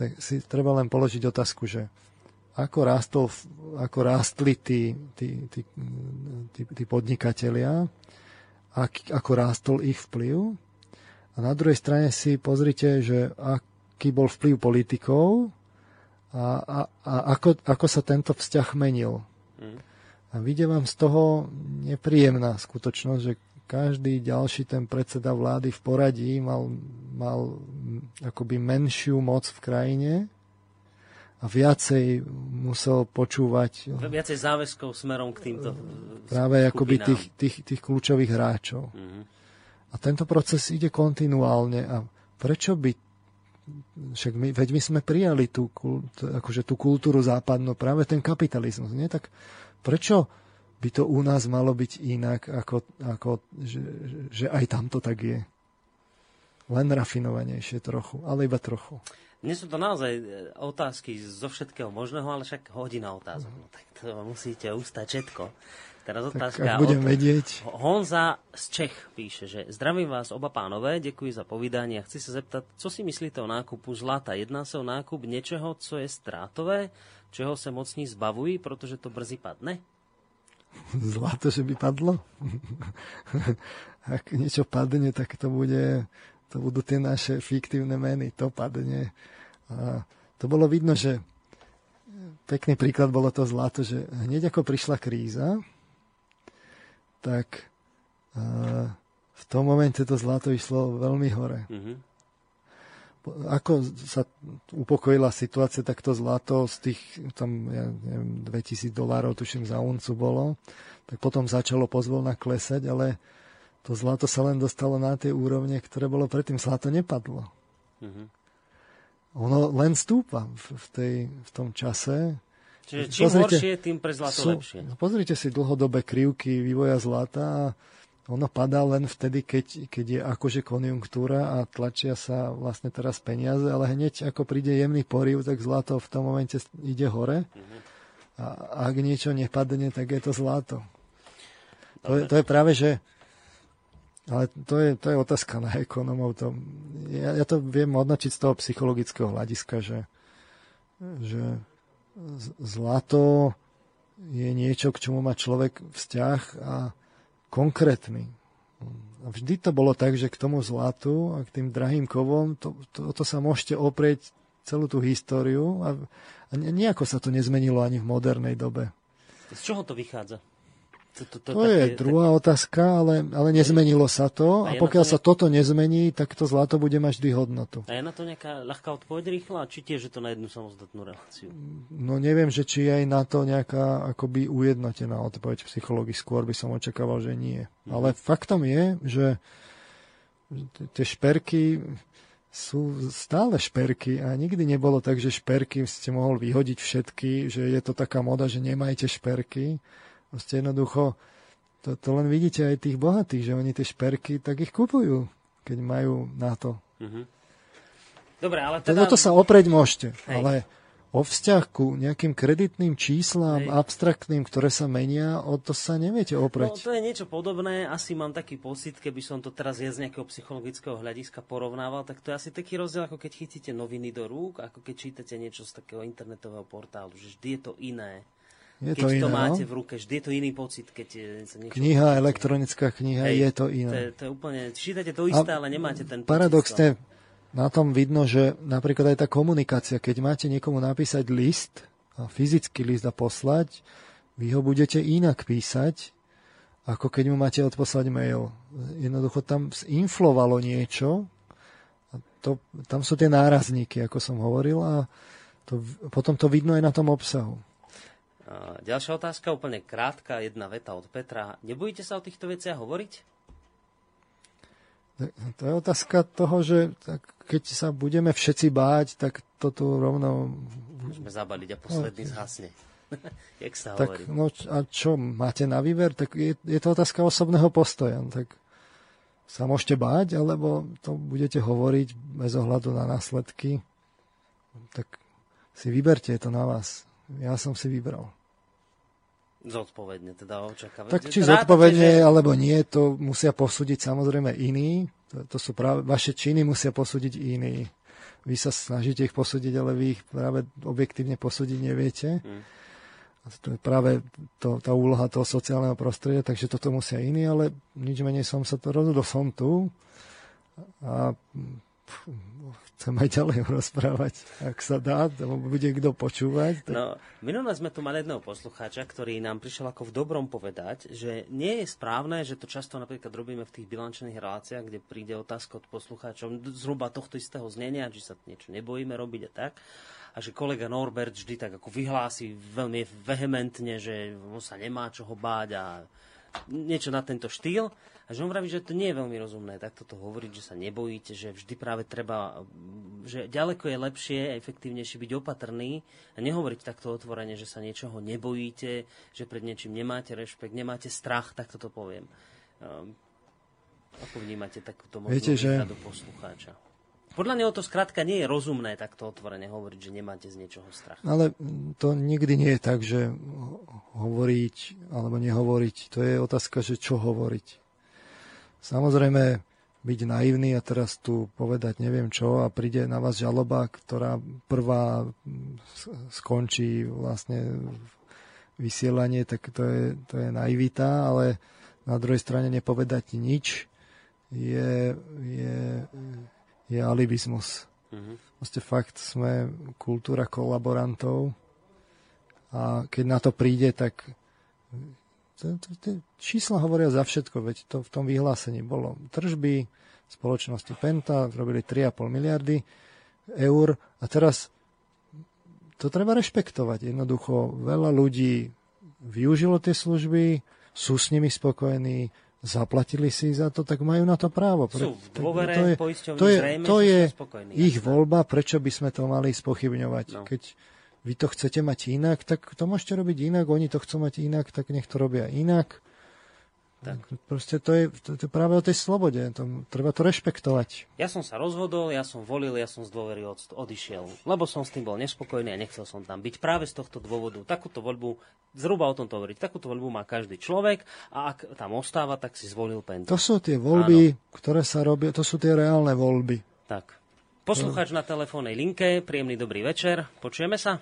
Tak si treba len položiť otázku, že ako, rástol, ako rástli tí, tí, tí, tí, tí podnikatelia, ak, ako rástol ich vplyv. A na druhej strane si pozrite, že aký bol vplyv politikov a, a, a ako, ako sa tento vzťah menil. Mm. A vyjde vám z toho nepríjemná skutočnosť, že každý ďalší ten predseda vlády v poradí mal, mal akoby menšiu moc v krajine a viacej musel počúvať... Viacej záväzkov smerom k týmto Práve skupinám. akoby tých, tých, tých kľúčových hráčov. Mm-hmm. A tento proces ide kontinuálne. A prečo by... Však my, veď my sme prijali tú, akože tú kultúru západnú, práve ten kapitalizmus. Nie? Tak prečo by to u nás malo byť inak, ako, ako že, že aj tam to tak je. Len rafinovanejšie trochu, ale iba trochu. Dnes sú to naozaj e, otázky zo všetkého možného, ale však hodina otázok. No, tak to musíte ustať všetko. Teraz otázka tak, budem od vedieť. Honza z Čech píše, že zdravím vás oba pánové, ďakujem za povídanie a chci sa zeptať, co si myslíte o nákupu zlata? Jedná sa o nákup niečoho, co je strátové, čeho sa mocní zbavují, protože to brzy padne? Zlato, že by padlo? Ak niečo padne, tak to bude, to budú tie naše fiktívne meny. To padne. A to bolo vidno, že pekný príklad bolo to zlato, že hneď ako prišla kríza, tak v tom momente to zlato išlo veľmi hore. Mm-hmm. Ako sa upokojila situácia, tak to zlato z tých tam, ja neviem, 2000 dolárov, tuším, za uncu bolo, tak potom začalo pozvolna klesať, ale to zlato sa len dostalo na tie úrovne, ktoré bolo predtým. Zlato nepadlo. Mm-hmm. Ono len stúpa v, tej, v tom čase. Čiže čím pozrite, horšie, tým pre zlato sú, lepšie. Pozrite si dlhodobé krivky vývoja zlata a ono padá len vtedy, keď, keď je akože konjunktúra a tlačia sa vlastne teraz peniaze, ale hneď ako príde jemný poriv, tak zlato v tom momente ide hore. A ak niečo nepadne, tak je to zlato. To je, to je práve, že ale to je, to je otázka na ekonomov. To, ja, ja to viem hodnočiť z toho psychologického hľadiska, že, že zlato je niečo, k čomu má človek vzťah a konkrétny. A vždy to bolo tak, že k tomu zlatu a k tým drahým kovom, to, to, to sa môžete oprieť celú tú históriu a, a nejako sa to nezmenilo ani v modernej dobe. Z čoho to vychádza? To, to, to, to je druhá také... otázka, ale, ale nezmenilo sa to a, a pokiaľ to sa toto nezmení, tak to zlato bude mať vždy hodnotu. A je na to nejaká ľahká odpoveď rýchla, či tiež je to na jednu samostatnú reláciu? No neviem, že či je aj na to nejaká akoby ujednotená odpoveď psychológii. Skôr by som očakával, že nie. Mhm. Ale faktom je, že tie šperky sú stále šperky a nikdy nebolo tak, že šperky ste mohol vyhodiť všetky, že je to taká moda, že nemajte šperky Proste jednoducho, to, to len vidíte aj tých bohatých, že oni tie šperky, tak ich kupujú, keď majú na to. Mm-hmm. Dobre, ale teda... Toto sa opreť môžete, Hej. ale o vzťah ku nejakým kreditným číslam, Hej. abstraktným, ktoré sa menia, o to sa neviete opreť. No, to je niečo podobné. Asi mám taký pocit, keby som to teraz ja z nejakého psychologického hľadiska porovnával, tak to je asi taký rozdiel, ako keď chytíte noviny do rúk, ako keď čítate niečo z takého internetového portálu, že vždy je to iné. Je keď to, iné, to máte no? v ruke, vždy je to iný pocit, keď sa niečo... Kniha, pocit. elektronická kniha, Hej, je to iné. To je, to je úplne, čítate to isté, A ale nemáte ten pocit. Paradoxne, na tom vidno, že napríklad aj tá komunikácia, keď máte niekomu napísať list, a fyzický list a poslať, vy ho budete inak písať, ako keď mu máte odposlať mail. Jednoducho tam zinflovalo niečo, a to, tam sú tie nárazníky, ako som hovoril, a to, potom to vidno aj na tom obsahu. Ďalšia otázka, úplne krátka, jedna veta od Petra. Nebojíte sa o týchto veciach hovoriť? To je otázka toho, že tak keď sa budeme všetci báť, tak to tu rovno... Môžeme zabaliť a posledný no, zhasne. Jak sa tak, hovorí. No, a čo, máte na výber? Tak je, je to otázka osobného postoja. Tak sa môžete báť, alebo to budete hovoriť bez ohľadu na následky. Tak si vyberte, je to na vás. Ja som si vybral. Zodpovedne teda očakávate. Tak či zodpovedne, že... alebo nie, to musia posúdiť samozrejme iní. To, to sú práve, vaše činy musia posúdiť iní. Vy sa snažíte ich posúdiť, ale vy ich práve objektívne posúdiť neviete. Hmm. A to je práve to, tá úloha toho sociálneho prostredia, takže toto musia iní, ale nič menej som sa to rozhodol, som tu a chcem aj ďalej rozprávať, ak sa dá, lebo bude kto počúvať. Tak... No, minulé sme tu mali jedného poslucháča, ktorý nám prišiel ako v dobrom povedať, že nie je správne, že to často napríklad robíme v tých bilančných reláciách, kde príde otázka od poslucháčov zhruba tohto istého znenia, či sa niečo nebojíme robiť a tak. A že kolega Norbert vždy tak ako vyhlási veľmi vehementne, že on sa nemá čoho báť a niečo na tento štýl. A že on vraví, že to nie je veľmi rozumné takto to hovoriť, že sa nebojíte, že vždy práve treba, že ďaleko je lepšie a efektívnejšie byť opatrný a nehovoriť takto otvorene, že sa niečoho nebojíte, že pred niečím nemáte rešpekt, nemáte strach, tak to poviem. Um, ako vnímate takúto možnú Viete, že... poslucháča? Podľa neho to skrátka nie je rozumné takto otvorene hovoriť, že nemáte z niečoho strach. Ale to nikdy nie je tak, že hovoriť alebo nehovoriť, to je otázka, že čo hovoriť. Samozrejme, byť naivný a teraz tu povedať neviem čo a príde na vás žaloba, ktorá prvá skončí vlastne vysielanie, tak to je, to je naivita, ale na druhej strane nepovedať nič je, je je alibizmus. Mm-hmm. Proste fakt sme kultúra kolaborantov a keď na to príde, tak čísla hovoria za všetko, veď to v tom vyhlásení bolo. Tržby spoločnosti Penta robili 3,5 miliardy, eur a teraz to treba rešpektovať. Jednoducho veľa ľudí využilo tie služby, sú s nimi spokojní, zaplatili si za to, tak majú na to právo. Sú v dôvere, to je, to je, zrejme, to je ich voľba, prečo by sme to mali spochybňovať. No. Keď vy to chcete mať inak, tak to môžete robiť inak, oni to chcú mať inak, tak nech to robia inak. Tak. Proste to je, to, to je práve o tej slobode. To, treba to rešpektovať. Ja som sa rozhodol, ja som volil, ja som z dôvery od, odišiel. Lebo som s tým bol nespokojný a nechcel som tam byť. Práve z tohto dôvodu. Takúto voľbu, zhruba o tom to hovoriť, takúto voľbu má každý človek a ak tam ostáva, tak si zvolil pentu. To sú tie voľby, Áno. ktoré sa robia, to sú tie reálne voľby. Tak. Poslucháč na telefónnej linke, príjemný dobrý večer. Počujeme sa?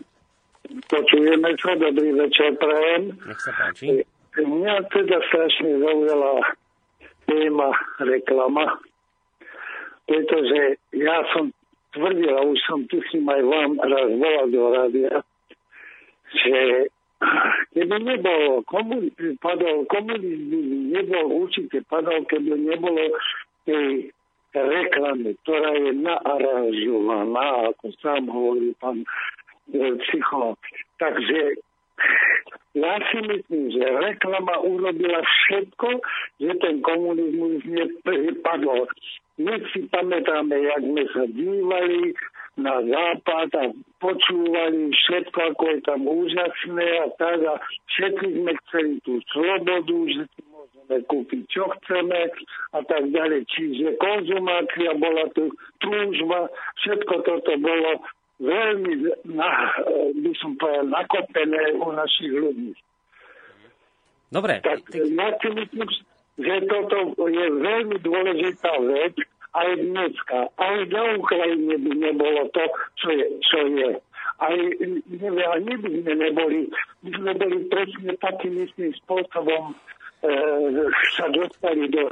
Počujeme sa, dobrý večer, prajem. Nech sa páči. Mňa teda strašne zaujala téma reklama, pretože ja som tvrdil, a už som tuším aj vám raz volal do rádia, že keby nebolo komunizmu, padol komunizmu, nebol určite padol, keby nebolo tej reklamy, ktorá je naaranžovaná, ako sám hovorí pán e. Takže ja si myslím, že reklama urobila všetko, že ten komunizmus nepadol. My si pamätáme, jak sme sa dívali na západ a počúvali všetko, ako je tam úžasné a tak a všetci sme chceli tú slobodu, že si môžeme kúpiť, čo chceme a tak ďalej. Čiže konzumácia bola tu túžba, všetko toto bolo veľmi, na, by som povedal, nakopené u našich ľudí. Dobre. Tak ty... ja si myslím, že toto je veľmi dôležitá vec aj dneska. Aj na Ukrajine by nebolo to, čo je. Čo je. Aj, neviem, ani by sme neboli, by sme boli presne takým istým spôsobom e, sa dostali do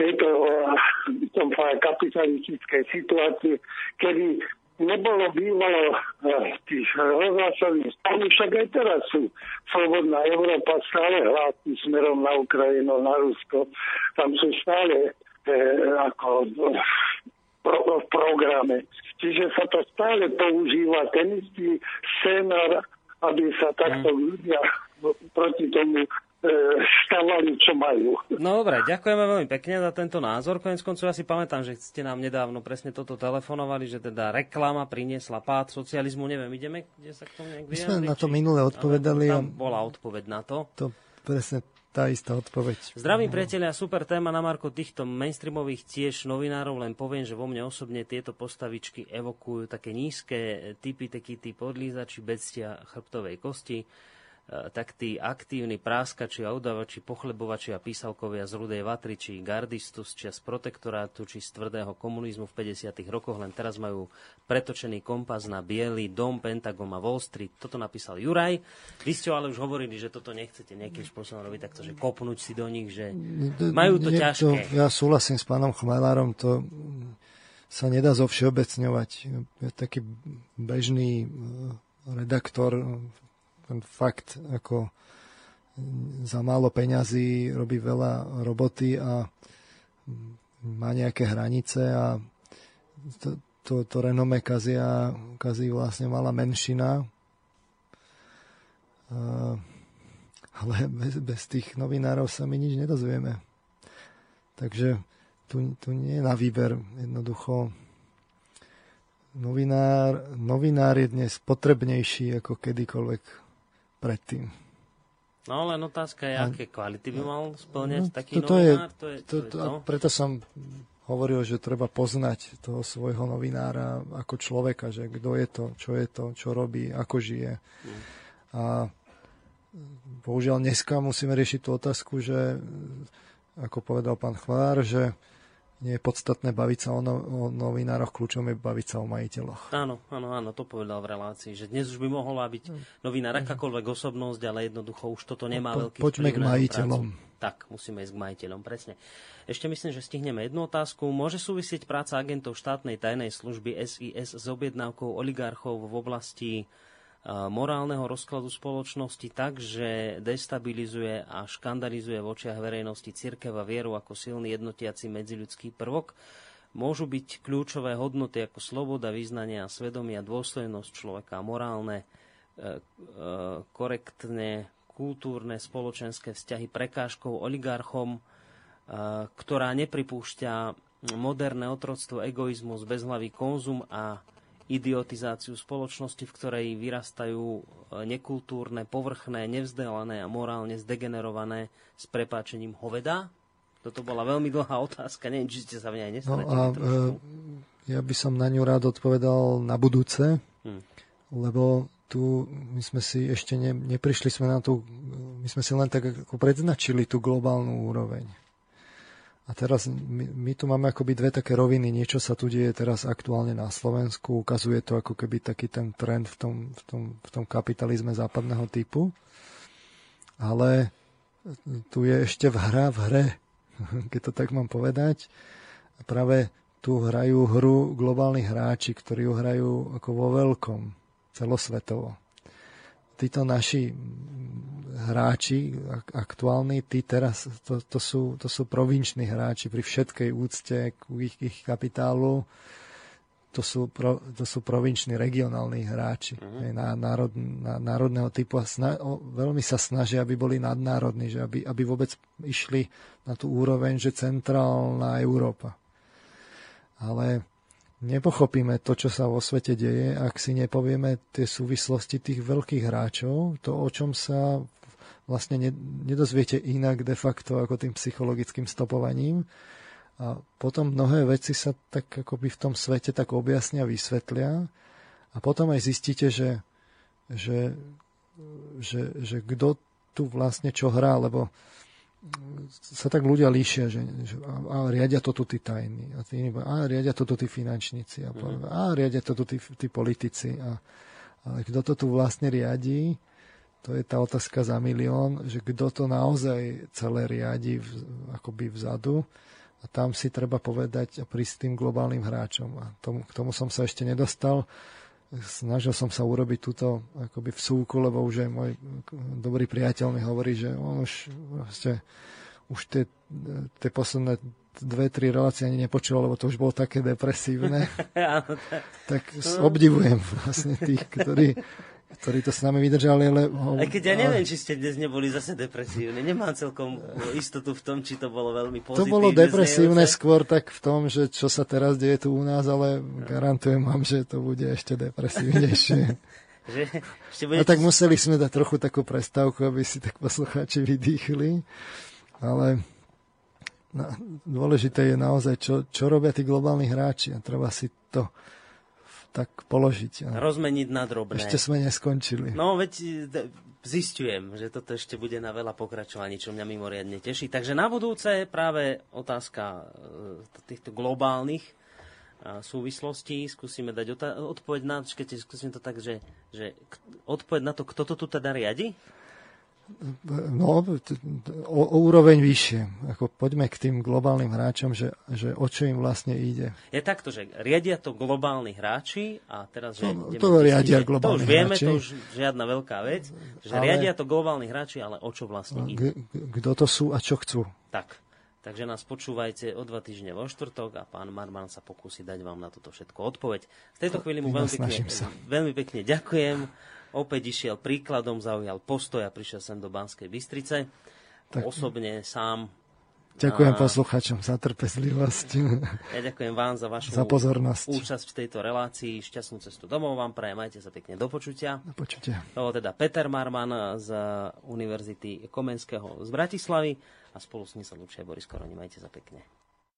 tejto e, kapitalistickej situácie, kedy nebolo bývalo eh, tých rozhlasových staní, však aj teraz sú. Slobodná Európa stále hlási smerom na Ukrajinu, na Rusko. Tam sú stále e, ako v programe. Čiže sa to stále používa ten istý scénar, aby sa takto ľudia proti tomu E, stavali, čo majú. No dobre, ďakujeme veľmi pekne za tento názor. Konec koncov ja si pamätám, že ste nám nedávno presne toto telefonovali, že teda reklama priniesla pád socializmu. Neviem, ideme, kde sa k tomu nejak My sme na to minule odpovedali. Tam bola odpoveď na to. To presne tá istá odpoveď. Zdravím priatelia, super téma na Marko týchto mainstreamových tiež novinárov, len poviem, že vo mne osobne tieto postavičky evokujú také nízke typy, taký typ odlízači, bedstia chrbtovej kosti E, tak tí aktívni práskači a udavači, pochlebovači a písalkovia z Rudej Vatry, či gardistus, či z protektorátu, či z tvrdého komunizmu v 50. rokoch, len teraz majú pretočený kompas na biely dom, Pentagon a Wall Street. Toto napísal Juraj. Vy ste ale už hovorili, že toto nechcete nejakým spôsobom robiť takto, že kopnúť si do nich, že majú to ťažké. ja súhlasím s pánom Chmelárom, to sa nedá zovšeobecňovať. Je taký bežný e, redaktor ten fakt ako za málo peňazí robí veľa roboty a má nejaké hranice a to, to, to renome kazia, kazí vlastne malá menšina. Ale bez, bez tých novinárov sa my nič nedozvieme. Takže tu, tu nie je na výber jednoducho novinár, novinár je dnes potrebnejší ako kedykoľvek predtým. No len otázka je, aké kvality by mal splňať no, taký to, novinár? Je, to je, to, to, to, preto som hovoril, že treba poznať toho svojho novinára ako človeka, že kto je to, čo je to, čo robí, ako žije. Mm. A bohužiaľ dneska musíme riešiť tú otázku, že ako povedal pán Chvár, že nie je podstatné baviť sa o, no, o novinároch, kľúčom je baviť sa o majiteľoch. Áno, áno, áno, to povedal v relácii, že dnes už by mohla byť novinár akákoľvek osobnosť, ale jednoducho už toto nemá po, veľký Poďme k majiteľom. Prácu. Tak, musíme ísť k majiteľom, presne. Ešte myslím, že stihneme jednu otázku. Môže súvisieť práca agentov štátnej tajnej služby SIS s objednávkou oligarchov v oblasti morálneho rozkladu spoločnosti tak, že destabilizuje a škandalizuje v očiach verejnosti cirkev a vieru ako silný jednotiaci medziľudský prvok. môžu byť kľúčové hodnoty ako sloboda, vyznania, svedomia, dôstojnosť človeka, morálne, e, e, korektné, kultúrne, spoločenské vzťahy prekážkou oligarchom, e, ktorá nepripúšťa moderné otroctvo, egoizmus, bezhlavý konzum a idiotizáciu spoločnosti, v ktorej vyrastajú nekultúrne, povrchné, nevzdelané a morálne zdegenerované s prepáčením hoveda, toto bola veľmi dlhá otázka, neviem, či ste sa v nej nestretili. No a, e, ja by som na ňu rád odpovedal na budúce, hmm. lebo tu my sme si ešte ne, neprišli sme na tú, my sme si len tak ako predznačili tú globálnu úroveň. A teraz my, my tu máme akoby dve také roviny. Niečo sa tu deje teraz aktuálne na Slovensku. Ukazuje to ako keby taký ten trend v tom, v tom, v tom kapitalizme západného typu. Ale tu je ešte v hra v hre keď to tak mám povedať. Práve tu hrajú hru globálni hráči, ktorí ju hrajú ako vo veľkom, celosvetovo. Títo naši hráči aktuálni, tí teraz, to, to, sú, to sú provinční hráči pri všetkej úcte k ich, ich kapitálu to sú, pro, to sú provinční, regionálni hráči uh-huh. na, národ, na, národného typu a sna, o, veľmi sa snažia, aby boli nadnárodní, že aby, aby vôbec išli na tú úroveň, že centrálna Európa. Ale nepochopíme to, čo sa vo svete deje, ak si nepovieme tie súvislosti tých veľkých hráčov, to, o čom sa vlastne nedozviete inak de facto ako tým psychologickým stopovaním, a potom mnohé veci sa tak akoby v tom svete tak objasnia, vysvetlia. A potom aj zistíte, že, že, že, že kto tu vlastne čo hrá, lebo sa tak ľudia líšia, že, že a, a riadia to tu tí tajní, a, tí, a riadia to tu tí finančníci, a, mm. a riadia to tu tí, tí politici. A, ale kto to tu vlastne riadí, to je tá otázka za milión, že kto to naozaj celé riadi v, akoby vzadu a tam si treba povedať a prísť tým globálnym hráčom. A tomu, k tomu som sa ešte nedostal. Snažil som sa urobiť túto akoby súku, lebo už aj môj dobrý priateľ mi hovorí, že on už, vlastne, už tie, tie posledné dve, tri relácie ani nepočul, lebo to už bolo také depresívne. tak obdivujem vlastne tých, ktorí ktorí to s nami vydržali, ale... Aj keď ja neviem, či ste dnes neboli zase depresívni. Nemám celkom istotu v tom, či to bolo veľmi pozitívne. To bolo depresívne skôr tak v tom, že čo sa teraz deje tu u nás, ale garantujem vám, že to bude ešte depresívnejšie. že ešte bude... A tak museli sme dať trochu takú prestávku, aby si tak poslucháči vydýchli. Ale no, dôležité je naozaj, čo, čo robia tí globálni hráči a treba si to tak položiť. A Rozmeniť na drobné. Ešte sme neskončili. No, veď zistujem, že toto ešte bude na veľa pokračovaní, čo mňa mimoriadne teší. Takže na budúce práve otázka e, týchto globálnych e, súvislostí. Skúsime dať odpoveď na, skúsim to tak, že, že odpoveď na to, kto to tu teda riadi? No, o, o úroveň vyššie. Ako poďme k tým globálnym hráčom, že, že o čo im vlastne ide. Je takto, že riadia to globálni hráči a teraz, že... No, to riadia globálni To už vieme, hráči. to už žiadna veľká vec, že ale, riadia to globálni hráči, ale o čo vlastne ide. Kto to sú a čo chcú. Tak. Takže nás počúvajte o dva týždne vo štvrtok a pán Marman sa pokusí dať vám na toto všetko odpoveď. V tejto chvíli mu veľmi pekne, veľmi pekne ďakujem opäť išiel príkladom, zaujal postoj a prišiel sem do Banskej Bystrice. Tak... Osobne sám Ďakujem a... posluchačom za trpezlivosť. Ja ďakujem vám za vašu za pozornosť. účasť v tejto relácii. Šťastnú cestu domov vám prajem. Majte sa pekne do počutia. Do počutia. To teda Peter Marman z Univerzity Komenského z Bratislavy a spolu s ním sa Lúčia Boris Koroni. Majte sa pekne.